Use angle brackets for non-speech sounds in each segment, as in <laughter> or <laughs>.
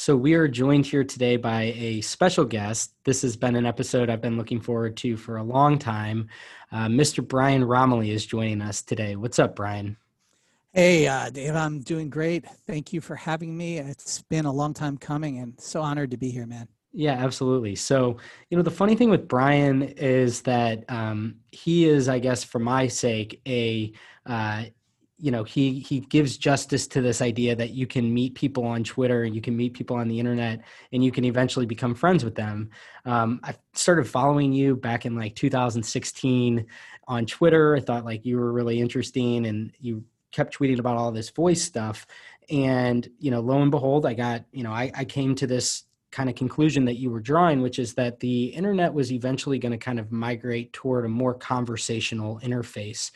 So, we are joined here today by a special guest. This has been an episode I've been looking forward to for a long time. Uh, Mr. Brian Roemmele is joining us today. What's up, Brian? Hey, uh, Dave, I'm doing great. Thank you for having me. It's been a long time coming and so honored to be here, man. Yeah, absolutely. So, you know, the funny thing with Brian is that um, he is, I guess, for my sake, a uh, you know he he gives justice to this idea that you can meet people on twitter you can meet people on the internet and you can eventually become friends with them. Um, i started following you back in like 2016 on twitter. I thought like you were really interesting and you kept tweeting about all this voice stuff. And you know lo and behold i got you know i, I came to this kind of conclusion that you were drawing which is that the internet was eventually going to kind of migrate toward a more conversational interface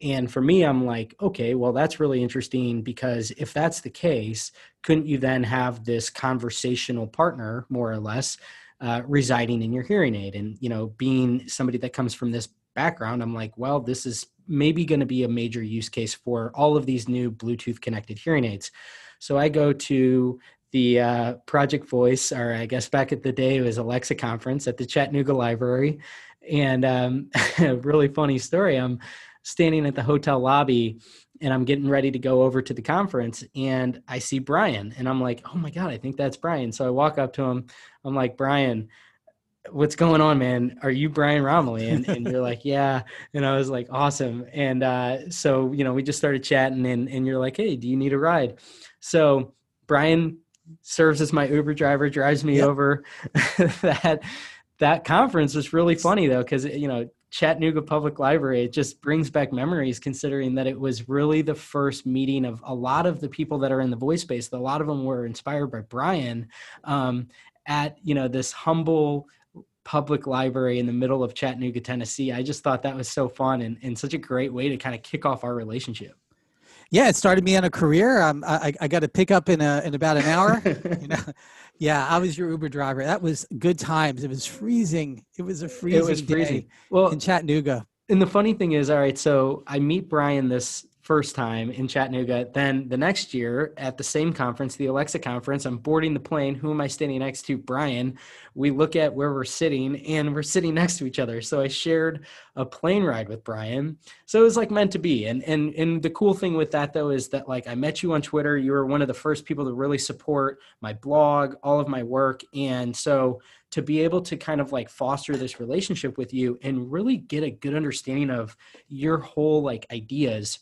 and for me, I'm like, okay, well, that's really interesting because if that's the case, couldn't you then have this conversational partner, more or less, uh, residing in your hearing aid? And, you know, being somebody that comes from this background, I'm like, well, this is maybe going to be a major use case for all of these new Bluetooth connected hearing aids. So I go to the uh, Project Voice, or I guess back at the day it was Alexa conference at the Chattanooga Library. And um, a <laughs> really funny story. I'm standing at the hotel lobby and I'm getting ready to go over to the conference and I see Brian and I'm like, oh my God, I think that's Brian. So I walk up to him. I'm like, Brian, what's going on, man? Are you Brian Roemmele? And, and you're like, <laughs> yeah. And I was like, awesome. And uh, so, you know, we just started chatting and, and you're like, hey, do you need a ride? So Brian serves as my Uber driver, drives me yep. over <laughs> that that conference was really funny though because you know Chattanooga Public Library, it just brings back memories considering that it was really the first meeting of a lot of the people that are in the voice space. A lot of them were inspired by Brian um, at, you know, this humble public library in the middle of Chattanooga, Tennessee. I just thought that was so fun and, and such a great way to kind of kick off our relationship. Yeah, it started me on a career. Um, I, I got to pick up in a, in about an hour. <laughs> you know, yeah, I was your Uber driver. That was good times. It was freezing. It was a freezing, it was freezing. day well, in Chattanooga. And the funny thing is, all right, so I meet Brian this first time in Chattanooga. Then the next year at the same conference, the Alexa conference, I'm boarding the plane. Who am I standing next to? Brian. We look at where we're sitting and we're sitting next to each other. So I shared a plane ride with Brian. So it was like meant to be. And and and the cool thing with that though is that like I met you on Twitter. You were one of the first people to really support my blog, all of my work. And so to be able to kind of like foster this relationship with you and really get a good understanding of your whole like ideas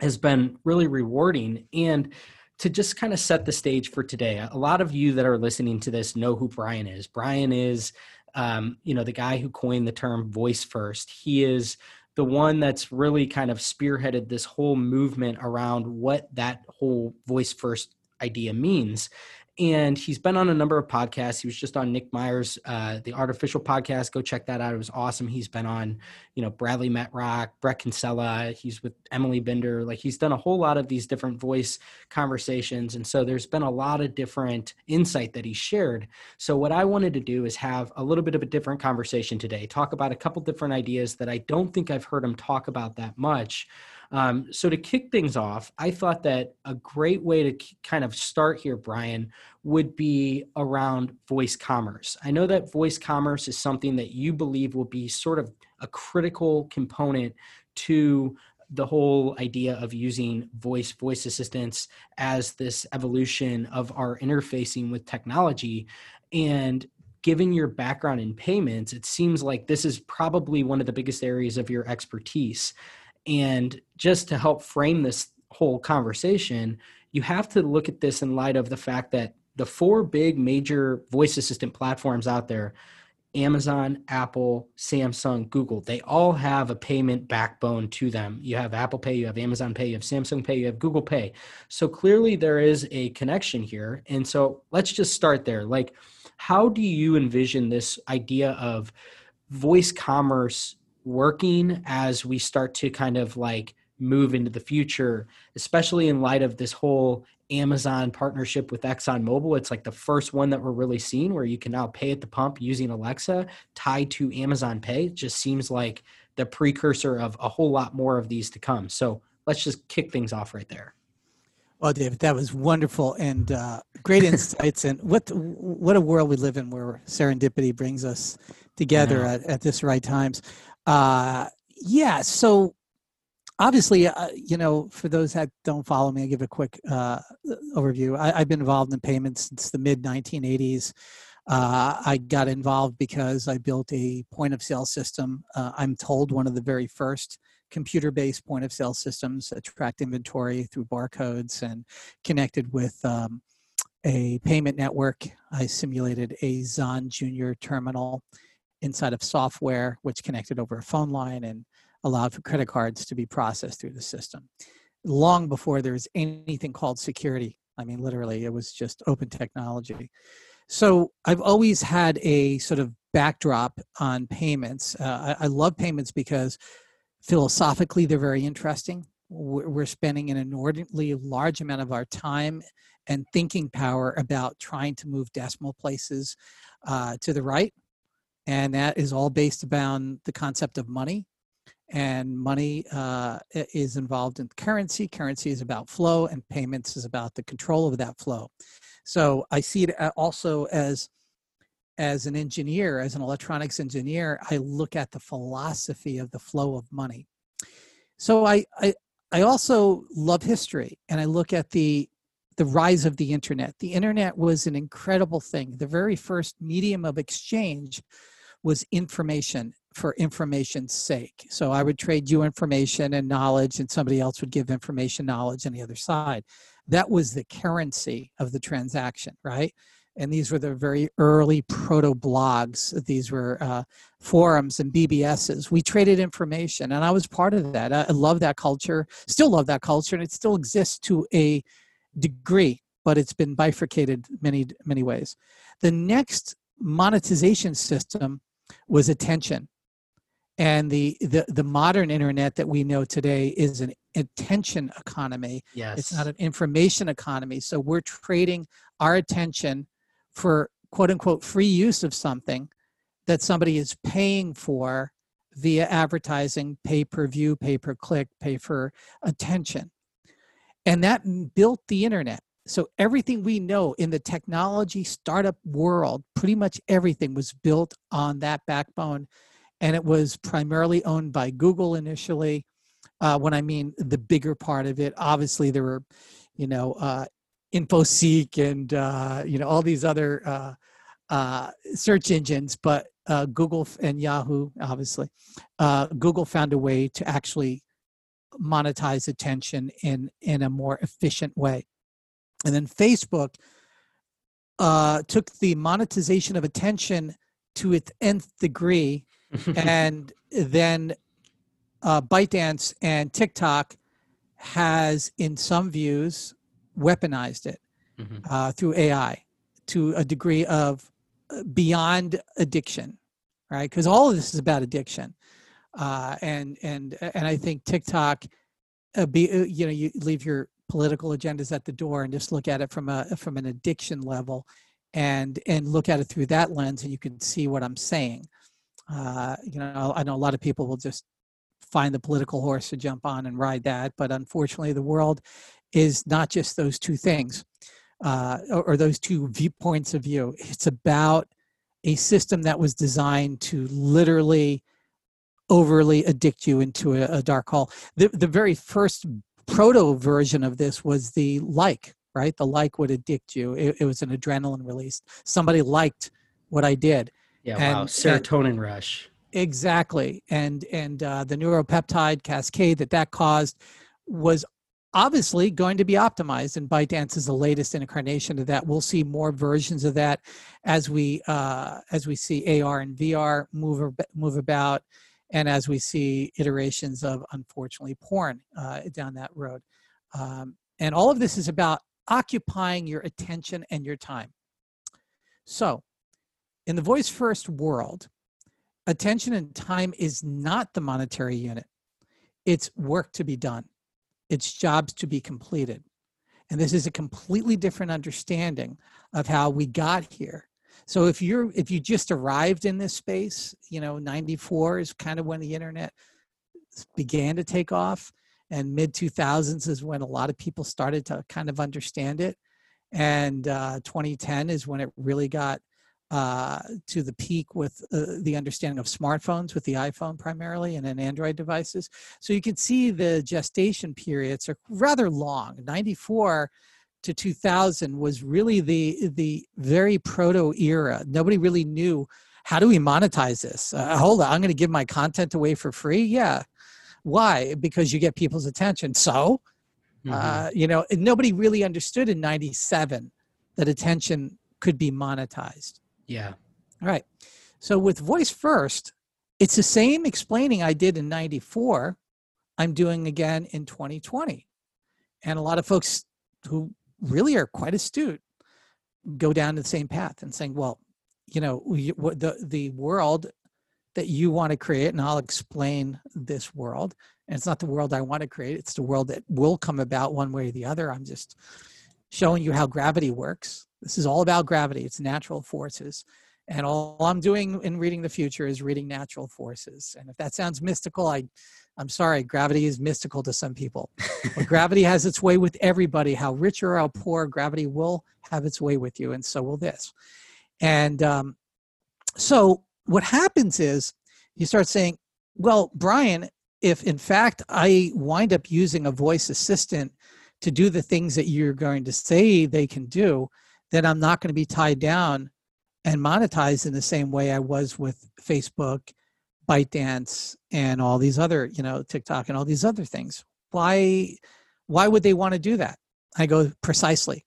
has been really rewarding. And to just kind of set the stage for today, a lot of you that are listening to this know who Brian is. Brian is, um, you know, the guy who coined the term voice first. He is the one that's really kind of spearheaded this whole movement around what that whole voice first idea means and he's been on a number of podcasts. He was just on Nick Meyer's uh, the Artificial podcast. Go check that out. It was awesome. He's been on, you know, Bradley Metrock, Bret Kinsella. He's with Emily Binder. Like he's done a whole lot of these different voice conversations, and so there's been a lot of different insight that he shared. So what I wanted to do is have a little bit of a different conversation today. Talk about a couple different ideas that I don't think I've heard him talk about that much. Um, so to kick things off, I thought that a great way to kind of start here, Brian, would be around voice commerce. I know that voice commerce is something that you believe will be sort of a critical component to the whole idea of using voice voice assistants as this evolution of our interfacing with technology and given your background in payments it seems like this is probably one of the biggest areas of your expertise and just to help frame this whole conversation, you have to look at this in light of the fact that the four big major voice assistant platforms out there Amazon, Apple, Samsung, Google, they all have a payment backbone to them. You have Apple Pay, you have Amazon Pay, you have Samsung Pay, you have Google Pay. So clearly there is a connection here. And so let's just start there. Like, how do you envision this idea of voice commerce working as we start to kind of like move into the future, especially in light of this whole Amazon partnership with ExxonMobil. It's like the first one that we're really seeing where you can now pay at the pump using Alexa tied to Amazon Pay. It just seems like the precursor of a whole lot more of these to come. So let's just kick things off right there. Well, David, that was wonderful and uh, great <laughs> insights. and what what a world we live in, where serendipity brings us together at, at this right times. Uh, yeah. So obviously, uh, you know, for those that don't follow me, I give a quick uh, overview. I, have been involved in payments since the mid 1980s. Uh, I got involved because I built a point of sale system. Uh, I'm told one of the very first computer based point of sale systems that tracked inventory through barcodes and connected with um, a payment network. I simulated a Zon Junior terminal inside of software, which connected over a phone line and allowed for credit cards to be processed through the system. Long before there was anything called security. I mean, literally, it was just open technology. So I've always had a sort of backdrop on payments. Uh, I, I, love payments because philosophically they're very interesting. We're, we're spending an inordinately large amount of our time and thinking power about trying to move decimal places uh, to the right. And that is all based around the concept of money and money uh, is involved in currency. Currency is about flow, and payments is about the control of that flow. So I see it uh, also as as an engineer, as an electronics engineer, I look at the philosophy of the flow of money. So I I, I also love history, and I look at the the rise of the internet. The internet was an incredible thing. The very first medium of exchange was information for information's sake. So I would trade you information and knowledge, and somebody else would give information, knowledge on the other side. That was the currency of the transaction, right? And these were the very early proto blogs. These were uh, forums and BBSs. We traded information, and I was part of that. I love that culture, still love that culture, and it still exists to a degree, but it's been bifurcated many, many ways. The next monetization system was attention. And the, the the modern internet that we know today is an attention economy. Yes. it's not an information economy. So we're trading our attention for quote unquote free use of something that somebody is paying for via advertising pay per view pay per click pay for attention. And that built the internet so everything we know in the technology startup world pretty much everything was built on that backbone. And it was primarily owned by google initially uh, when i mean the bigger part of it. Obviously there were you know uh, infoseek and uh, you know all these other uh, uh, search engines but uh, google and yahoo obviously. Google found a way to actually monetize attention in in a more efficient way and then Facebook uh, took the monetization of attention to its nth degree, <laughs> and then uh, ByteDance and TikTok has, in some views, weaponized it mm-hmm. uh, through AI to a degree of uh, beyond addiction, right? Because all of this is about addiction, uh, and and and I think TikTok, uh, be uh, you know, you leave your political agendas at the door and just look at it from a from an addiction level and and look at it through that lens and you can see what i'm saying. Uh, you know i know a lot of people will just find the political horse to jump on and ride that but unfortunately the world is not just those two things uh, or, or those two viewpoints of view. It's about a system that was designed to literally overly addict you into a, a dark hole the, the very first proto version of this was the like, right? The like would addict you. It, it was an adrenaline release. Somebody liked what I did. Yeah, and, wow. Serotonin and, rush. Exactly. And and uh, the neuropeptide cascade that that caused was obviously going to be optimized and ByteDance is the latest incarnation of that. We'll see more versions of that as we uh, as we see AR and VR move move about, and as we see iterations of unfortunately porn uh, down that road. Um, and all of this is about occupying your attention and your time. So, in the voice first world, attention and time is not the monetary unit. It's work to be done it's jobs to be completed. And this is a completely different understanding of how we got here. So if you're if you just arrived in this space, you know, 94 is kind of when the internet began to take off and mid 2000s is when a lot of people started to kind of understand it and uh, 2010 is when it really got uh, to the peak with uh, the understanding of smartphones with the iPhone primarily and then Android devices. So you can see the gestation periods are rather long. 94 to 2000 was really the the very proto era. Nobody really knew how do we monetize this. Uh, hold on, I'm going to give my content away for free. Yeah, why? Because you get people's attention. So, mm-hmm. Uh, you know, nobody really understood in '97 that attention could be monetized. Yeah. All right. So with voice first, it's the same explaining I did in 94, I'm doing again in 2020. And a lot of folks who really are quite astute go down the same path and saying, well, you know, the, the world that you want to create, and I'll explain this world, and it's not the world I want to create, it's the world that will come about one way or the other. I'm just showing you how gravity works this is all about gravity, it's natural forces. And all I'm doing in reading the future is reading natural forces. And if that sounds mystical, I, I'm sorry, gravity is mystical to some people. But gravity has its way with everybody. How rich or how poor, gravity will have its way with you, and so will this. And um, so what happens is you start saying, well, Brian, if in fact I wind up using a voice assistant to do the things that you're going to say they can do, then I'm not going to be tied down and monetized in the same way I was with Facebook, ByteDance, and all these other, you know, TikTok and all these other things. Why why would they want to do that? I go precisely.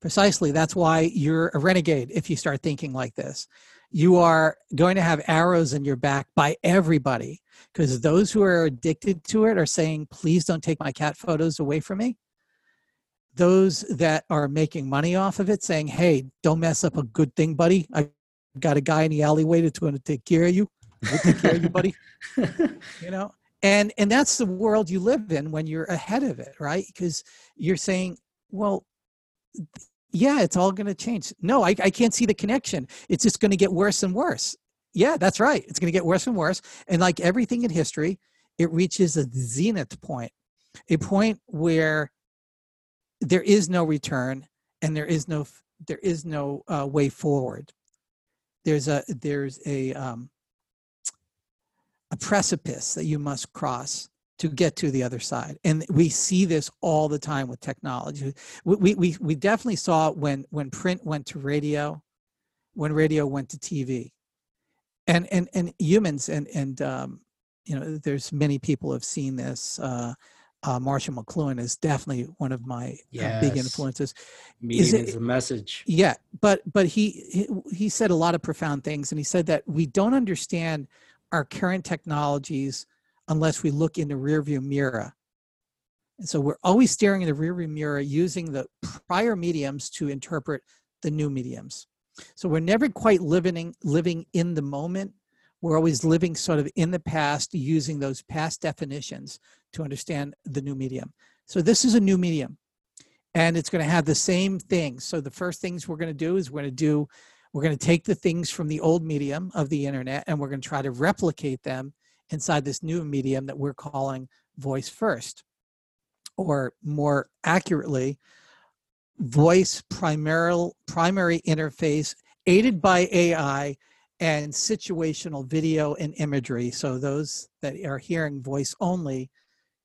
Precisely. That's why you're a renegade if you start thinking like this. You are going to have arrows in your back by everybody because those who are addicted to it are saying, please don't take my cat photos away from me those that are making money off of it saying, hey, don't mess up a good thing, buddy. I got a guy in the alleyway that's going to take care of you. We'll take care of you, buddy. <laughs> you know, and and that's the world you live in when you're ahead of it, right? Because you're saying, well, yeah, it's all going to change. No, I, I can't see the connection. It's just going to get worse and worse. Yeah, that's right. It's going to get worse and worse. And like everything in history, it reaches a zenith point, a point where there is no return and there is no there is no uh, way forward there's a there's a um, a precipice that you must cross to get to the other side and we see this all the time with technology we we, we definitely saw it when when print went to radio when radio went to tv and and and humans and and um, you know there's many people have seen this uh, uh, Marshall McLuhan is definitely one of my yes. uh, big influences. Meeting is, it, a message. Yeah, but but he, he he said a lot of profound things, and he said that we don't understand our current technologies unless we look in the rearview mirror. And so we're always staring in the rearview mirror using the prior mediums to interpret the new mediums. So we're never quite living living in the moment we're always living sort of in the past using those past definitions to understand the new medium. So this is a new medium and it's going to have the same things. So the first things we're going to do is we're going to do we're going to take the things from the old medium of the internet and we're going to try to replicate them inside this new medium that we're calling voice first or more accurately voice primary primary interface aided by AI and situational video and imagery. So those that are hearing voice only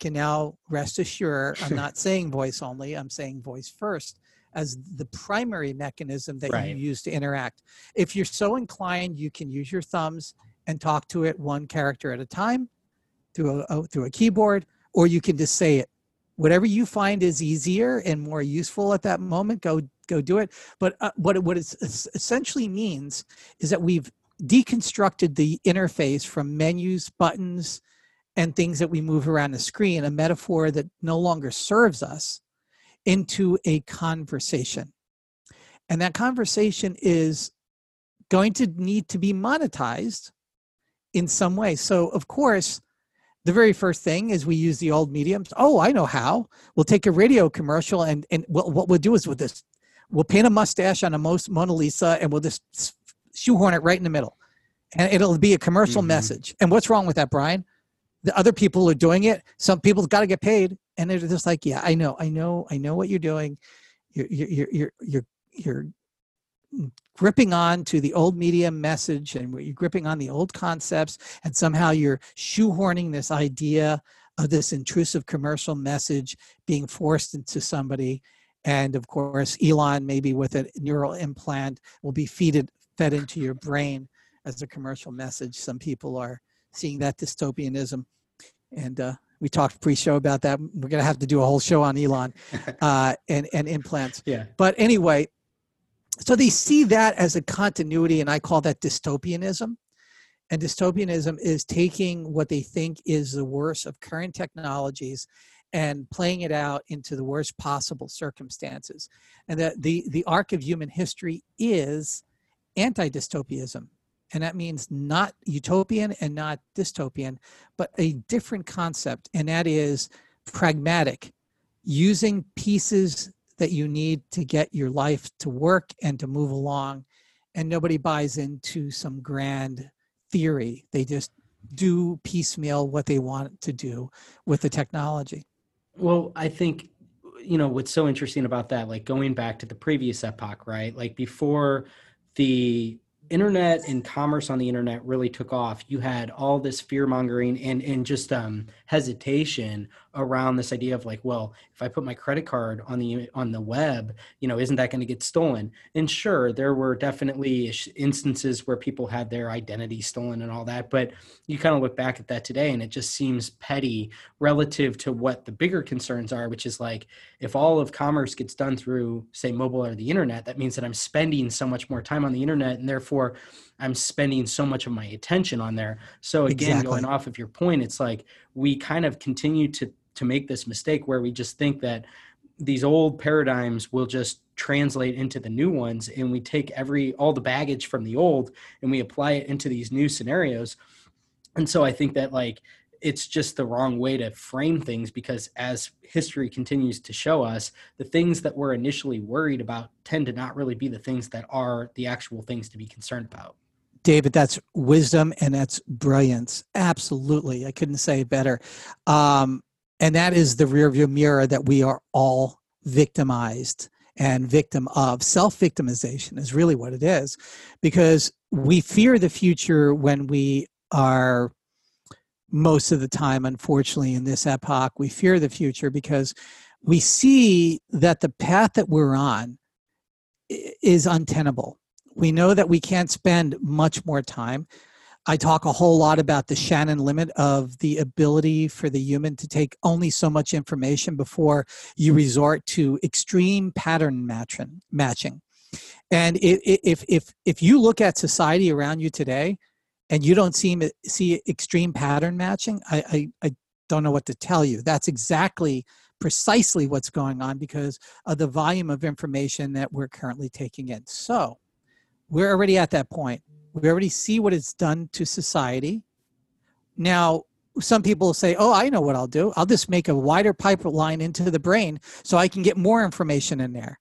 can now rest assured I'm <laughs> not saying voice only, I'm saying voice first as the primary mechanism that right. you use to interact. If you're so inclined, you can use your thumbs and talk to it one character at a time through a, through a keyboard, or you can just say it whatever you find is easier and more useful at that moment go go do it but uh, what what it essentially means is that we've deconstructed the interface from menus buttons and things that we move around the screen a metaphor that no longer serves us into a conversation and that conversation is going to need to be monetized in some way so of course the very first thing is we use the old mediums. Oh, I know how. We'll take a radio commercial and and we'll, what we'll do is with this, we'll paint a mustache on a most Mona Lisa and we'll just shoehorn it right in the middle, and it'll be a commercial mm-hmm. message. And what's wrong with that, Brian? The other people are doing it. Some people got to get paid, and they're just like, yeah, I know, I know, I know what you're doing. You're you're you're you're you're gripping on to the old media message and you're gripping on the old concepts and somehow you're shoehorning this idea of this intrusive commercial message being forced into somebody and of course elon maybe with a neural implant will be feeded fed into your brain as a commercial message some people are seeing that dystopianism and uh, we talked pre-show about that we're going to have to do a whole show on elon <laughs> uh, and, and implants yeah but anyway so they see that as a continuity, and I call that dystopianism. And dystopianism is taking what they think is the worst of current technologies and playing it out into the worst possible circumstances. And that the, the arc of human history is anti dystopianism. And that means not utopian and not dystopian, but a different concept. And that is pragmatic, using pieces that you need to get your life to work and to move along. And nobody buys into some grand theory. They just do piecemeal what they want to do with the technology. Well, I think, you know, what's so interesting about that, like going back to the previous epoch, right? Like before the internet and commerce on the internet really took off, you had all this fear mongering and and just um, hesitation around this idea of like, well, if I put my credit card on the on the web, you know, isn't that going to get stolen? And sure, there were definitely instances where people had their identity stolen and all that, but you kind of look back at that today, and it just seems petty relative to what the bigger concerns are, which is like, if all of commerce gets done through, say, mobile or the internet, that means that I'm spending so much more time on the internet, and therefore i'm spending so much of my attention on there so again exactly. going off of your point it's like we kind of continue to to make this mistake where we just think that these old paradigms will just translate into the new ones and we take every all the baggage from the old and we apply it into these new scenarios. And so i think that like it's just the wrong way to frame things because as history continues to show us the things that we're initially worried about tend to not really be the things that are the actual things to be concerned about. David that's wisdom and that's brilliance. Absolutely. I couldn't say better. Um, and that is the rearview mirror that we are all victimized and victim of self victimization is really what it is because we fear the future when we are most of the time, unfortunately, in this epoch. We fear the future because we see that the path that we're on is untenable. We know that we can't spend much more time. I talk a whole lot about the Shannon limit of the ability for the human to take only so much information before you hmm. resort to extreme pattern matching. matching. And if, if, if you look at society around you today, and you don't see see extreme pattern matching, I, I, I don't know what to tell you. That's exactly precisely what's going on because of the volume of information that we're currently taking in. So we're already at that point. We already see what it's done to society. Now, some people say, Oh, I know what I'll do. I'll just make a wider pipeline into the brain so I can get more information in there.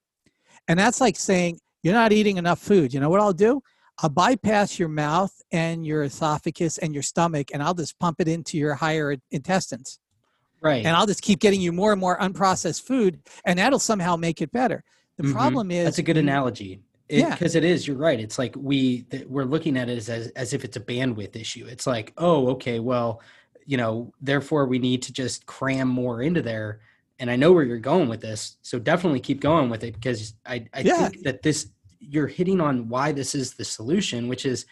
And that's like saying, You're not eating enough food. You know what I'll do? I'll bypass your mouth and your esophagus and your stomach, and I'll just pump it into your higher intestines. Right. And I'll just keep getting you more and more unprocessed food, and that'll somehow make it better. The mm-hmm. problem is that's a good analogy. It, yeah, because it is. You're right. It's like we we're looking at it as, as as if it's a bandwidth issue. It's like, oh, okay, well, you know, therefore we need to just cram more into there. And I know where you're going with this, so definitely keep going with it because I I yeah. think that this you're hitting on why this is the solution, which is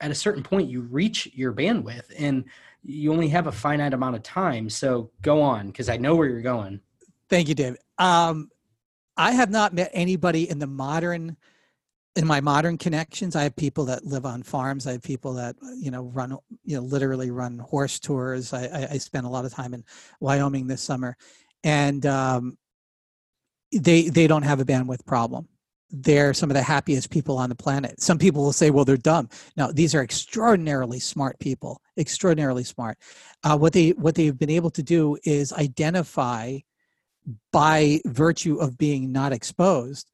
at a certain point you reach your bandwidth and you only have a finite amount of time. So go on because I know where you're going. Thank you, David. Um, I have not met anybody in the modern in my modern connections i have people that live on farms i have people that you know run you know literally run horse tours. I i, I spent a lot of time in wyoming this summer. And um, they they don't have a bandwidth problem. They're some of the happiest people on the planet. Some people will say well they're dumb. No these are extraordinarily smart people. Extraordinarily smart. Uh, what they what they've been able to do is identify by virtue of being not exposed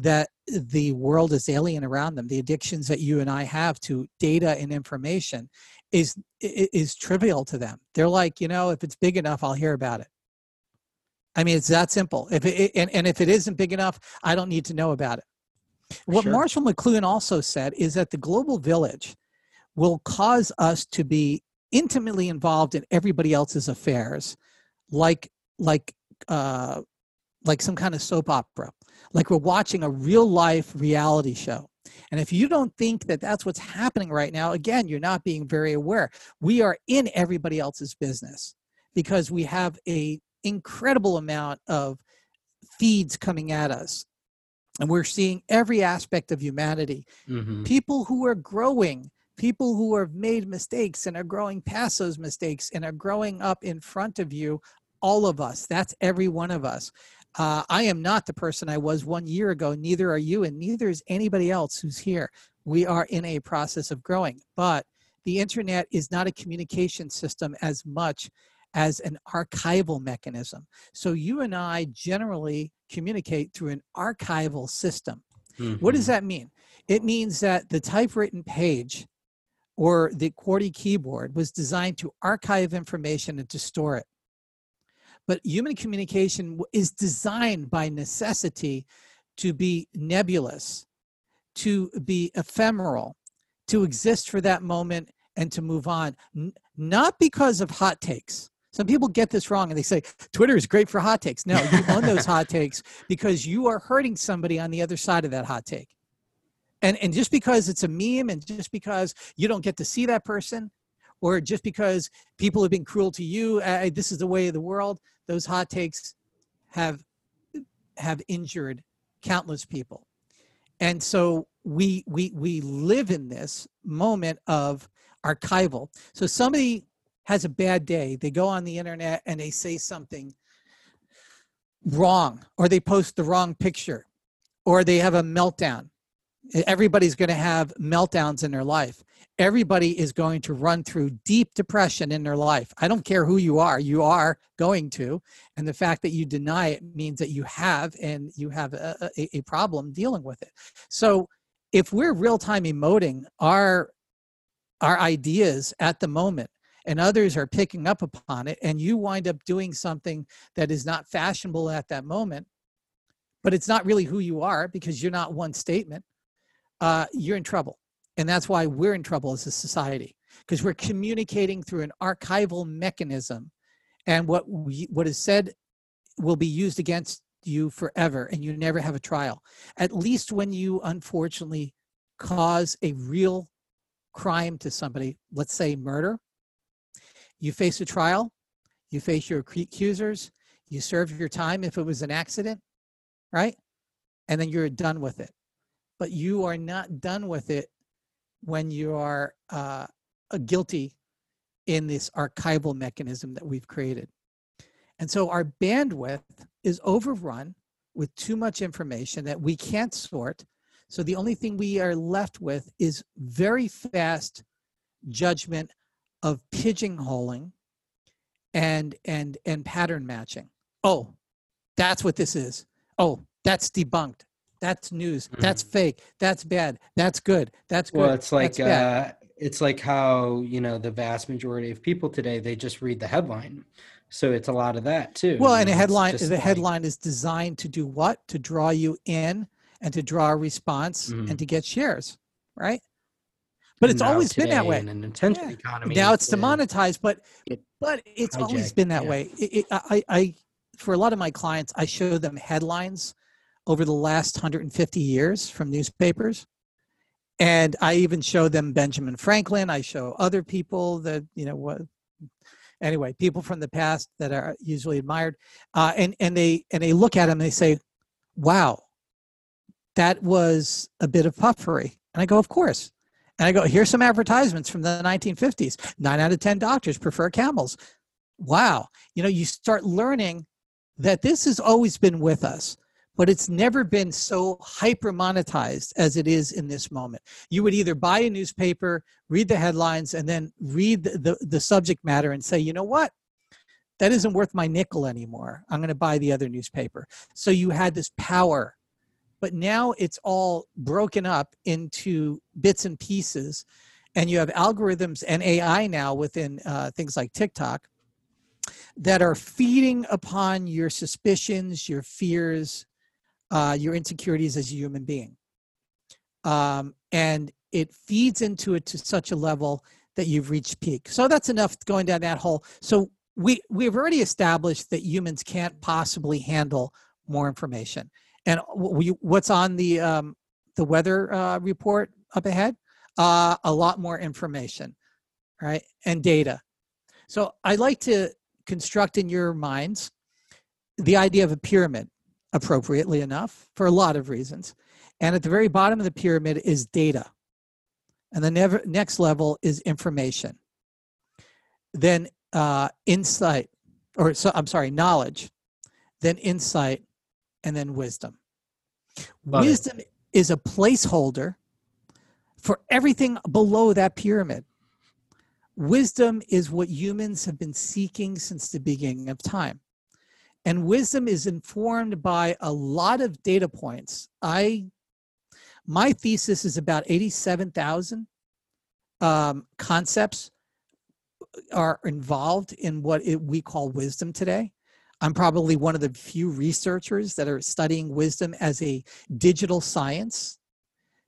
that the world is alien around them the addictions that you and i have to data and information is is trivial to them. They're like you know if it's big enough i'll hear about it. I mean it's that simple. If it and, and if it isn't big enough i don't need to know about it. What sure. marshall mcluhan also said is that the global village will cause us to be intimately involved in everybody else's affairs like like uh like some kind of soap opera like we're watching a real life reality show. And if you don't think that that's what's happening right now, again, you're not being very aware. We are in everybody else's business because we have a incredible amount of feeds coming at us. And we're seeing every aspect of humanity. Mm-hmm. People who are growing, people who have made mistakes and are growing past those mistakes and are growing up in front of you all of us that's every one of us uh, I am not the person I was one year ago. Neither are you, and neither is anybody else who's here. We are in a process of growing, but the internet is not a communication system as much as an archival mechanism. So you and I generally communicate through an archival system. Mm-hmm. What does mm-hmm. that mean? It means that the typewritten page or the QWERTY keyboard was designed to archive information and to store it. But human communication is designed by necessity to be nebulous, to be ephemeral, to exist for that moment and to move on, N- not because of hot takes. Some people get this wrong and they say Twitter is great for hot takes. No, you own those hot takes because you are hurting somebody on the other side of that hot take. And and just because it's a meme and just because you don't get to see that person or just because people have been cruel to you, uh, this is the way of the world those hot takes have have injured countless people. And so we we we live in this moment of archival. So somebody has a bad day they go on the internet and they say something wrong or they post the wrong picture or they have a meltdown. Everybody's going to have meltdowns in their life everybody is going to run through deep depression in their life. I don't care who you are, you are going to. And the fact that you deny it means that you have and you have a, a, a problem dealing with it. So if we're real time emoting our our ideas at the moment and others are picking up upon it and you wind up doing something that is not fashionable at that moment but it's not really who you are because you're not one statement uh, you're in trouble and that's why we're in trouble as a society, because we're communicating through an archival mechanism. And what we, what is said will be used against you forever, and you never have a trial. At least when you unfortunately cause a real crime to somebody, let's say murder, you face a trial, you face your accusers, you serve your time if it was an accident, right? And then you're done with it. But you are not done with it when you are uh, guilty in this archival mechanism that we've created. And so our bandwidth is overrun with too much information that we can't sort. So the only thing we are left with is very fast judgment of pigeonholing and and and pattern matching. Oh, that's what this is. Oh, that's debunked. That's news. Mm-hmm. That's fake. That's bad. That's good. That's good. Well, it's like uh, it's like how you know the vast majority of people today they just read the headline. So it's a lot of that too. Well, and a headline the like, headline is designed to do what? To draw you in and to draw a response mm-hmm. and to get shares, right? But it's always been that way. In an yeah. economy. Now it's demonetized, but but it's always been that yeah. way. It, it, I, I, for a lot of my clients, I show them headlines over the last 150 years from newspapers. And I even show them Benjamin Franklin. I show other people that, you know, what anyway, people from the past that are usually admired, uh, and and they and they look at them and they say, "Wow, that was a bit of puffery." And I go, "Of course." And I go, "Here's some advertisements from the 1950s. Nine out of ten doctors prefer camels." Wow, you know, you start learning that this has always been with us but it's never been so hyper monetized as it is in this moment. You would either buy a newspaper, read the headlines, and then read the, the, the subject matter and say, you know what? That isn't worth my nickel anymore. I'm going to buy the other newspaper. So you had this power, but now it's all broken up into bits and pieces. And you have algorithms and AI now within uh, things like TikTok that are feeding upon your suspicions, your fears, uh, your insecurities as a human being. Um, and it feeds into it to such a level that you've reached peak. So that's enough going down that hole. So we we've already established that humans can't possibly handle more information. And we, what's on the um, the weather uh, report up ahead? Uh, a lot more information, right? And data. So I like to construct in your minds the idea of a pyramid appropriately enough for a lot of reasons. And at the very bottom of the pyramid is data. And the never, next level is information. Then uh, insight, or so, I'm sorry, knowledge, then insight, and then wisdom. Love wisdom it. is a placeholder for everything below that pyramid. Wisdom is what humans have been seeking since the beginning of time and wisdom is informed by a lot of data points i my thesis is about 87000 um, concepts are involved in what it, we call wisdom today i'm probably one of the few researchers that are studying wisdom as a digital science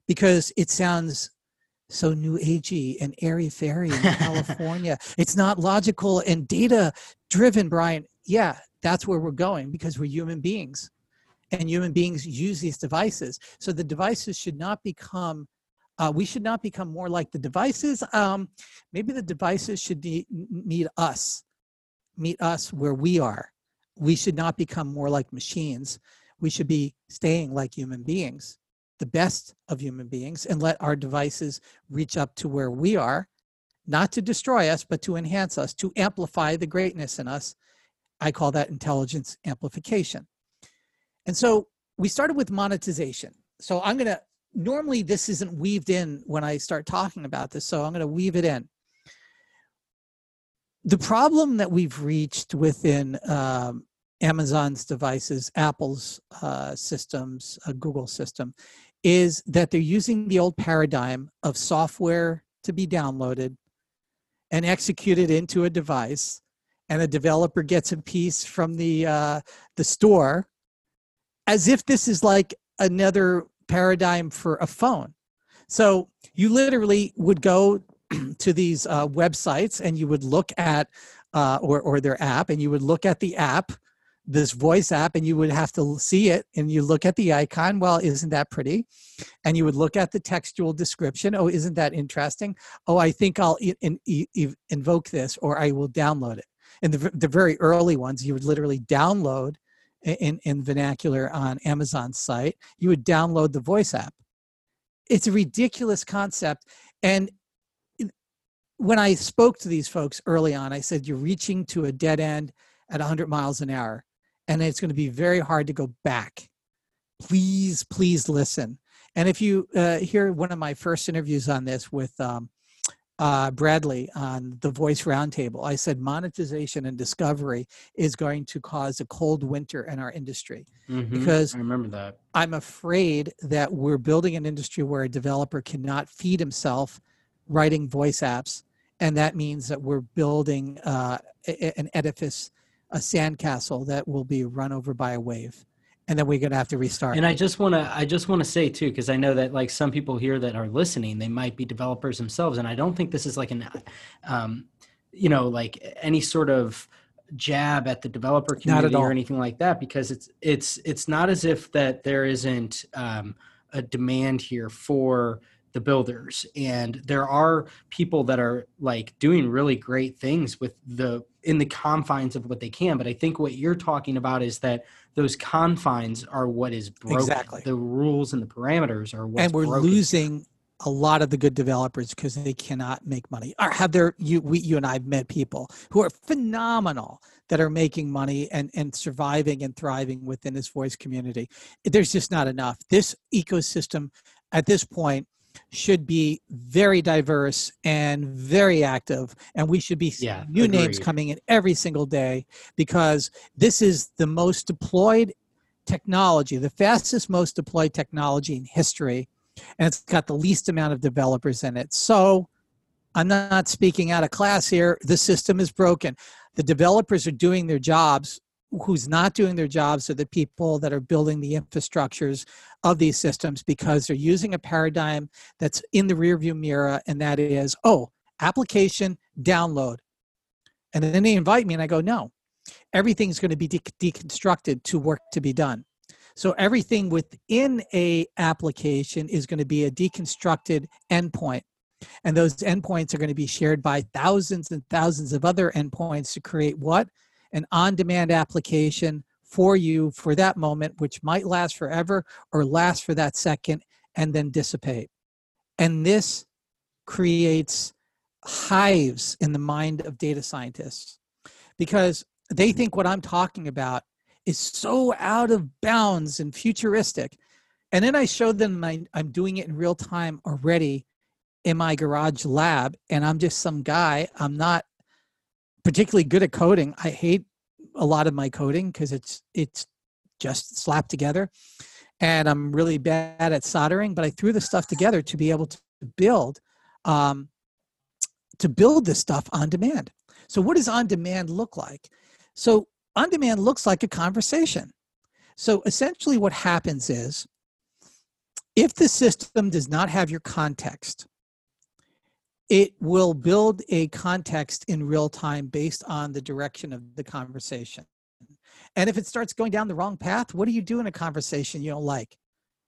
because it sounds so new agey and airy fairy in <laughs> California. it's not logical and data driven, Brian. Yeah, that's where we're going because we're human beings and human beings use these devices. So the devices should not become uh, we should not become more like the devices. Um, maybe the devices should meet us meet us where we are. We should not become more like machines. We should be staying like human beings the best of human beings and let our devices reach up to where we are not to destroy us but to enhance us to amplify the greatness in us I call that intelligence amplification. And so we started with monetization. So I'm going to, normally this isn't weaved in when I start talking about this, so I'm going to weave it in. The problem that we've reached within um, Amazon's devices, Apple's uh, systems, uh, Google system, is that they're using the old paradigm of software to be downloaded and executed into a device and a developer gets a piece from the uh, the store as if this is like another paradigm for a phone. So you literally would go <clears throat> to these uh, websites and you would look at uh, or, or their app and you would look at the app this voice app and you would have to see it and you look at the icon well isn't that pretty? And you would look at the textual description oh isn't that interesting? Oh i think i'll in, in, invoke this or i will download it in the, the very early ones, you would literally download in, in vernacular on Amazon's site, you would download the voice app. It's a ridiculous concept. And when I spoke to these folks early on, I said, You're reaching to a dead end at 100 miles an hour, and it's going to be very hard to go back. Please, please listen. And if you uh, hear one of my first interviews on this with um, uh, Bradley on the Voice Roundtable. I said monetization and discovery is going to cause a cold winter in our industry mm-hmm. because I remember that. I'm afraid that we're building an industry where a developer cannot feed himself writing voice apps, and that means that we're building uh, an edifice, a sandcastle that will be run over by a wave and then we're going to have to restart. And I just want to I just want to say too because I know that like some people here that are listening they might be developers themselves and I don't think this is like an um you know like any sort of jab at the developer community or anything like that because it's it's it's not as if that there isn't um a demand here for the builders and there are people that are like doing really great things with the in the confines of what they can. But I think what you're talking about is that those confines are what is broken. Exactly. The rules and the parameters are what. And we're broken. losing a lot of the good developers because they cannot make money. Or have there you we you and I've met people who are phenomenal that are making money and and surviving and thriving within this voice community. There's just not enough. This ecosystem at this point should be very diverse and very active and we should be yeah, new agreed. names coming in every single day because this is the most deployed technology the fastest most deployed technology in history and it's got the least amount of developers in it. So i'm not speaking out of class here. The system is broken. The developers are doing their jobs who's not doing their jobs are the people that are building the infrastructures of these systems because they're using a paradigm that's in the rearview mirror and that is oh application download. And then they invite me and i go no everything's going to be de- deconstructed to work to be done. So everything within a application is going to be a deconstructed endpoint. And those endpoints are going to be shared by thousands and thousands of other endpoints to create what an on demand application for you for that moment, which might last forever or last for that second and then dissipate. And this creates hives in the mind of data scientists because they think what I'm talking about is so out of bounds and futuristic. And then I showed them I'm doing it in real time already in my garage lab, and I'm just some guy. I'm not particularly good at coding. I hate a lot of my coding because it's it's just slapped together, and I'm really bad at soldering. But I threw the stuff together to be able to build um, to build this stuff on demand. So what does on demand look like? So on demand looks like a conversation. So essentially, what happens is if the system does not have your context, it will build a context in real time based on the direction of the conversation. And if it starts going down the wrong path, what do you do in a conversation you don't like?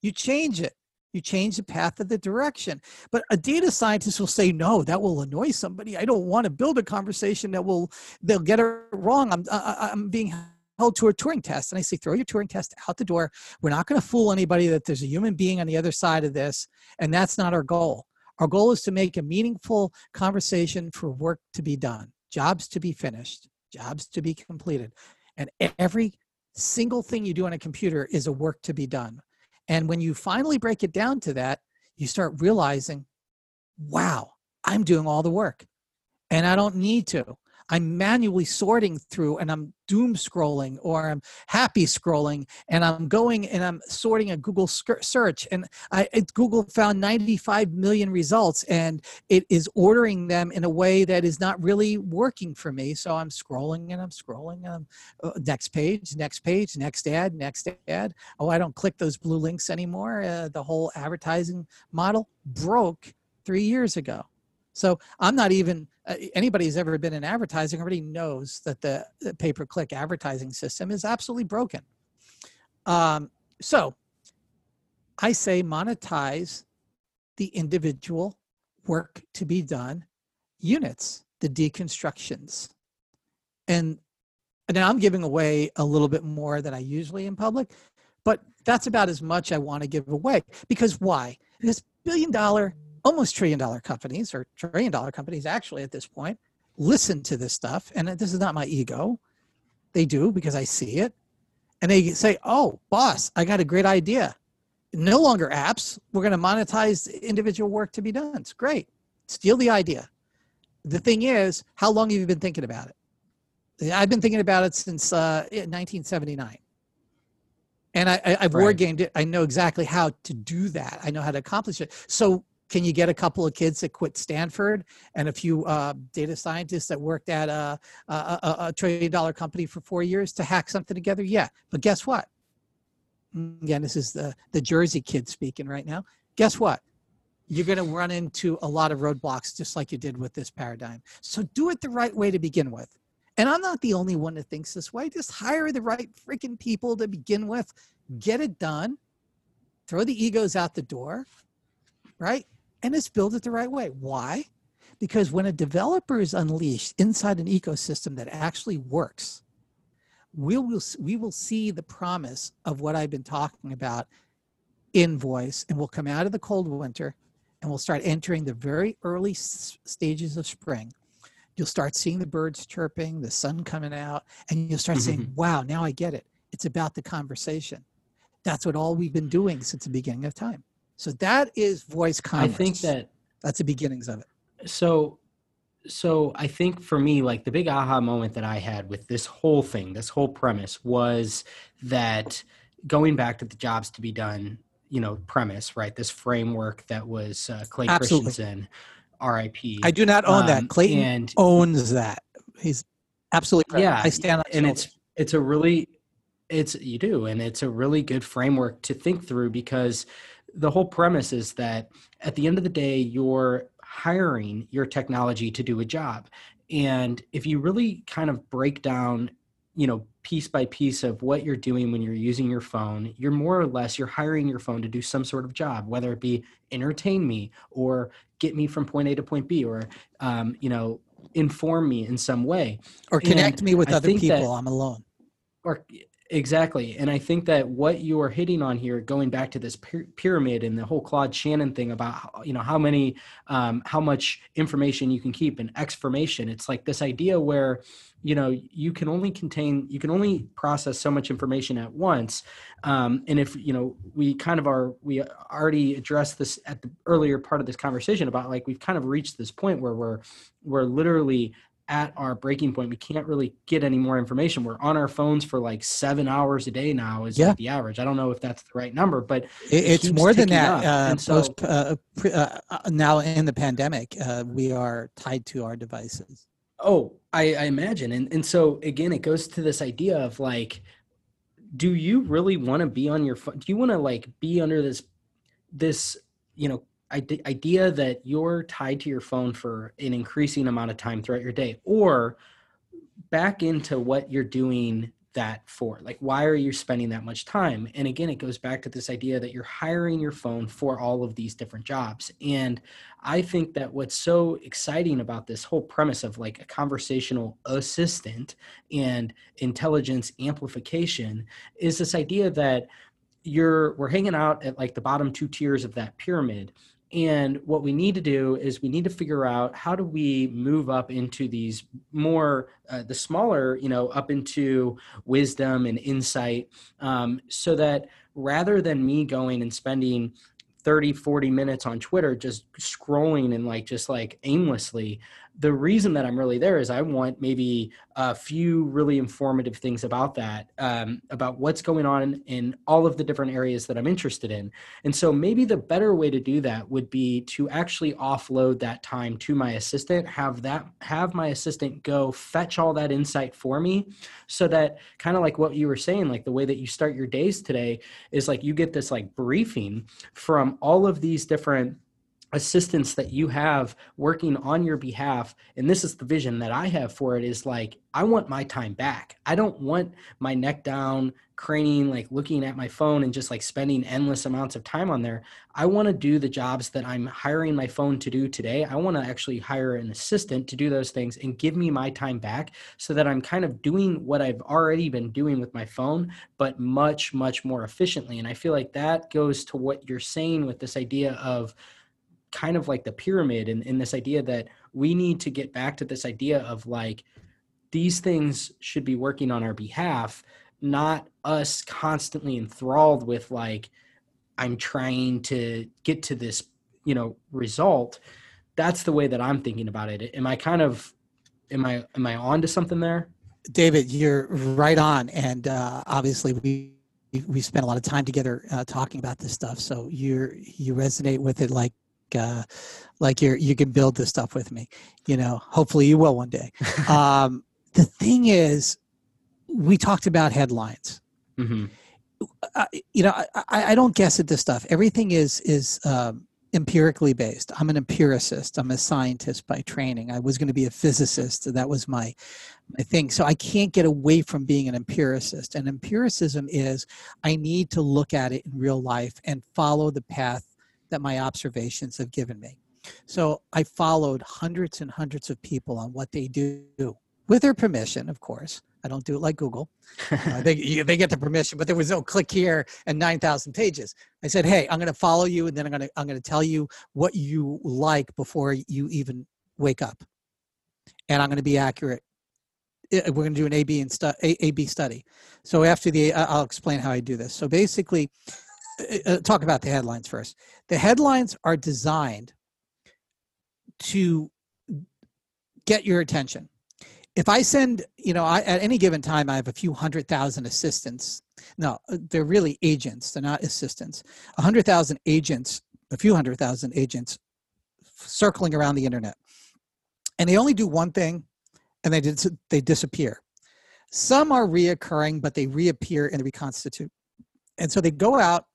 You change it. You change the path of the direction. But a data scientist will say, no, that will annoy somebody. I don't want to build a conversation that will, they'll get it wrong. I'm, I, I'm being held to a Turing test. And I say, throw your Turing test out the door. We're not going to fool anybody that there's a human being on the other side of this. And that's not our goal. Our goal is to make a meaningful conversation for work to be done, jobs to be finished, jobs to be completed. And every single thing you do on a computer is a work to be done. And when you finally break it down to that, you start realizing, wow, I'm doing all the work and I don't need to. I'm manually sorting through and I'm doom scrolling or I'm happy scrolling and I'm going and I'm sorting a Google search and I Google found 95 million results and it is ordering them in a way that is not really working for me. So I'm scrolling and I'm scrolling I'm, uh, next page, next page, next ad, next ad. Oh, I don't click those blue links anymore. Uh, the whole advertising model broke three years ago. So I'm not even uh, anybody who's ever been in advertising already knows that the, the pay per click advertising system is absolutely broken. Um, so I say monetize the individual work to be done units, the deconstructions. And now I'm giving away a little bit more than I usually in public, but that's about as much I want to give away. Because why? This billion dollar almost trillion dollar companies or trillion dollar companies actually at this point listen to this stuff and this is not my ego. They do because i see it. And they say oh boss i got a great idea. No longer apps. We're going to monetize individual work to be done. It's great. Steal the idea. The thing is how long have you been thinking about it? I've been thinking about it since uh, 1979 and I, I, have right. war gamed it. I know exactly how to do that. I know how to accomplish it. So can you get a couple of kids that quit Stanford and a few uh, data scientists that worked at a, a, a, a trillion dollar company for four years to hack something together? Yeah. But guess what? Mm, again, this is the, the Jersey kid speaking right now. Guess what? You're going to run into a lot of roadblocks just like you did with this paradigm. So do it the right way to begin with. And I'm not the only one that thinks this way. Just hire the right freaking people to begin with, get it done, throw the egos out the door, right? And it's built it the right way. Why? Because when a developer is unleashed inside an ecosystem that actually works, we will, we will see the promise of what I've been talking about in voice, and we'll come out of the cold winter and we'll start entering the very early s- stages of spring. You'll start seeing the birds chirping, the sun coming out, and you'll start saying, mm-hmm. Wow, now I get it. It's about the conversation. That's what all we've been doing since the beginning of time. So that is voice commerce. I think that that's the beginnings of it. So so I think for me, like the big aha moment that I had with this whole thing, this whole premise was that going back to the jobs to be done, you know, premise, right? This framework that was uh, Clay Absolutely. Christensen, RIP. I do not own um, that. Clayton and, owns that. He's absolutely yeah. I stand on and it's it's a really it's you do, and it's a really good framework to think through because the whole premise is that at the end of the day, you're hiring your technology to do a job. And if you really kind of break down, you know, piece by piece of what you're doing when you're using your phone, you're more or less you're hiring your phone to do some sort of job, whether it be entertain me or get me from point A to point B, or um, you know, inform me in some way, or connect and me with I other people. That, I'm alone. Or Exactly. And I think that what you are hitting on here, going back to this pyramid and the whole Claude Shannon thing about, you know, how many, um, how much information you can keep and exformation, it's like this idea where, you know, you can only contain, you can only process so much information at once. Um, and if, you know, we kind of are, we already addressed this at the earlier part of this conversation about like, we've kind of reached this point where we're, we're literally at our breaking point. We can't really get any more information. We're on our phones for like seven hours a day now is yeah. like the average. I don't know if that's the right number, but it, it's more than that. Uh, so, post, uh, uh, uh, now in the pandemic, uh, we are tied to our devices. Oh, I, I imagine. And, and so again, it goes to this idea of like, do you really want to be on your phone? Do you want to like be under this, this, you know, idea that you're tied to your phone for an increasing amount of time throughout your day or back into what you're doing that for like why are you spending that much time? And again it goes back to this idea that you're hiring your phone for all of these different jobs. And i think that what's so exciting about this whole premise of like a conversational assistant and intelligence amplification is this idea that you're we're hanging out at like the bottom two tiers of that pyramid and what we need to do is we need to figure out how do we move up into these more, uh, the smaller, you know, up into wisdom and insight um, so that rather than me going and spending 30 40 minutes on twitter just scrolling and like just like aimlessly the reason that i'm really there is i want maybe a few really informative things about that um, about what's going on in all of the different areas that i'm interested in. And so maybe the better way to do that would be to actually offload that time to my assistant have that have my assistant go fetch all that insight for me so that kind of like what you were saying like the way that you start your days today is like you get this like briefing from all of these different assistants that you have working on your behalf and this is the vision that i have for it is like i want my time back. I don't want my neck down craning like looking at my phone and just like spending endless amounts of time on there. I want to do the jobs that i'm hiring my phone to do today. I want to actually hire an assistant to do those things and give me my time back so that i'm kind of doing what i've already been doing with my phone but much much more efficiently. And i feel like that goes to what you're saying with this idea of kind of like the pyramid and, in this idea that we need to get back to this idea of like these things should be working on our behalf not us constantly enthralled with like i'm trying to get to this you know result. That's the way that i'm thinking about it. Am i kind of am i am i on to something there? David you're right on. And uh, obviously we we spent a lot of time together uh, talking about this stuff. So you're you resonate with it like uh, like you're you can build this stuff with me. You know, hopefully you will one day. <laughs> um, the thing is, we talked about headlines. Mm-hmm. Uh, you know, I, I, don't guess at this stuff. Everything is is um, empirically based. I'm an empiricist. I'm a scientist by training. I was going to be a physicist. That was my my thing. So I can't get away from being an empiricist. And empiricism is I need to look at it in real life and follow the path that my observations have given me. So I followed hundreds and hundreds of people on what they do with their permission, of course. I don't do it like Google. uh, they, <laughs> they get the permission, but there was no click here and 9,000 pages. I said, hey, I'm going to follow you and then I'm going to, I'm going to tell you what you like before you even wake up. And I'm going to be accurate. We're going to do an A-B, and stu- A- A-B study. So after the, I'll explain how I do this. So basically, uh, talk about the headlines first. The headlines are designed to get your attention if I send, you know, I, at any given time, I have a few hundred thousand assistants. No, uh, they're really agents. They're not assistants. A hundred thousand agents, a few hundred thousand agents circling around the internet. And they only do one thing and they, dis- they disappear. Some are reoccurring, but they reappear and reconstitute. And so they go out,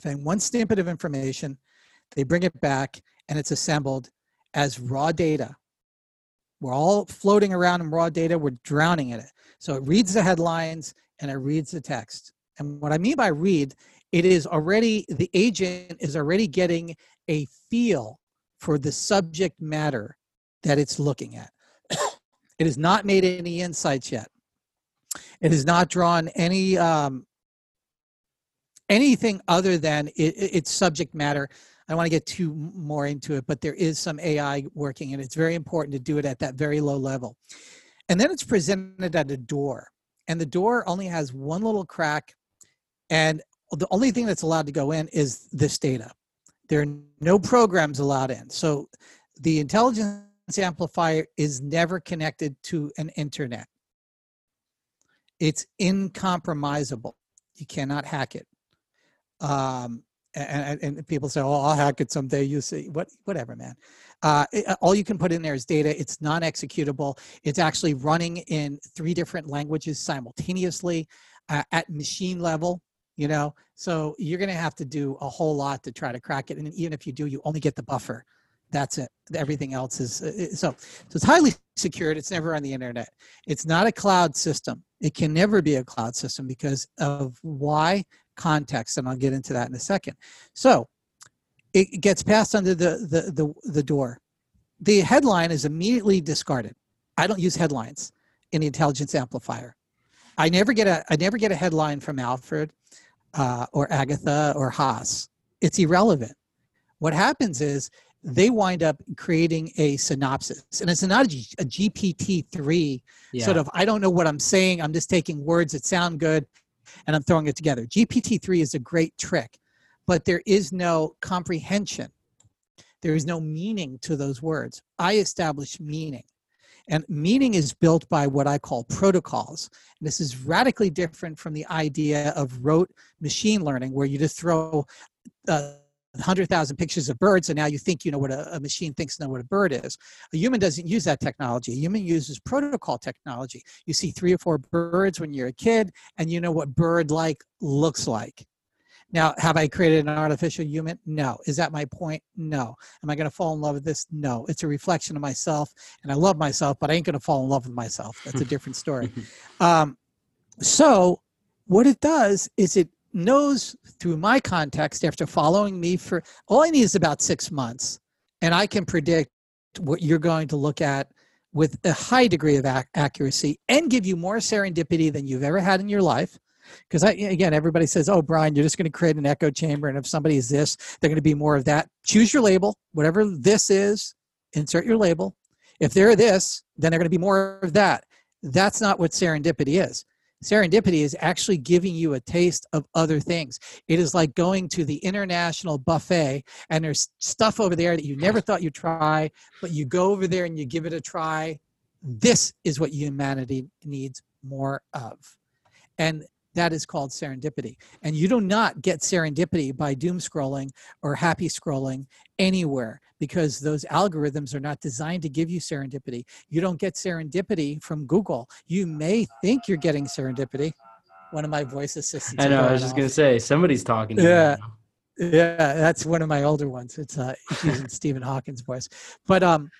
find one snippet of information, they bring it back, and it's assembled as raw data we're all floating around in raw data. We're drowning in it. So it reads the headlines and it reads the text. And what I mean by read, it is already, the agent is already getting a feel for the subject matter that it's looking at. <coughs> it has not made any insights yet. It has not drawn any um, anything other than it, its subject matter I want to get too more into it, but there is some AI working, and it's very important to do it at that very low level. And then it's presented at a door, and the door only has one little crack, and the only thing that's allowed to go in is this data. There are no programs allowed in. So the intelligence amplifier is never connected to an internet. It's incompromisable. You cannot hack it. Um, and, and, people say, "Oh, I'll hack it someday." You see, what, whatever, man. Uh, it, uh, all you can put in there is data. It's non-executable. It's actually running in three different languages simultaneously uh, at machine level. You know, so you're going to have to do a whole lot to try to crack it. And even if you do, you only get the buffer. That's it. Everything else is uh, so. So it's highly secured. It's never on the internet. It's not a cloud system. It can never be a cloud system because of why context, and I'll get into that in a second. So it gets passed under the, the, the, the door. The headline is immediately discarded. I don't use headlines in the intelligence amplifier. I never get a I never get a headline from Alfred uh, or Agatha or Haas. It's irrelevant. What happens is they wind up creating a synopsis, and it's not a, a GPT three yeah. sort of. I don't know what I'm saying. I'm just taking words that sound good and I'm throwing it together. GPT-3 is a great trick, but there is no comprehension. There is no meaning to those words. I establish meaning. And meaning is built by what I call protocols. And this is radically different from the idea of rote machine learning, where you just throw uh, 100,000 pictures of birds, and now you think you know what a, a, machine thinks know what a bird is. A human doesn't use that technology. A human uses protocol technology. You see three or four birds when you're a kid, and you know what bird-like looks like. Now, have I created an artificial human? No. Is that my point? No. Am I going to fall in love with this? No. It's a reflection of myself, and I love myself, but I ain't going to fall in love with myself. That's a different story. <laughs> um, so, what it does is it knows through my context after following me for all I need is about six months, and I can predict what you're going to look at with a high degree of ac- accuracy and give you more serendipity than you've ever had in your life. Because I, again, everybody says, "Oh, Brian, you're just going to create an echo chamber, and if somebody is this, they're going to be more of that." Choose your label, whatever this is. Insert your label. If they're this, then they're going to be more of that. That's not what serendipity is serendipity is actually giving you a taste of other things. It is like going to the international buffet and there's stuff over there that you never thought you'd try, but you go over there and you give it a try. This is what humanity needs more of. And that is called serendipity. And you do not get serendipity by doom scrolling or happy scrolling anywhere because those algorithms are not designed to give you serendipity. You don't get serendipity from Google. You may think you're getting serendipity. One of my voice assistants. I know. I was just going to say, somebody's talking to yeah. Yeah, that's one of my older ones. It's uh, using Stephen Hawking's voice. But um,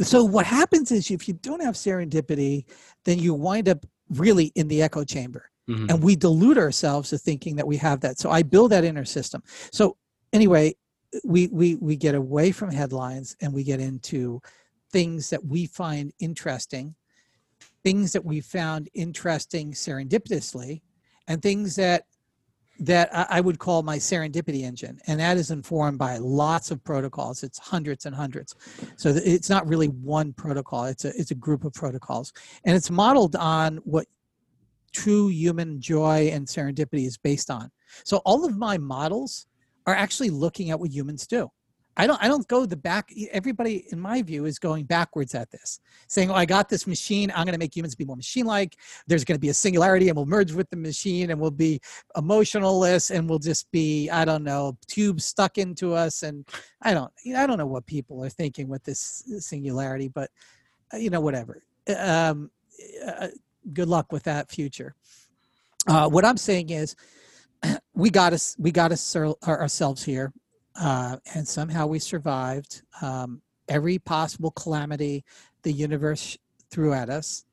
so what happens is if you don't have serendipity, then you wind up really in the echo chamber Mm-hmm. And we delude ourselves to thinking that we have that. So I build that inner system. So anyway, we we we get away from headlines and we get into things that we find interesting things that we found interesting serendipitously and things that that I would call my serendipity engine, and that is informed by lots of protocols. It's hundreds and hundreds, so it's not really one protocol. It's a it's a group of protocols, and it's modeled on what true human joy and serendipity is based on. So all of my models are actually looking at what humans do. I don't I don't go the back everybody in my view is going backwards at this saying oh I got this machine I'm going to make humans be more machine like there's going to be a singularity and we'll merge with the machine and we'll be emotionalless and we'll just be I don't know tubes stuck into us and I don't I don't know what people are thinking with this singularity but uh, you know whatever um, uh, good luck with that future uh, what I'm saying is <clears throat> we got us we got us ourselves here uh, and somehow we survived um, every possible calamity the universe threw at us.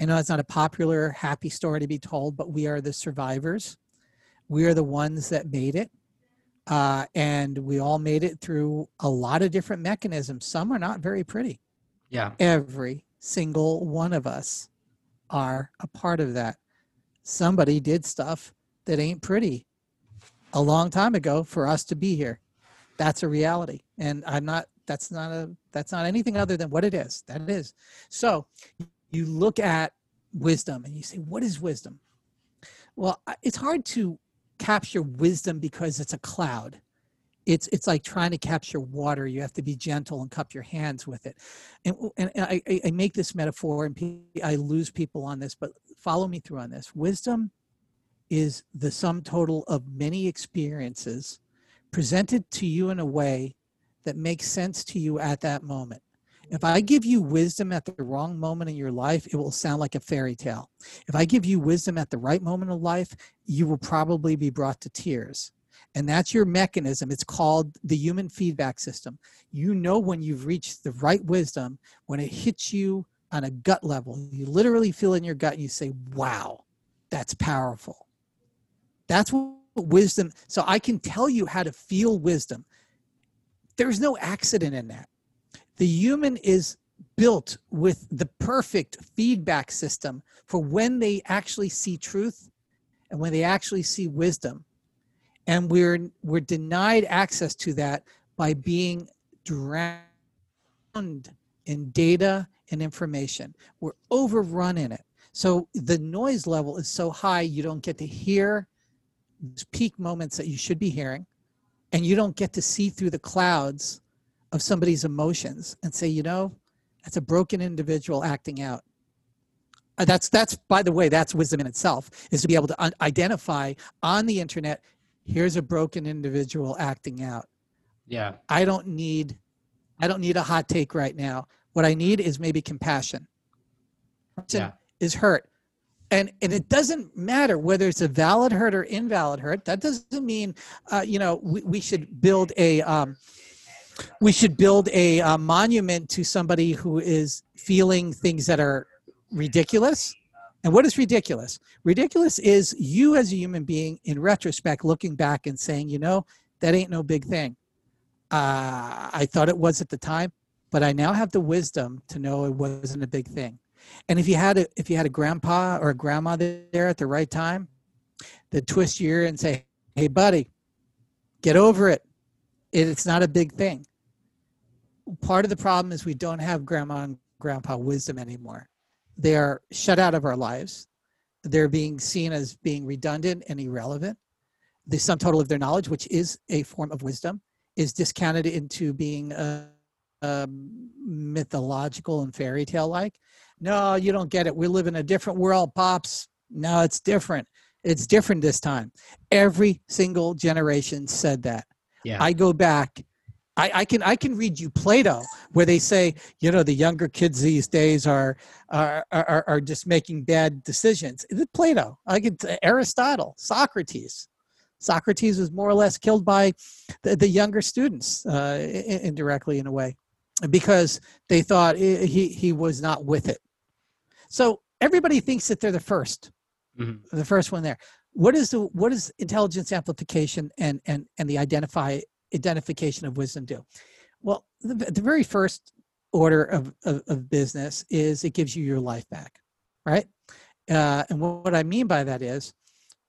I know it's not a popular, happy story to be told, but we are the survivors. We are the ones that made it. Uh, and we all made it through a lot of different mechanisms. Some are not very pretty. Yeah. Every single one of us are a part of that. Somebody did stuff that ain't pretty a long time ago for us to be here. That's a reality. And i'm not that's not a that's not anything other than what it is. That it is. So you look at wisdom and you say what is wisdom? Well it's hard to capture wisdom because it's a cloud it's it's like trying to capture water you have to be gentle and cup your hands with it and, and I, I make this metaphor and i lose people on this but follow me through on this wisdom is the sum total of many experiences presented to you in a way that makes sense to you at that moment. If I give you wisdom at the wrong moment in your life, it will sound like a fairy tale. If I give you wisdom at the right moment of life, you will probably be brought to tears. And that's your mechanism. It's called the human feedback system. You know when you've reached the right wisdom, when it hits you on a gut level. You literally feel in your gut and you say, wow, that's powerful. That's what wisdom. So I can tell you how to feel wisdom. There's no accident in that. The human is built with the perfect feedback system for when they actually see truth and when they actually see wisdom. And we're we're denied access to that by being drowned in data and information. We're overrun in it. So the noise level is so high you don't get to hear peak moments that you should be hearing and you don't get to see through the clouds of somebody's emotions and say you know that's a broken individual acting out uh, that's that's by the way that's wisdom in itself is to be able to un- identify on the internet here's a broken individual acting out. Yeah. I don't need i don't need a hot take right now. What i need is maybe compassion. Yeah. is hurt. And and it doesn't matter whether it's a valid hurt or invalid hurt. That doesn't mean uh, you know we, we should build a um, we should build a, a monument to somebody who is feeling things that are ridiculous and what is ridiculous ridiculous is you as a human being in retrospect looking back and saying you know that ain't no big thing uh, i thought it was at the time but i now have the wisdom to know it wasn't a big thing and if you had a if you had a grandpa or a grandma there at the right time, they'd twist your ear and say, "Hey, buddy, get over it. It's not a big thing." Part of the problem is we don't have grandma and grandpa wisdom anymore. They are shut out of our lives. They're being seen as being redundant and irrelevant. The sum total of their knowledge, which is a form of wisdom, is discounted into being uh, um, mythological and fairy tale like. No, you don't get it. We live in a different world, pops. No, it's different. It's different this time. Every single generation said that. Yeah. I go back. I, I can I can read you Plato, where they say, you know, the younger kids these days are are are, are just making bad decisions. Plato. I could Aristotle, Socrates. Socrates was more or less killed by the, the younger students uh, indirectly in a way because they thought he he was not with it. So everybody thinks that they're the 1st mm-hmm. the first one there. What is the what is intelligence amplification and and and the identify identification of wisdom do? Well, the, the very first order of, of, of, business is it gives you your life back, right? Uh, and what, what I mean by that is,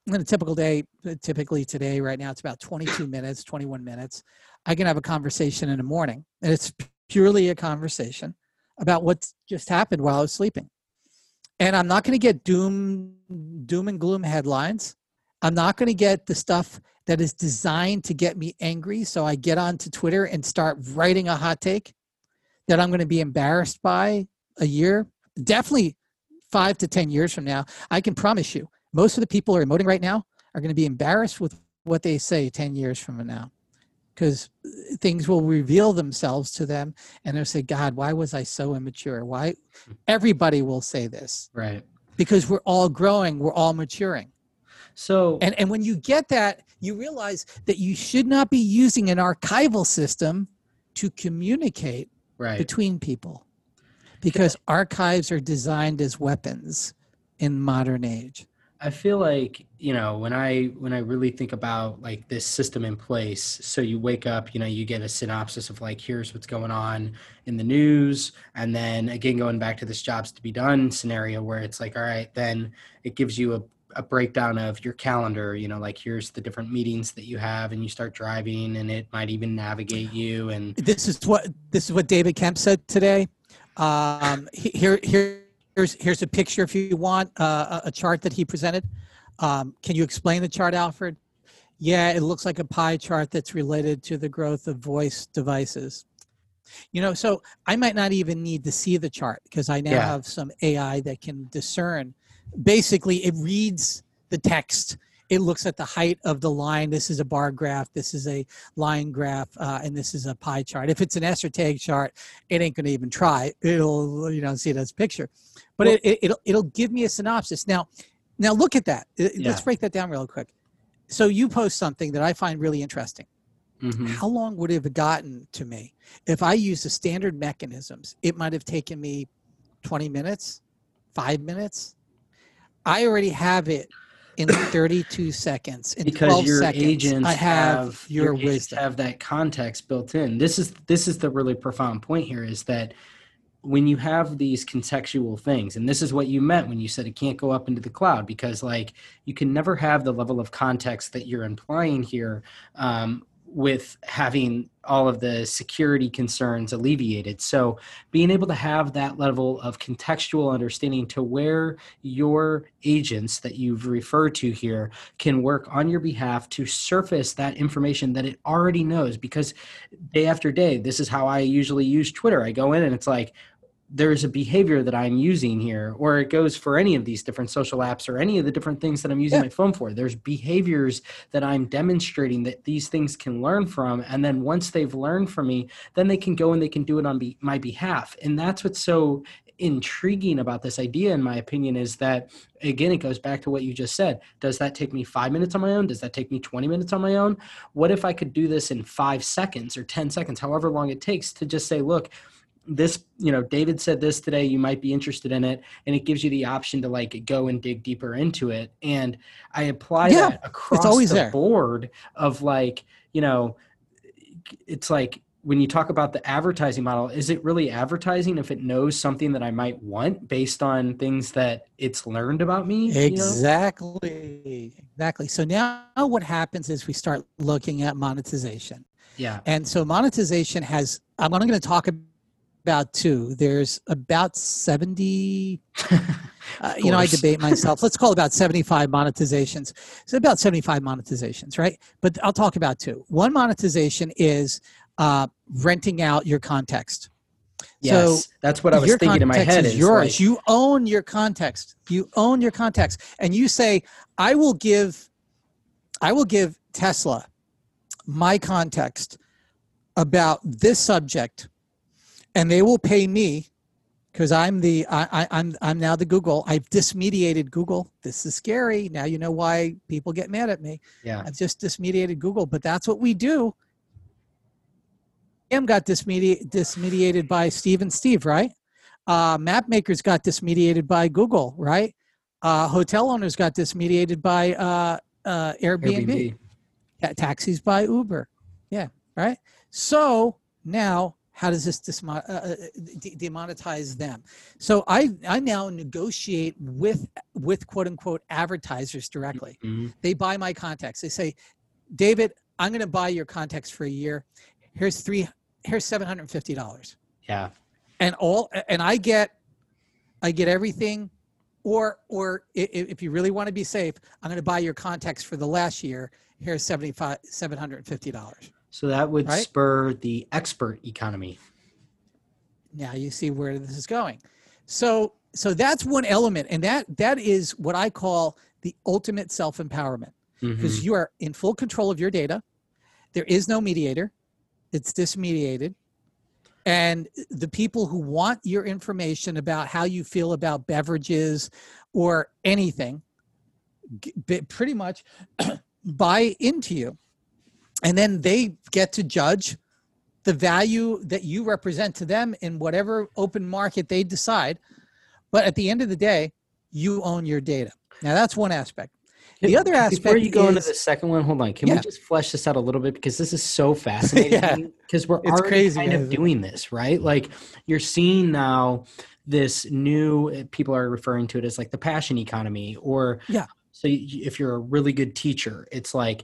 in a typical day, typically today, right now, it's about 22 minutes, 21 minutes. I can have a conversation in the morning, and it's purely a conversation about what just happened while I was sleeping. And I'm not going to get doom, doom and gloom headlines. I'm not going to get the stuff that is designed to get me angry. So I get onto Twitter and start writing a hot take that I'm going to be embarrassed by a year, definitely five to 10 years from now. I can promise you, most of the people who are emoting right now are going to be embarrassed with what they say 10 years from now because uh, things will reveal themselves to them and they'll say god why was i so immature? Why hmm. everybody will say this. Right. Because we're all growing we're all maturing. So and and when you get that you realize that you should not be using an archival system to communicate right. between people because yeah. archives are designed as weapons in modern age I feel like you know when I when I really think about like this system in place. So you wake up, you know, you get a synopsis of like here's what's going on in the news, and then again going back to this jobs to be done scenario where it's like, all right, then it gives you a a breakdown of your calendar you know like here's the different meetings that you have and you start driving and it might even navigate you and this is what this is what david kemp said today um here here here's here's a picture if you want uh, a chart that he presented. Um, can you explain the chart, Alfred? Yeah, it looks like a pie chart that's related to the growth of voice devices. You know, so I might not even need to see the chart because I now yeah. have some AI that can discern. Basically, it reads the text it looks at the height of the line. This is a bar graph. This is a line graph, uh, and this is a pie chart. If it's an Escher tag chart, it ain't going to even try. It'll you know see it as a picture, but well, it, it, it'll it'll give me a synopsis. Now, now look at that. Yeah. Let's break that down real quick. So you post something that I find really interesting. Mm-hmm. How long would it have gotten to me if I used the standard mechanisms? It might have taken me 20 minutes, five minutes. I already have it in <coughs> 32 seconds. In because your seconds, agents I have, have your, your wisdom. have that context built in. This is this is the really profound point here is that when you have these contextual things and this is what you meant when you said it can't go up into the cloud because like you can never have the level of context that you're implying here um, with having all of the security concerns alleviated. So, being able to have that level of contextual understanding to where your agents that you've referred to here can work on your behalf to surface that information that it already knows. Because day after day, this is how I usually use Twitter. I go in and it's like, there's a behavior that I'm using here, or it goes for any of these different social apps or any of the different things that I'm using yeah. my phone for. There's behaviors that I'm demonstrating that these things can learn from. And then once they've learned from me, then they can go and they can do it on be- my behalf. And that's what's so intriguing about this idea, in my opinion, is that again, it goes back to what you just said. Does that take me five minutes on my own? Does that take me 20 minutes on my own? What if I could do this in five seconds or 10 seconds, however long it takes to just say, look, this you know david said this today you might be interested in it and it gives you the option to like go and dig deeper into it. And i apply yeah, that across the there. board of like you know it's like when you talk about the advertising model is it really advertising if it knows something that i might want based on things that it's learned about me exactly you know? exactly. So now what happens is we start looking at monetization. Yeah. And so monetization has i'm only going to talk about about two. There's about 70, <laughs> uh, you know, I debate <laughs> myself. Let's call about 75 monetizations. So about 75 monetizations, right? But I'll talk about two. One monetization is uh, renting out your context. Yes, so that's what I was thinking in my head. Is, is yours. Like, you own your context. You own your context, and you say, "I will give, I will give Tesla my context about this subject and they will pay me because I'm the I, I, I'm I'm now the Google. I've dismediated Google. This is scary. Now you know why people get mad at me. Yeah, I've just dismediated Google, but that's what we do. M got dismedi- dismediated by Steve and Steve, right? Uh, map makers got dismediated by Google, right? Uh, hotel owners got dismediated by uh, uh, Airbnb. Airbnb. taxis by Uber. Yeah. right? So now how does this uh, uh demonetize them? So i i now negotiate with with quote unquote advertisers directly. Mm-hmm. they buy my contacts. They say david i'm going to buy your contacts for a year. Here's three here's $750 yeah. And all and i get i get everything. Or or if you really want to be safe i'm going to buy your contacts for the last year. Here's 75 $750 so that would right? spur the expert economy. Now you see where this is going. So so that's one element and that that is what I call the ultimate self-empowerment because mm-hmm. you are in full control of your data. There is no mediator. It's dismediated. And the people who want your information about how you feel about beverages or anything pretty much <clears throat> buy into you and then they get to judge the value that you represent to them in whatever open market they decide. But at the end of the day you own your data. Now that's one aspect. The other aspect before you go is, into the second one hold on. Can yeah. we just flesh this out a little bit? Because this is so <laughs> fascinating because yeah. we're it's already crazy, kind of doing this right? Like you're seeing now this new eh, people are referring to it as like the passion economy or yeah. so if you're a really good teacher it's like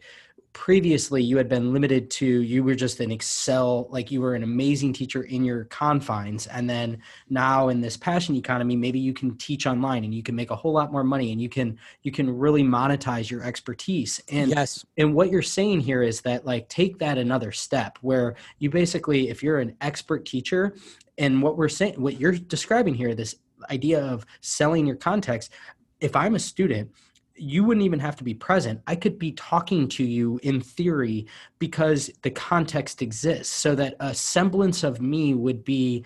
previously you had been limited to you were just an excel like you were an amazing teacher in your confines. And then now in this passion economy maybe you can teach online and you can make a whole lot more money and you can you can really monetize your expertise. And yes. and what you're saying here is that like take that another step where you basically if you're an expert teacher and what we're saying what you're describing here this idea of selling your context if i'm a student you wouldn't even have to be present. I could be talking to you in theory because the context exists so that a semblance of me would be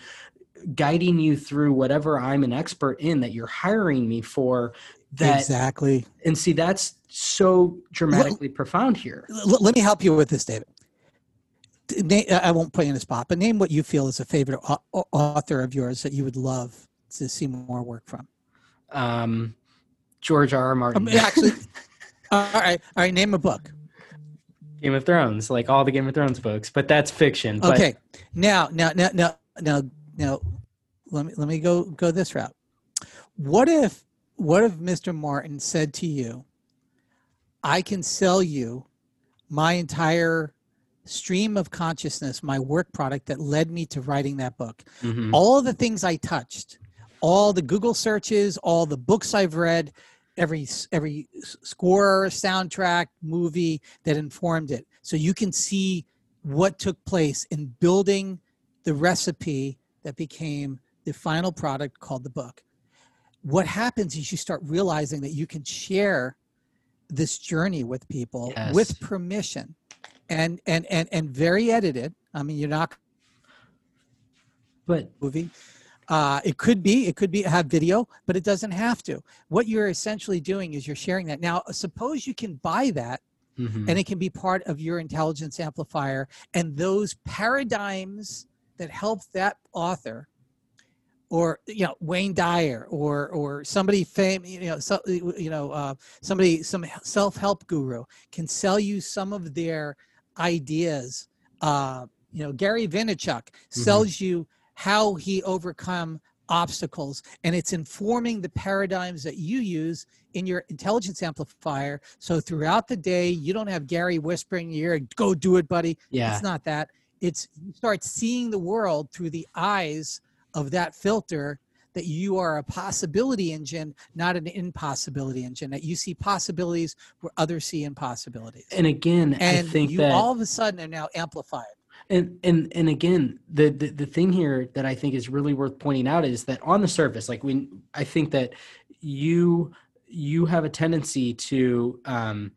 guiding you through whatever I'm an expert in that you're hiring me for that Exactly. And see that's so dramatically profound here. Let me help you with this David. I won't put you in a spot, but name what you feel is a favorite author of yours that you would love to see more work from. Um George R. R. Martin. Um, actually, <laughs> all right, all right. Name a book. Game of Thrones, like all the Game of Thrones books, but that's fiction. But... Okay, now, now, now, now, now, now, let me let me go go this route. What if what if Mr. Martin said to you, "I can sell you my entire stream of consciousness, my work product that led me to writing that book. Mm-hmm. All the things I touched, all the Google searches, all the books I've read, every every score, soundtrack, movie that informed it. So you can see what took place in building the recipe that became the final product called the book. What happens is you start realizing that you can share this journey with people yes. with permission and and and and very edited. I mean, you're not but movie uh, it could be, it could be have video, but it doesn't have to. What you're essentially doing is you're sharing that. Now, suppose you can buy that mm-hmm. and it can be part of your intelligence amplifier and those paradigms that help that author or you know Wayne Dyer or or somebody fame you know so, you know uh, somebody some self-help guru can sell you some of their ideas uh, you know Gary Vaynerchuk mm-hmm. sells mm-hmm. you how he overcome obstacles. And it's informing the paradigms that you use in your intelligence amplifier. So throughout the day you don't have gary whispering in your ear go do it buddy. Yeah. It's not that. It's you start seeing the world through the eyes of that filter that you are a possibility engine not an impossibility engine that you see possibilities where others see impossibilities. And again and i think you that all of a sudden are now amplified and and and again the, the the thing here that i think is really worth pointing out is that on the surface like when i think that you you have a tendency to um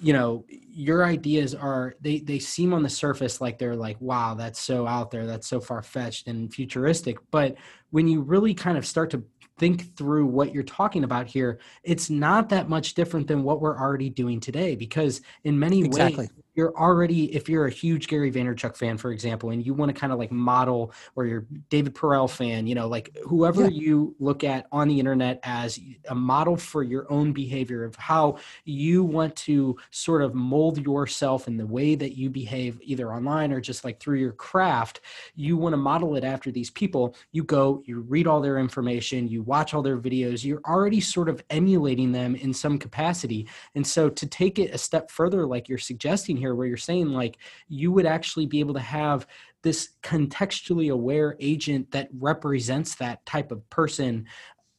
you know your ideas are they they seem on the surface like they're like wow that's so out there that's so far-fetched and futuristic but when you really kind of start to think through what you're talking about here it's not that much different than what we're already doing today because in many exactly. ways you're already if you're a huge Gary Vaynerchuk fan, for example, and you want to kind of like model or you're David Perell fan, you know, like whoever yeah. you look at on the internet as a model for your own behavior of how you want to sort of mold yourself in the way that you behave either online or just like through your craft, you want to model it after these people. You go, you read all their information, you watch all their videos, you're already sort of emulating them in some capacity. And so to take it a step further, like you're suggesting here, where you're saying like you would actually be able to have this contextually aware agent that represents that type of person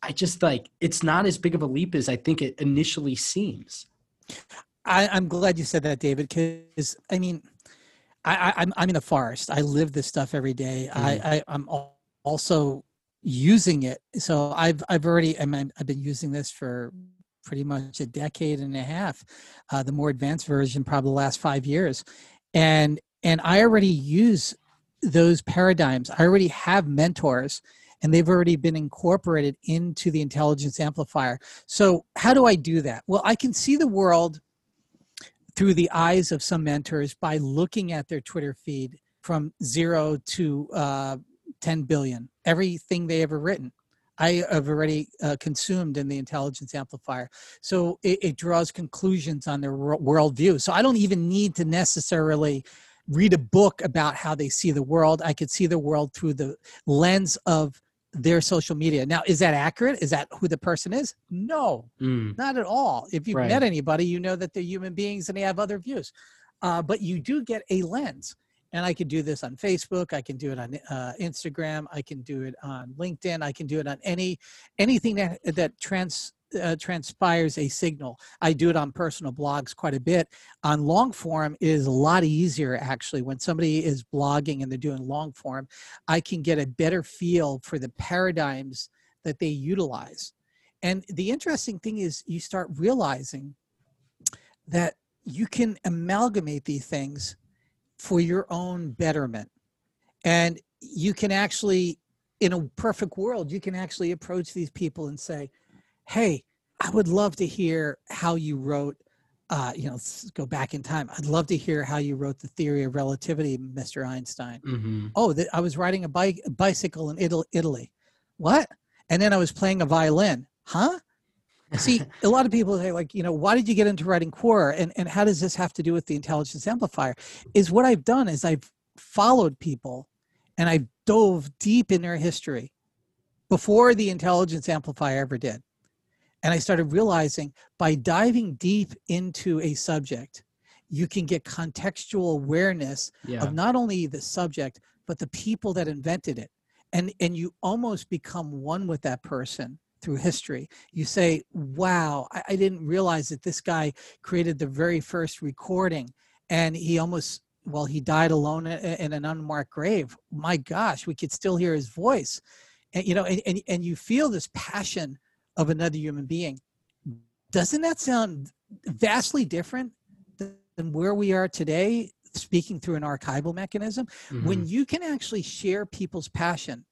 i just like it's not as big of a leap as i think it initially seems I, am glad you said that david because i mean I, I'm, I'm in a forest i live this stuff every day. Mm. I, I i'm also using it so i've i've already I mean, i've been using this for pretty much a decade and a half, uh, the more advanced version, probably the last five years. And and I already use those paradigms. I already have mentors and they've already been incorporated into the intelligence amplifier. So how do I do that? Well, I can see the world through the eyes of some mentors by looking at their Twitter feed from zero to uh, 10 billion, everything they ever written. I have already uh, consumed in the intelligence amplifier. So it, it draws conclusions on their worldview. So I don't even need to necessarily read a book about how they see the world. I could see the world through the lens of their social media. Now, is that accurate? Is that who the person is? No, mm. not at all. If you've right. met anybody, you know that they're human beings and they have other views. Uh, but you do get a lens and I can do this on Facebook. I can do it on uh, Instagram. I can do it on LinkedIn. I can do it on any anything that that trans uh, transpires a signal. I do it on personal blogs quite a bit. On long form is a lot easier actually. When somebody is blogging and they're doing long form, I can get a better feel for the paradigms that they utilize. And the interesting thing is you start realizing that you can amalgamate these things for your own betterment. And you can actually, in a perfect world, you can actually approach these people and say, Hey, I would love to hear how you wrote, uh, you know, go back in time. I'd love to hear how you wrote the theory of relativity, Mr. Einstein. Mm-hmm. Oh, I was riding a bike, a bicycle in Italy. What? And then I was playing a violin. Huh? See, <laughs> a lot of people say, like, you know, why did you get into writing Quora? And, and how does this have to do with the intelligence amplifier? Is what I've done is I've followed people and I dove deep in their history before the intelligence amplifier ever did. And I started realizing by diving deep into a subject, you can get contextual awareness yeah. of not only the subject, but the people that invented it. And, and you almost become one with that person through history. You say, wow, I, I didn't realize that this guy created the very first recording and he almost well he died alone in an unmarked grave my gosh we could still hear his voice and you know and, and, and you feel this passion of another human being doesn't that sound vastly different than where we are today speaking through an archival mechanism mm-hmm. when you can actually share people's passion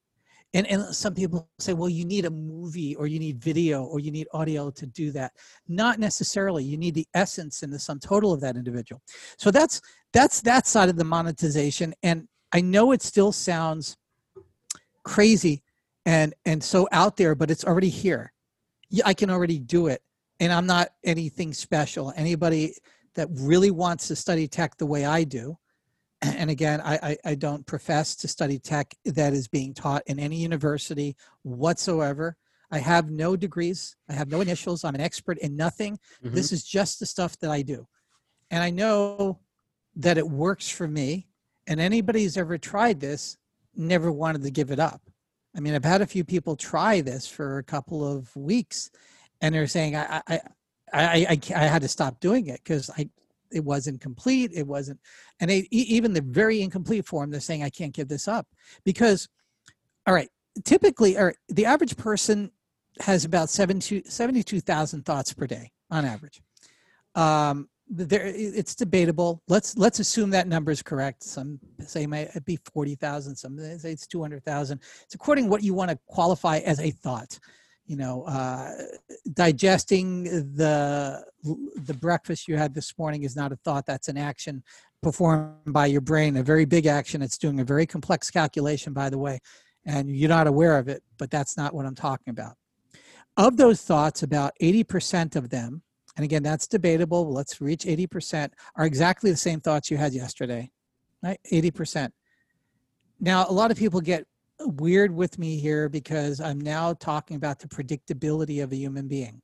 and and some people say well you need a movie or you need video or you need audio to do that. Not necessarily. You need the essence and the sum total of that individual. So that's that's that side of the monetization. And i know it still sounds crazy and and so out there but it's already here. I can already do it. And i'm not anything special. Anybody that really wants to study tech the way i do <clears throat> and again, I, I, I, don't profess to study tech that is being taught in any university whatsoever. I have no degrees. I have no initials. I'm an expert in nothing. Mm-hmm. This is just the stuff that I do. And I know that it works for me. And anybody who's ever tried this never wanted to give it up. I mean, I've had a few people try this for a couple of weeks and they're saying, I, I, I, I, I had to stop doing it because I, it wasn't complete it wasn't and they, even the very incomplete form they're saying i can't give this up because all right typically or the average person has about 72,000 thoughts per day on average. Um, there it's debatable. Let's let's assume that number is correct. Some say it might be 40,000 some say it's 200,000 it's according what you want to qualify as a thought you know, uh, digesting the the breakfast you had this morning is not a thought. That's an action performed by your brain, a very big action. It's doing a very complex calculation, by the way, and you're not aware of it. But that's not what I'm talking about. Of those thoughts, about 80% of them, and again, that's debatable. Let's reach 80%, are exactly the same thoughts you had yesterday, right? 80%. Now, a lot of people get weird with me here because I'm now talking about the predictability of a human being.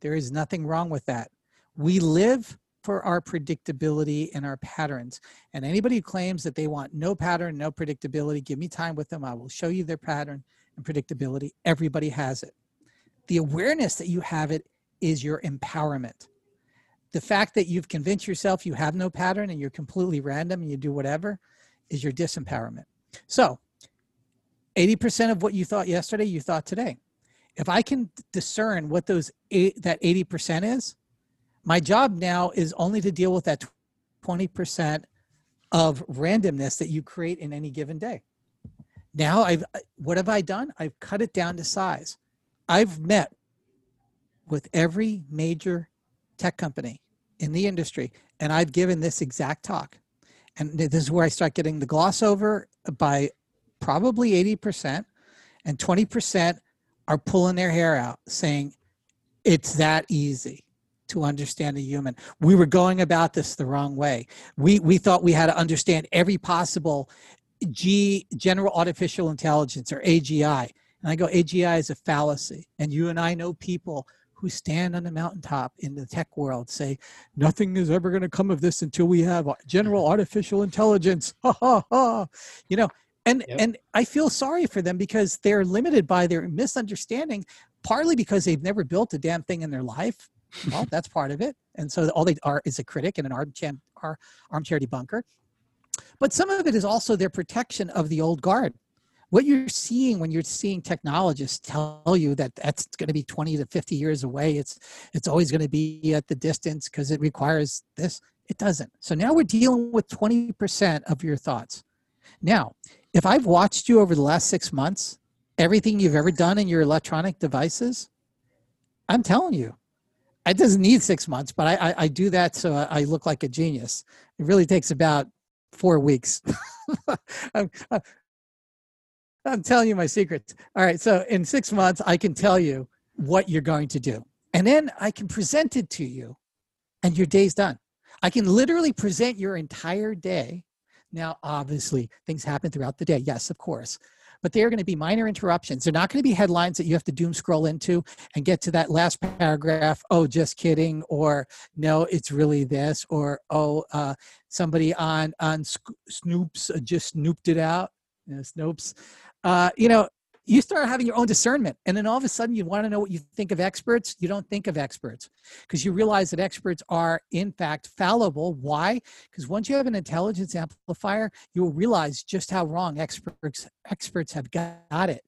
There is nothing wrong with that. We live for our predictability and our patterns. And anybody who claims that they want no pattern, no predictability, give me time with them. I will show you their pattern and predictability. Everybody has it. The awareness that you have it is your empowerment. The fact that you've convinced yourself you have no pattern and you're completely random and you do whatever is your disempowerment. So 80% of what you thought yesterday, you thought today. If I can discern what those eight, that 80% is, my job now is only to deal with that 20% of randomness that you create in any given day. Now I've uh, what have I done? I've cut it down to size. I've met with every major tech company in the industry and I've given this exact talk. And this is where I start getting the gloss over by probably 80%, and 20% are pulling their hair out saying it's that easy to understand a human. We were going about this the wrong way. We we thought we had to understand every possible G general artificial intelligence or AGI. And I go, AGI is a fallacy. And you and I know people who stand on the mountaintop in the tech world say, nothing is ever going to come of this until we have general artificial intelligence. <laughs> Ha ha ha. You know, and yep. and i feel sorry for them because they're limited by their misunderstanding partly because they've never built a damn thing in their life. Well <laughs> that's part of it. And so all they are is a critic and an armchair, armchair debunker but some of it is also their protection of the old guard. What you're seeing when you're seeing technologists tell you that that's going to be 20 to 50 years away it's it's always going to be at the distance because it requires this it doesn't. So now we're dealing with 20% of your thoughts. Now if I've watched you over the last six months, everything you've ever done in your electronic devices, I'm telling you, it doesn't need six months, but I, I, I do that so I look like a genius. It really takes about four weeks. <laughs> I'm, I'm telling you my secrets. All right, so in six months, I can tell you what you're going to do. And then I can present it to you, and your day's done. I can literally present your entire day now, obviously, things happen throughout the day. Yes, of course. But they are going to be minor interruptions. They're not going to be headlines that you have to doom scroll into and get to that last paragraph. Oh, just kidding. Or no, it's really this. Or oh, uh, somebody on on Snoops just snooped it out. You know, Snopes. Uh, you know, you start having your own discernment and then all of a sudden you want to know what you think of experts you don't think of experts because you realize that experts are in fact fallible. Why? Because once you have an intelligence amplifier you will realize just how wrong experts experts have got it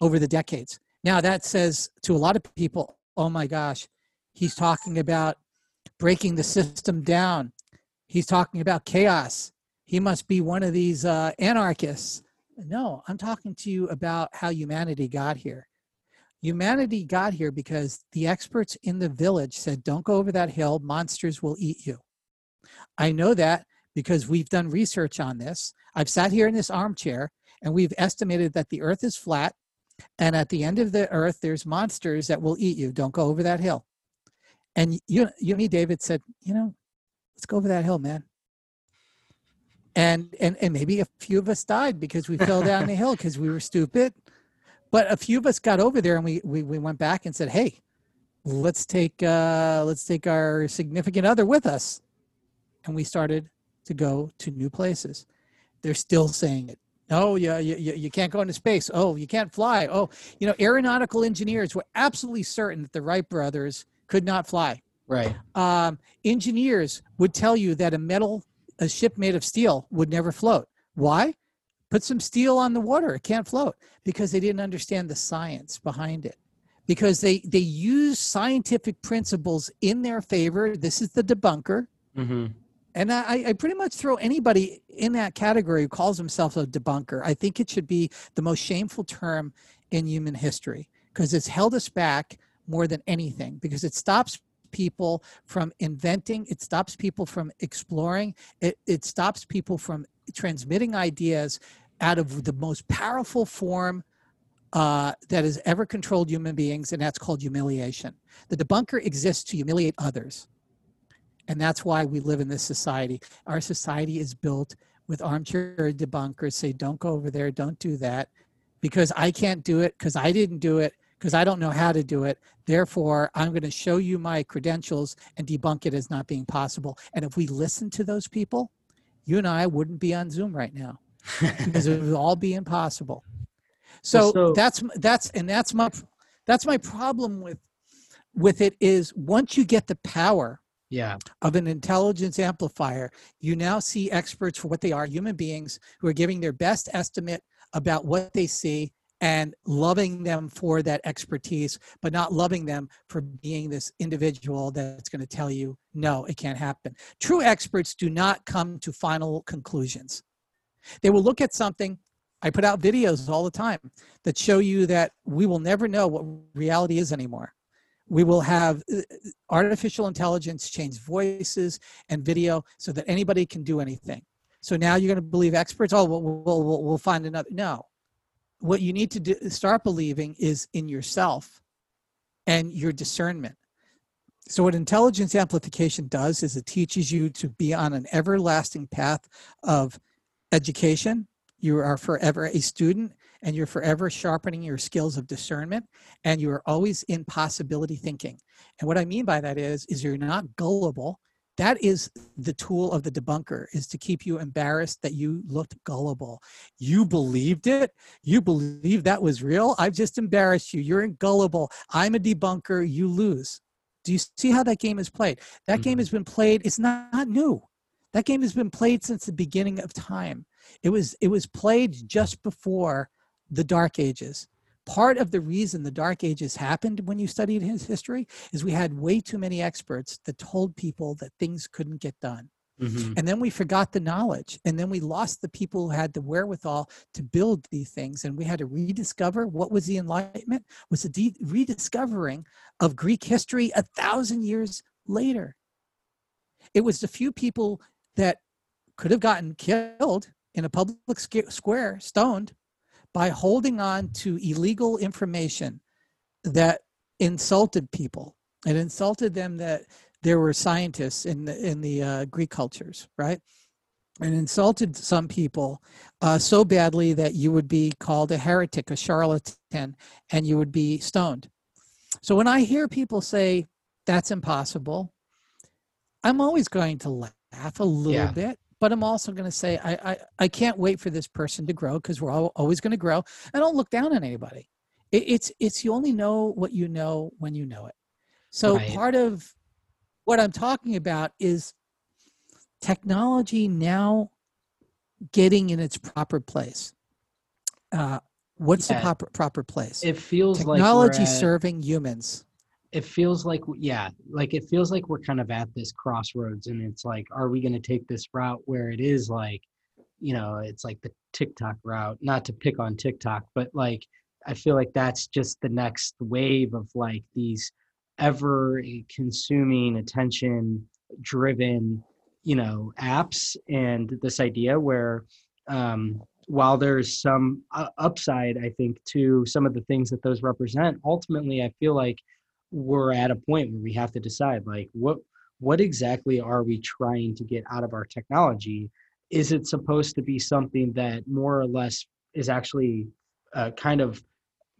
over the decades. Now that says to a lot of people oh my gosh he's talking about breaking the system down. He's talking about chaos. He must be one of these uh, anarchists no, I'm talking to you about how humanity got here. Humanity got here because the experts in the village said, don't go over that hill, monsters will eat you. I know that because we've done research on this. I've sat here in this armchair and we've estimated that the earth is flat and at the end of the earth there's monsters that will eat you. Don't go over that hill. And you, you me, David said, you know, let's go over that hill, man and and and maybe a few of us died because we fell down the hill <laughs> because we were stupid. But a few of us got over there and we, we we went back and said hey let's take uh let's take our significant other with us. And we started to go to new places. They're still saying it. Oh yeah you, you, you can't go into space. Oh you can't fly. Oh you know aeronautical engineers were absolutely certain that the wright brothers could not fly. Right. Um, engineers would tell you that a metal a ship made of steel would never float. Why? Put some steel on the water. It can't float because they didn't understand the science behind it. Because they they use scientific principles in their favor. This is the debunker. Mm-hmm. And I, I pretty much throw anybody in that category who calls himself a debunker. I think it should be the most shameful term in human history because it's held us back more than anything because it stops people from inventing it stops people from exploring it, it stops people from transmitting ideas out of the most powerful form uh, that has ever controlled human beings, and that's called humiliation. The debunker exists to humiliate others. And that's why we live in this society. Our society is built with armchair debunkers say, don't go over there, don't do that, because I can't do it, because I didn't do it, because I don't know how to do it. Therefore, I'm going to show you my credentials and debunk it as not being possible. And if we listen to those people, you and I wouldn't be on Zoom right now because it would all be impossible. So, so that's that's and that's my that's my problem with with it is once you get the power yeah of an intelligence amplifier you now see experts for what they are human beings who are giving their best estimate about what they see and loving them for that expertise but not loving them for being this individual that's going to tell you no it can't happen true experts do not come to final conclusions they will look at something I put out videos all the time that show you that we will never know what reality is anymore. We will have uh, artificial intelligence change voices and video so that anybody can do anything. So now you're going to believe experts. Oh, we'll, we'll, we'll find another. No. What you need to do, start believing is in yourself and your discernment. So, what intelligence amplification does is it teaches you to be on an everlasting path of education, you are forever a student and you're forever sharpening your skills of discernment and you are always in possibility thinking. And what I mean by that is is you're not gullible. That is the tool of the debunker is to keep you embarrassed that you looked gullible. You believed it. You believe that was real. I've just embarrassed you. You're gullible. I'm a debunker. You lose. Do you see how that game is played? That mm-hmm. game has been played. It's not, not new. That game has been played since the beginning of time. It was it was played just before the Dark Ages. Part of the reason the Dark Ages happened when you studied his history is we had way too many experts that told people that things couldn't get done. Mm-hmm. And then we forgot the knowledge. And then we lost the people who had the wherewithal to build these things. And we had to rediscover what was the Enlightenment, was the de- rediscovering of Greek history a thousand years later. It was the few people that could have gotten killed in a public square, stoned, by holding on to illegal information that insulted people. It insulted them that there were scientists in the in the uh, Greek cultures, right? And insulted some people uh, so badly that you would be called a heretic, a charlatan, and you would be stoned. So when I hear people say that's impossible, I'm always going to laugh a little yeah. bit but I'm also going to say I, I, I can't wait for this person to grow because we're all, always going to grow. I don't look down on anybody. It, it's it's you only know what you know when you know it. So right. part of what I'm talking about is technology now getting in its proper place. Uh, what's yeah. the proper proper place? It feels technology like technology serving humans it feels like yeah like it feels like we're kind of at this crossroads and it's like are we going to take this route where it is like you know it's like the tiktok route not to pick on tiktok but like i feel like that's just the next wave of like these ever consuming attention driven you know apps and this idea where um while there's some uh, upside i think to some of the things that those represent ultimately i feel like we're at a point where we have to decide like what what exactly are we trying to get out of our technology? Is it supposed to be something that more or less is actually uh, kind of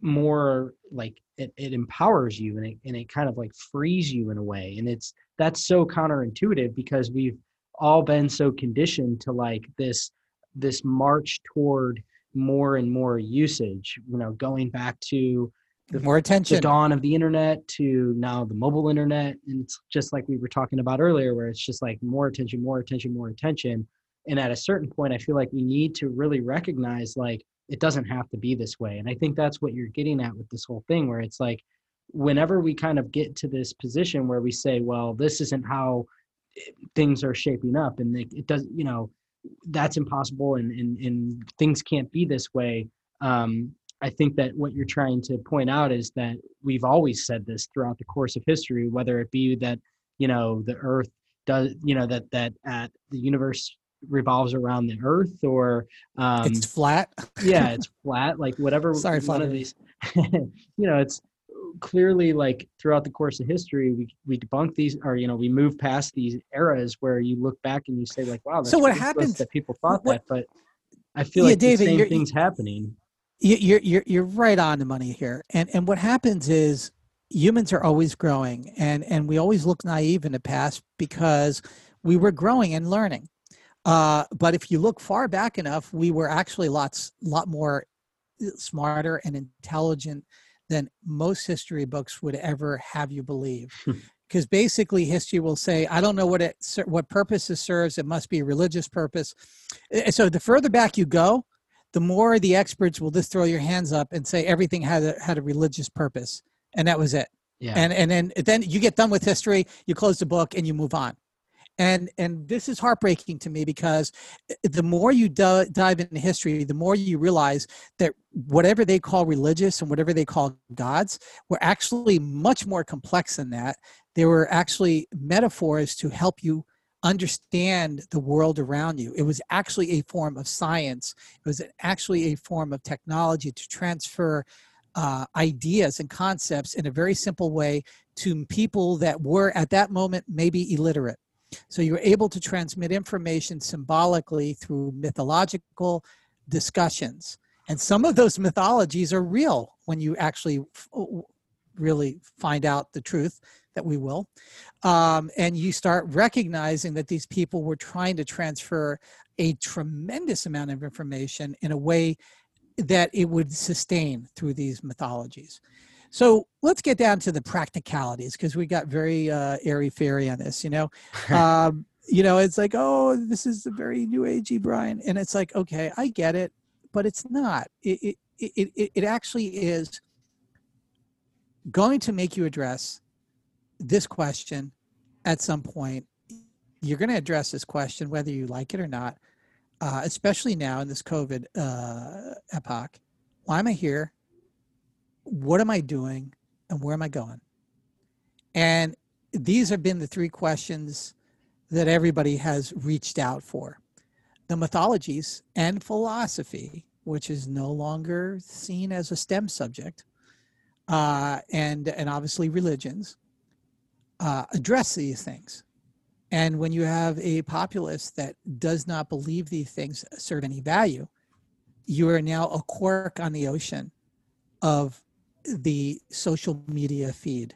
more like it, it empowers you and it, and it kind of like frees you in a way? And it's that's so counterintuitive because we've all been so conditioned to like this this march toward more and more usage you know going back to the, more attention. the dawn of the internet to now the mobile internet and it's just like we were talking about earlier where it's just like more attention more attention more attention. And at a certain point i feel like we need to really recognize like it doesn't have to be this way. And i think that's what you're getting at with this whole thing where it's like whenever we kind of get to this position where we say well this isn't how things are shaping up and it, it doesn't you know that's impossible and, and and things can't be this way um I think that what you're trying to point out is that we've always said this throughout the course of history, whether it be that you know the Earth does, you know that that at the universe revolves around the Earth, or um, it's flat. yeah, <laughs> it's flat. Like whatever. Sorry, one of these. <laughs> you know, it's clearly like throughout the course of history, we we debunk these, or you know, we move past these eras where you look back and you say like, wow. so what happens that people thought what, that, but I feel yeah, like David, the same thing's happening you're you're you're right on the money here. And and what happens is humans are always growing, and and we always look naive in the past because we were growing and learning. Uh, but if you look far back enough, we were actually lots lot more uh, smarter and intelligent than most history books would ever have you believe. because hmm. basically history will say i don't know what it what purpose it serves it must be a religious purpose so the further back you go the more the experts will just throw your hands up and say everything had a, had a religious purpose, and that was it. Yeah. And and then then you get done with history, you close the book, and you move on. And and this is heartbreaking to me because eh, eh, the more you do, dive into history, the more you realize that whatever they call religious and whatever they call gods were actually much more complex than that. They were actually metaphors to help you understand the world around you. It was actually a form of science, it was actually a form of technology to transfer uh, ideas and concepts in a very simple way to people that were at that moment maybe illiterate. So you were able to transmit information symbolically through mythological discussions. And some of those mythologies are real when you actually really find out the truth that we will. Um, and you start recognizing that these people were trying to transfer a tremendous amount of information in a way that it would sustain through these mythologies. So let's get down to the practicalities because we got very uh, airy fairy on this. You know, <laughs> um, you know, it's like, oh, this is a very new agey Brian, and it's like, okay, I get it, but it's not. It it it, it, it actually is going to make you address this question at some point. You're going to address this question whether you like it or not, uh, especially now in this COVID uh, epoch. Why am I here? What am I doing? And where am I going? And these have been the three questions that everybody has reached out for. The mythologies and philosophy, which is no longer seen as a STEM subject, uh, and and obviously religions uh, address these things. And when you have a populace that does not believe these things serve any value, you are now a cork on the ocean of the social media feed.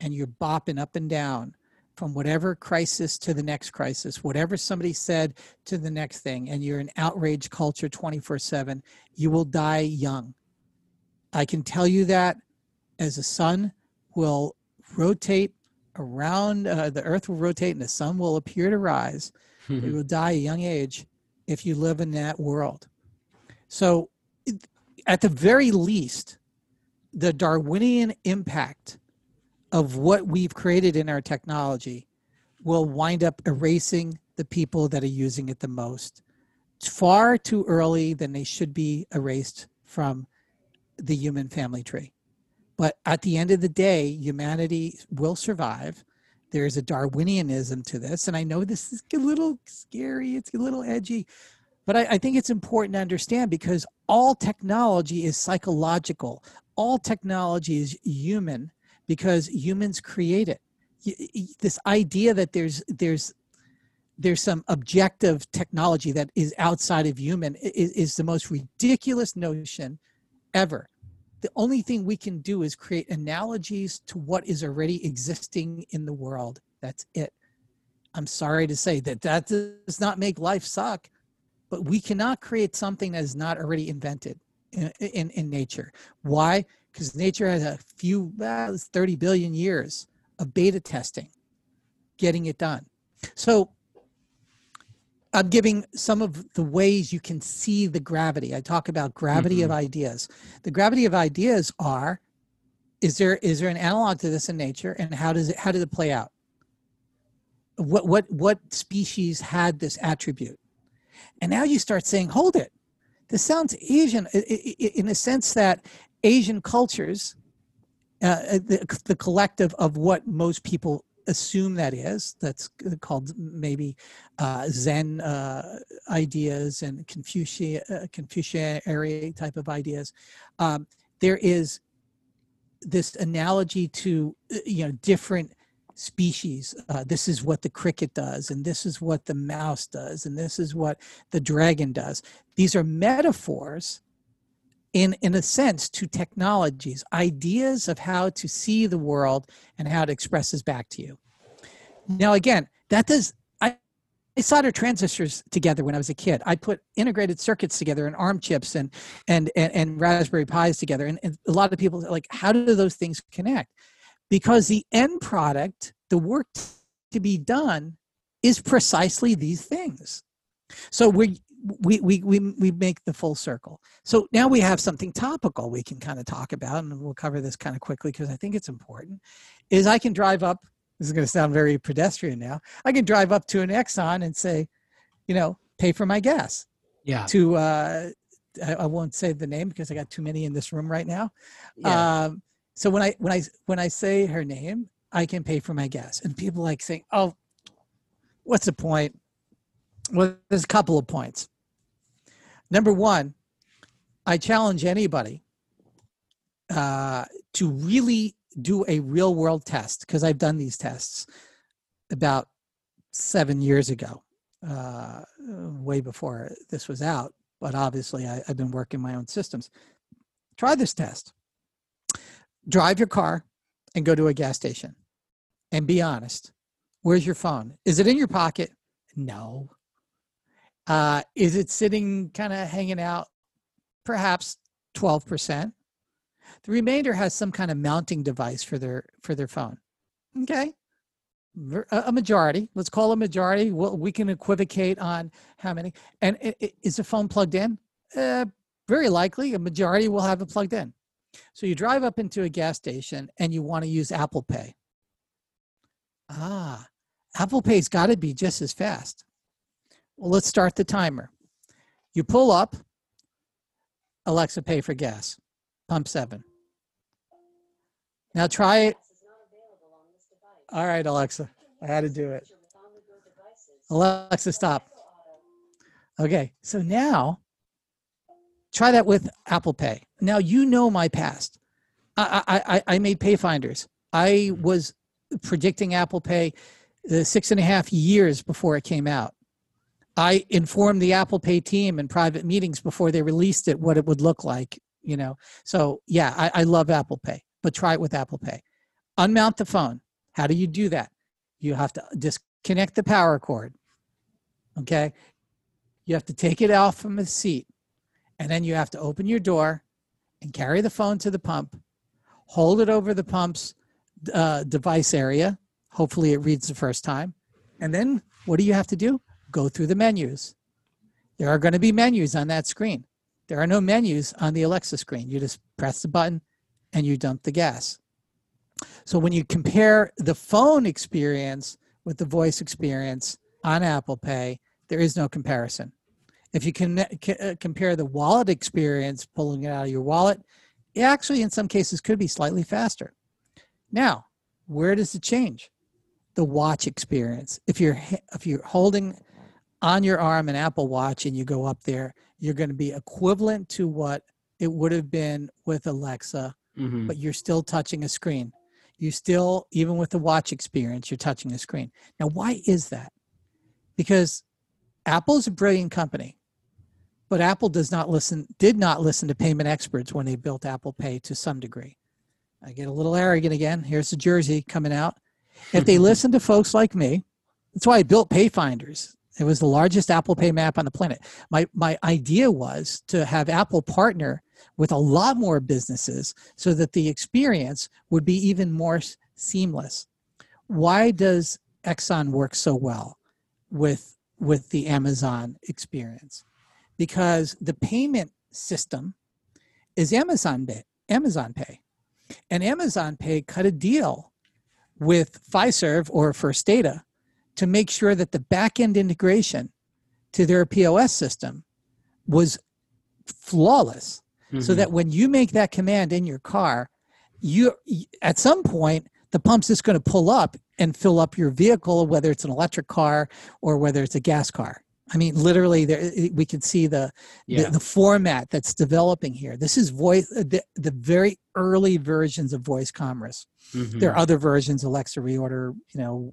And you're bopping up and down from whatever crisis to the next crisis, whatever somebody said to the next thing, and you're an outrage culture 24 7, you will die young. I can tell you that as the sun will rotate around uh, the earth will rotate and the sun will appear to rise. You <laughs> will die a young age if you live in that world. So at the very least the darwinian impact of what we've created in our technology will wind up erasing the people that are using it the most. Far too early than they should be erased from the human family tree but at the end of the day, humanity will survive. There's a Darwinianism to this. And I know this is a little scary, it's a little edgy, but I, I think it's important to understand because all technology is psychological, all technology is human because humans create it. This idea that there's there's there's some objective technology that is outside of human is, is the most ridiculous notion ever the only thing we can do is create analogies to what is already existing in the world. That's it. I'm sorry to say that that does not make life suck, but we cannot create something that is not already invented in, in, in nature. Why? Because nature has a few, well, 30 billion years of beta testing, getting it done. So I'm giving some of the ways you can see the gravity. I talk about gravity mm-hmm. of ideas. The gravity of ideas are is there is there an analog to this in nature and how does it how did it play out? What what what species had this attribute? And now you start saying, hold it. this sounds Asian in the sense that Asian cultures, uh, uh, the, the collective of what most people assume that is, that's called maybe uh, Zen uh, ideas and Confucian, uh, Confucian type of ideas. Um, there is this analogy to, uh, you know, different species. Uh, this is what the cricket does, and this is what the mouse does, and this is what the dragon does. These are metaphors, in in a sense, to technologies, ideas of how to see the world and how it expresses back to you. Now, again, that does. I, I soldered transistors together when I was a kid. I put integrated circuits together and ARM chips and and and, and Raspberry Pis together. And, and a lot of people are like, how do those things connect? because the end product, the work to be done, is precisely these things. So we we we we we make the full circle. So now we have something topical we can kind of talk about, and we'll cover this kind of quickly because I think it's important. Is I can drive up. This is going to sound very pedestrian now. I can drive up to an Exxon and say, you know, pay for my gas. Yeah. To uh, I, I won't say the name because I got too many in this room right now. Yeah. Um, so when I when I when I say her name, I can pay for my gas. And people like saying, "Oh, what's the point?" Well, there's a couple of points. Number one, I challenge anybody uh, to really do a real world test because I've done these tests about seven years ago, uh, way before this was out. But obviously, I, I've been working my own systems. Try this test drive your car and go to a gas station and be honest. Where's your phone? Is it in your pocket? No. Uh, is it sitting kind of hanging out? Perhaps 12%. The remainder has some kind of mounting device for their for their phone. Okay. A majority, let's call a majority. Well, we can equivocate on how many. And is the phone plugged in? Uh, very likely, a majority will have it plugged in. So you drive up into a gas station and you want to use Apple Pay. Ah, Apple Pay's got to be just as fast. Well, let's start the timer. You pull up, Alexa, pay for gas, pump seven. Now try it. All right, Alexa, I had to do it. Alexa, stop. Okay, so now Try that with Apple Pay. Now you know my past. I I, I made Payfinders. I was predicting Apple Pay the six and a half years before it came out. I informed the Apple Pay team in private meetings before they released it what it would look like. You know, so yeah, I, I love Apple Pay, but try it with Apple Pay. Unmount the phone. How do you do that? You have to disconnect the power cord. Okay, you have to take it out from the seat and then you have to open your door and carry the phone to the pump, hold it over the pump's uh, device area. Hopefully, it reads the first time. And then what do you have to do? Go through the menus. There are going to be menus on that screen. There are no menus on the Alexa screen. You just press the button and you dump the gas. So when you compare the phone experience with the voice experience on Apple Pay, there is no comparison. If you can uh, compare the wallet experience, pulling it out of your wallet, it actually, in some cases, could be slightly faster. Now, where does it change? The watch experience. If you're if you're holding on your arm an Apple Watch and you go up there, you're going to be equivalent to what it would have been with Alexa, mm-hmm. but you're still touching a screen. You still, even with the watch experience, you're touching a screen. Now, why is that? Because Apple is a brilliant company. But Apple does not listen, did not listen to payment experts when they built Apple Pay to some degree. I get a little arrogant again. Here's the jersey coming out. If they <laughs> listen to folks like me, that's why I built Payfinders. It was the largest Apple Pay map on the planet. My my idea was to have Apple partner with a lot more businesses so that the experience would be even more seamless. Why does Exxon work so well with with the Amazon experience? because the payment system is Amazon Pay, Amazon Pay. And Amazon Pay cut a deal with Fiserv or First Data to make sure that the back end integration to their POS system was flawless mm-hmm. so that when you make that command in your car you at some point the pump's just going to pull up and fill up your vehicle whether it's an electric car or whether it's a gas car i mean literally there we can see the, yeah. the, the format that's developing here this is voice uh, the, the very early versions of voice commerce mm-hmm. there are other versions alexa reorder you know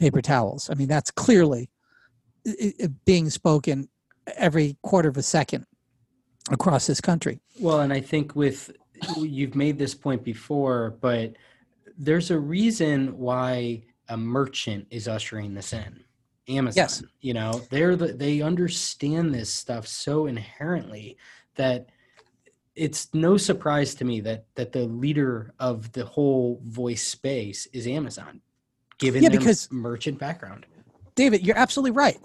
paper towels i mean that's clearly being spoken every quarter of a second across this country. Well, and I think with you've made this point before, but there's a reason why a merchant is ushering this in. Amazon, yes. you know, they're the, they understand this stuff so inherently that it's no surprise to me that that the leader of the whole voice space is Amazon, given yeah, because merchant background. David, you're absolutely right.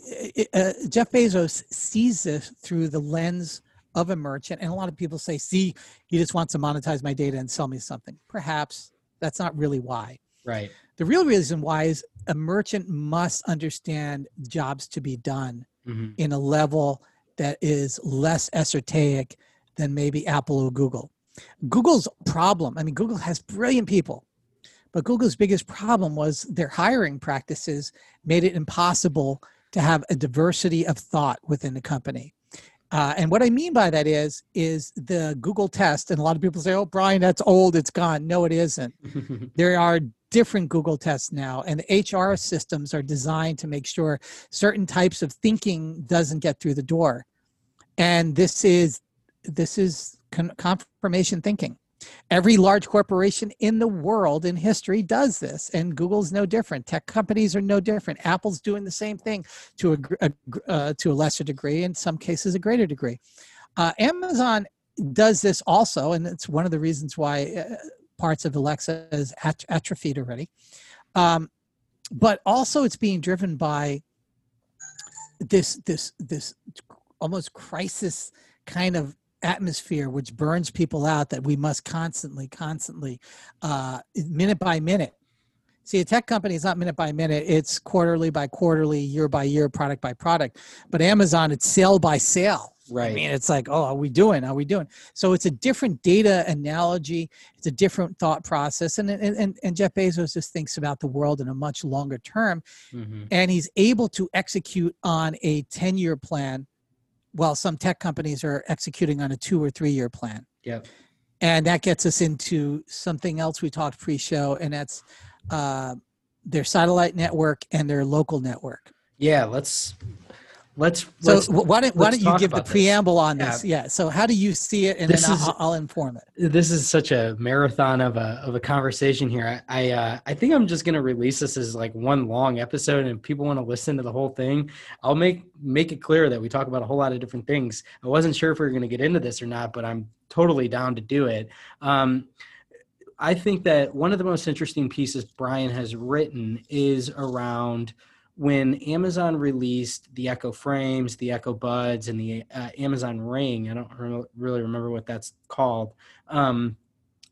Uh, Jeff Bezos sees this through the lens of a merchant. And a lot of people say, see, he just wants to monetize my data and sell me something. Perhaps that's not really why. Right. The real reason why is a merchant must understand jobs to be done mm-hmm. in a level that is less esoteric than maybe Apple or Google. Google's problem, I mean, Google has brilliant people, but Google's biggest problem was their hiring practices made it impossible to have a diversity of thought within the company. Uh, and what I mean by that is, is the Google test, and a lot of people say, "Oh, Brian, that's old; it's gone." No, it isn't. <laughs> there are different Google tests now, and the HR systems are designed to make sure certain types of thinking doesn't get through the door. And this is this is con- confirmation thinking. Every large corporation in the world in history does this, and Google's no different. Tech companies are no different. Apple's doing the same thing to a, uh, to a lesser degree, in some cases, a greater degree. Uh, Amazon does this also, and it's one of the reasons why uh, parts of Alexa is at- atrophied already. Um, but also, it's being driven by this this this almost crisis kind of atmosphere which burns people out that we must constantly constantly uh, minute by minute. See a tech company is not minute by minute. It's quarterly by quarterly year by year product by product. But amazon it's sale by sale. Right. i mean it's like oh are we doing are we doing? So it's a different data analogy. It's a different thought process. And and, and jeff bezos just thinks about the world in a much longer term. Mm-hmm. and he's able to execute on a 10 year plan while some tech companies are executing on a two or three year plan. Yep. And that gets us into something else we talked pre-show, and that's uh, their satellite network and their local network. Yeah, let's let's. So let's, why don't why don't you give the preamble this. on this? Yeah. yeah. So how do you see it, and this then is, I'll, I'll, inform it. This is such a marathon of a of a conversation here. I I, uh, I think I'm just gonna release this as like one long episode, and people want to listen to the whole thing. I'll make make it clear that we talk about a whole lot of different things. I wasn't sure if we were gonna get into this or not, but I'm totally down to do it. Um, I think that one of the most interesting pieces Brian has written is around when Amazon released the Echo Frames, the Echo Buds, and the uh, Amazon Ring, I don't re- really remember what that's called. Um,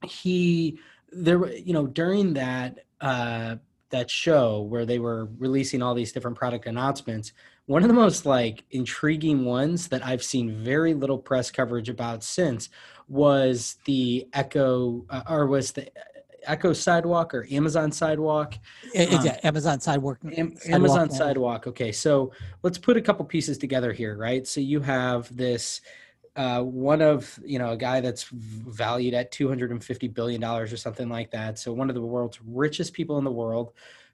he there, you know, during that uh, that show where they were releasing all these different product announcements, one of the most like intriguing ones that I've seen very little press coverage about since was the Echo, uh, or was the Echo Sidewalk or Amazon Sidewalk? Um, yeah, Amazon Sidewalk. Am, Amazon Sidewalk. Okay, so let's put a couple pieces together here, right? So you have this uh, one of you know a guy that's valued at 250 billion dollars or something like that. So one of the world's richest people in the world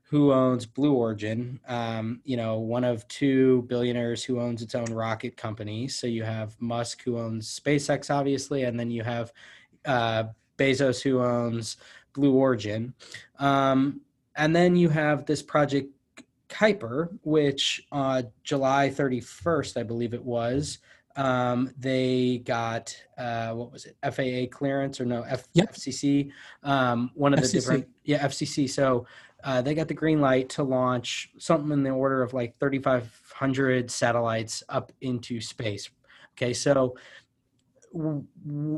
who owns Blue Origin, um, you know, one of two billionaires who owns its own rocket company. So you have Musk who owns SpaceX, obviously, and then you have uh, Bezos who owns Blue Origin. Um, and then you have this project Kuiper, which uh, July 31st, I believe it was, um, they got uh, what was it FAA clearance or no F- yep. FCC um, one of FCC. the different yeah FCC so uh, they got the green light to launch something in the order of like 3,500 satellites up into space okay so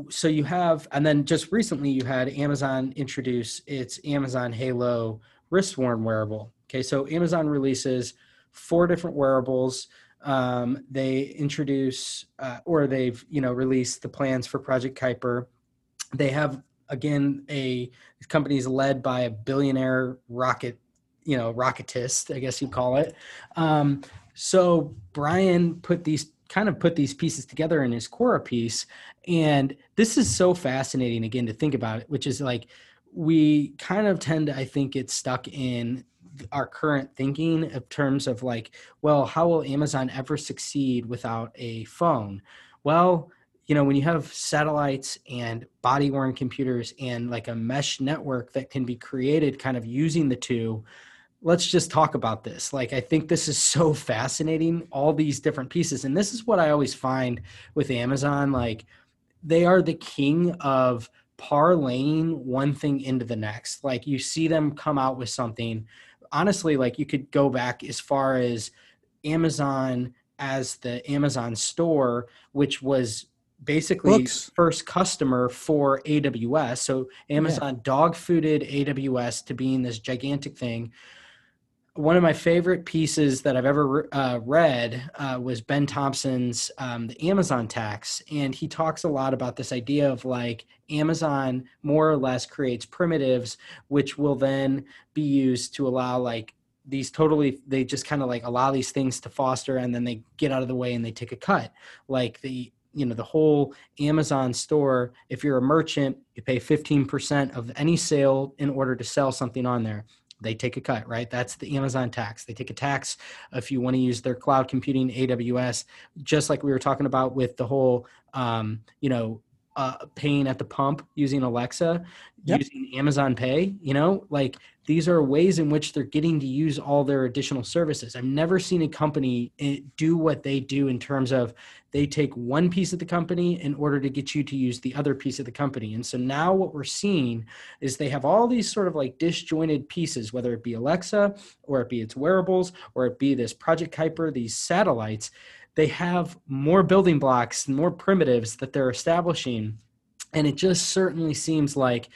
so you have and then just recently you had amazon introduce its amazon halo wrist worn wearable. Okay so amazon releases four different wearables. Um, they introduce uh, or they've you know released the plans for Project Kuiper. They have again a company is led by a billionaire rocket you know rocketist i guess you call it. Um, so brian put these kind of put these pieces together in his Quora piece. And this is so fascinating again to think about it which is like we kind of tend to i think get stuck in our current thinking in terms of like well how will amazon ever succeed without a phone? Well you know when you have satellites and body worn computers and like a mesh network that can be created kind of using the two let's just talk about this like i think this is so fascinating all these different pieces and this is what i always find with amazon like they are the king of parlaying one thing into the next like you see them come out with something honestly like you could go back as far as amazon as the amazon store which was basically Books. first customer for AWS. So Amazon yeah. dog fooded AWS to being this gigantic thing. One of my favorite pieces that I've ever uh, read uh, was Ben Thompson's um, The Amazon Tax. And he talks a lot about this idea of like Amazon more or less creates primitives, which will then be used to allow like these totally they just kind of like allow these things to foster and then they get out of the way and they take a cut like the you know the whole amazon store if you're a merchant you pay 15% of any sale in order to sell something on there they take a cut right? That's the amazon tax. They take a tax if you want to use their cloud computing aws just like we were talking about with the whole um, you know uh, paying at the pump using alexa yep. using amazon pay you know? Like these are ways in which they're getting to use all their additional services. I've never seen a company eh, do what they do in terms of they take one piece of the company in order to get you to use the other piece of the company. And so now what we're seeing is they have all these sort of like disjointed pieces, whether it be Alexa or it be its wearables or it be this Project Kuiper, these satellites. They have more building blocks and more primitives that they're establishing. And it just certainly seems like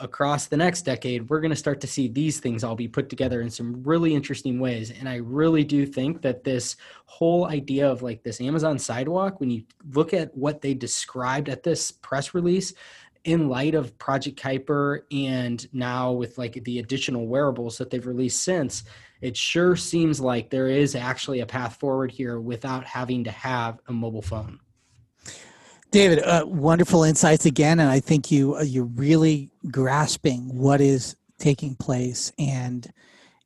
across the next decade, we're going to start to see these things all be put together in some really interesting ways. And I really do think that this whole idea of like this Amazon sidewalk, when you look at what they described at this press release, in light of Project Kuiper and now with like the additional wearables that they've released since, it sure seems like there is actually a path forward here without having to have a mobile phone. David, uh, wonderful insights again, and I think you uh, you're really grasping what is taking place. And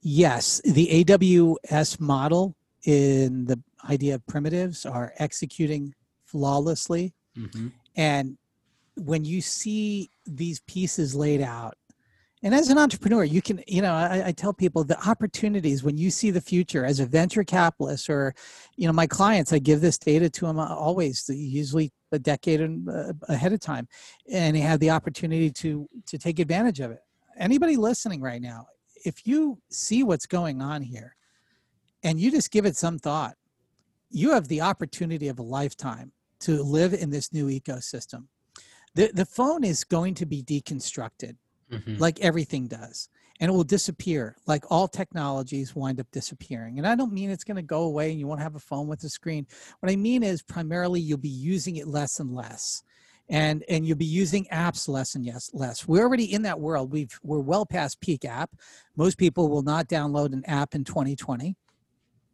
yes, the AWS model in the idea of primitives are executing flawlessly. Mm-hmm. And when you see these pieces laid out, and as an entrepreneur you can you know I, I, tell people the opportunities when you see the future as a venture capitalist or you know my clients i give this data to them always usually a decade uh, ahead of time and he had the opportunity to to take advantage of it anybody listening right now if you see what's going on here and you just give it some thought you have the opportunity of a lifetime to live in this new ecosystem the, the phone is going to be deconstructed mm-hmm. like everything does. And it will disappear, like all technologies wind up disappearing. And I don't mean it's going to go away and you won't have a phone with a screen. What I mean is primarily you'll be using it less and less. And, and you'll be using apps less and yes less. We're already in that world. We've we're well past peak app. Most people will not download an app in 2020.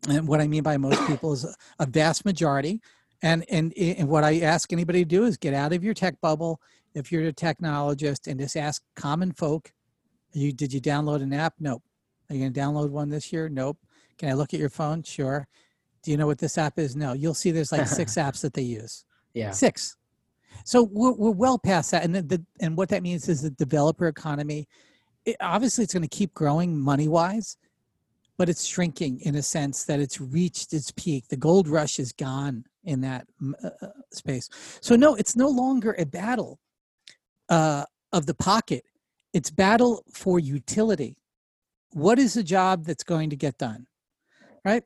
And what I mean by most people is a, a vast majority. And, and and what I ask anybody to do is get out of your tech bubble if you're a technologist and just ask common folk, you did you download an app? Nope. Are you going to download one this year? Nope. Can I look at your phone? Sure. Do you know what this app is? No. You'll see there's like six <laughs> apps that they use. Yeah. Six. So we're, we're well past that. And the, the and what that means is the developer economy, it, obviously it's going to keep growing money wise, but it's shrinking in a sense that it's reached its peak. The gold rush is gone in that uh, uh, space. So no, it's no longer a battle uh, of the pocket. It's battle for utility. What is the job that's going to get done, right?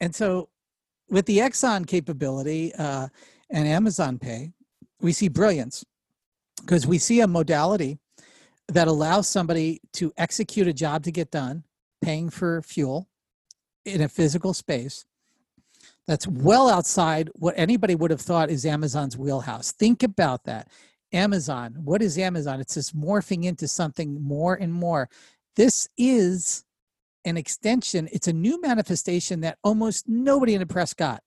And so, with the Exxon capability uh, and Amazon Pay, we see brilliance because we see a modality that allows somebody to execute a job to get done, paying for fuel in a physical space that's well outside what anybody would have thought is Amazon's wheelhouse. Think about that. Amazon, what is Amazon? It's just morphing into something more and more. This is an extension, it's a new manifestation that almost nobody in the press got.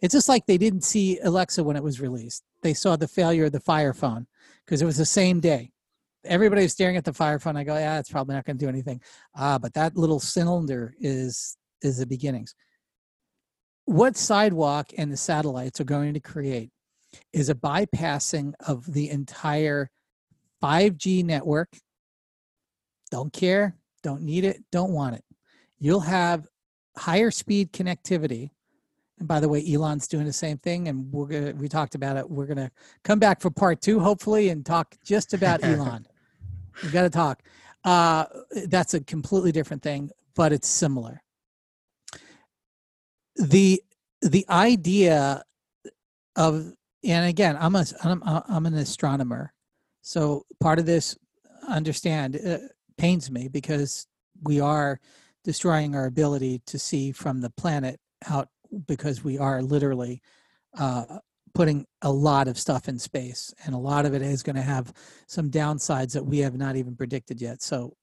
It's just like they didn't see Alexa when it was released. They saw the failure of the Fire phone because it was the same day. Everybody was staring at the Fire phone. I go, yeah, it's probably not going to do anything. Ah, but that little cylinder is is the beginnings. What Sidewalk and the satellites are going to create is a bypassing of the entire 5G network. Don't care, don't need it, don't want it. You'll have higher speed connectivity. And by the way, Elon's doing the same thing, and we're gonna we talked about it. We're gonna come back for part two, hopefully, and talk just about <laughs> Elon. We've got to talk. Uh, that's a completely different thing, but it's similar. The the idea of and again, I'm a I'm, I'm an astronomer, so part of this understand uh, pains me because we are destroying our ability to see from the planet out because we are literally uh, putting a lot of stuff in space. And a lot of it is going to have some downsides that we have not even predicted yet. So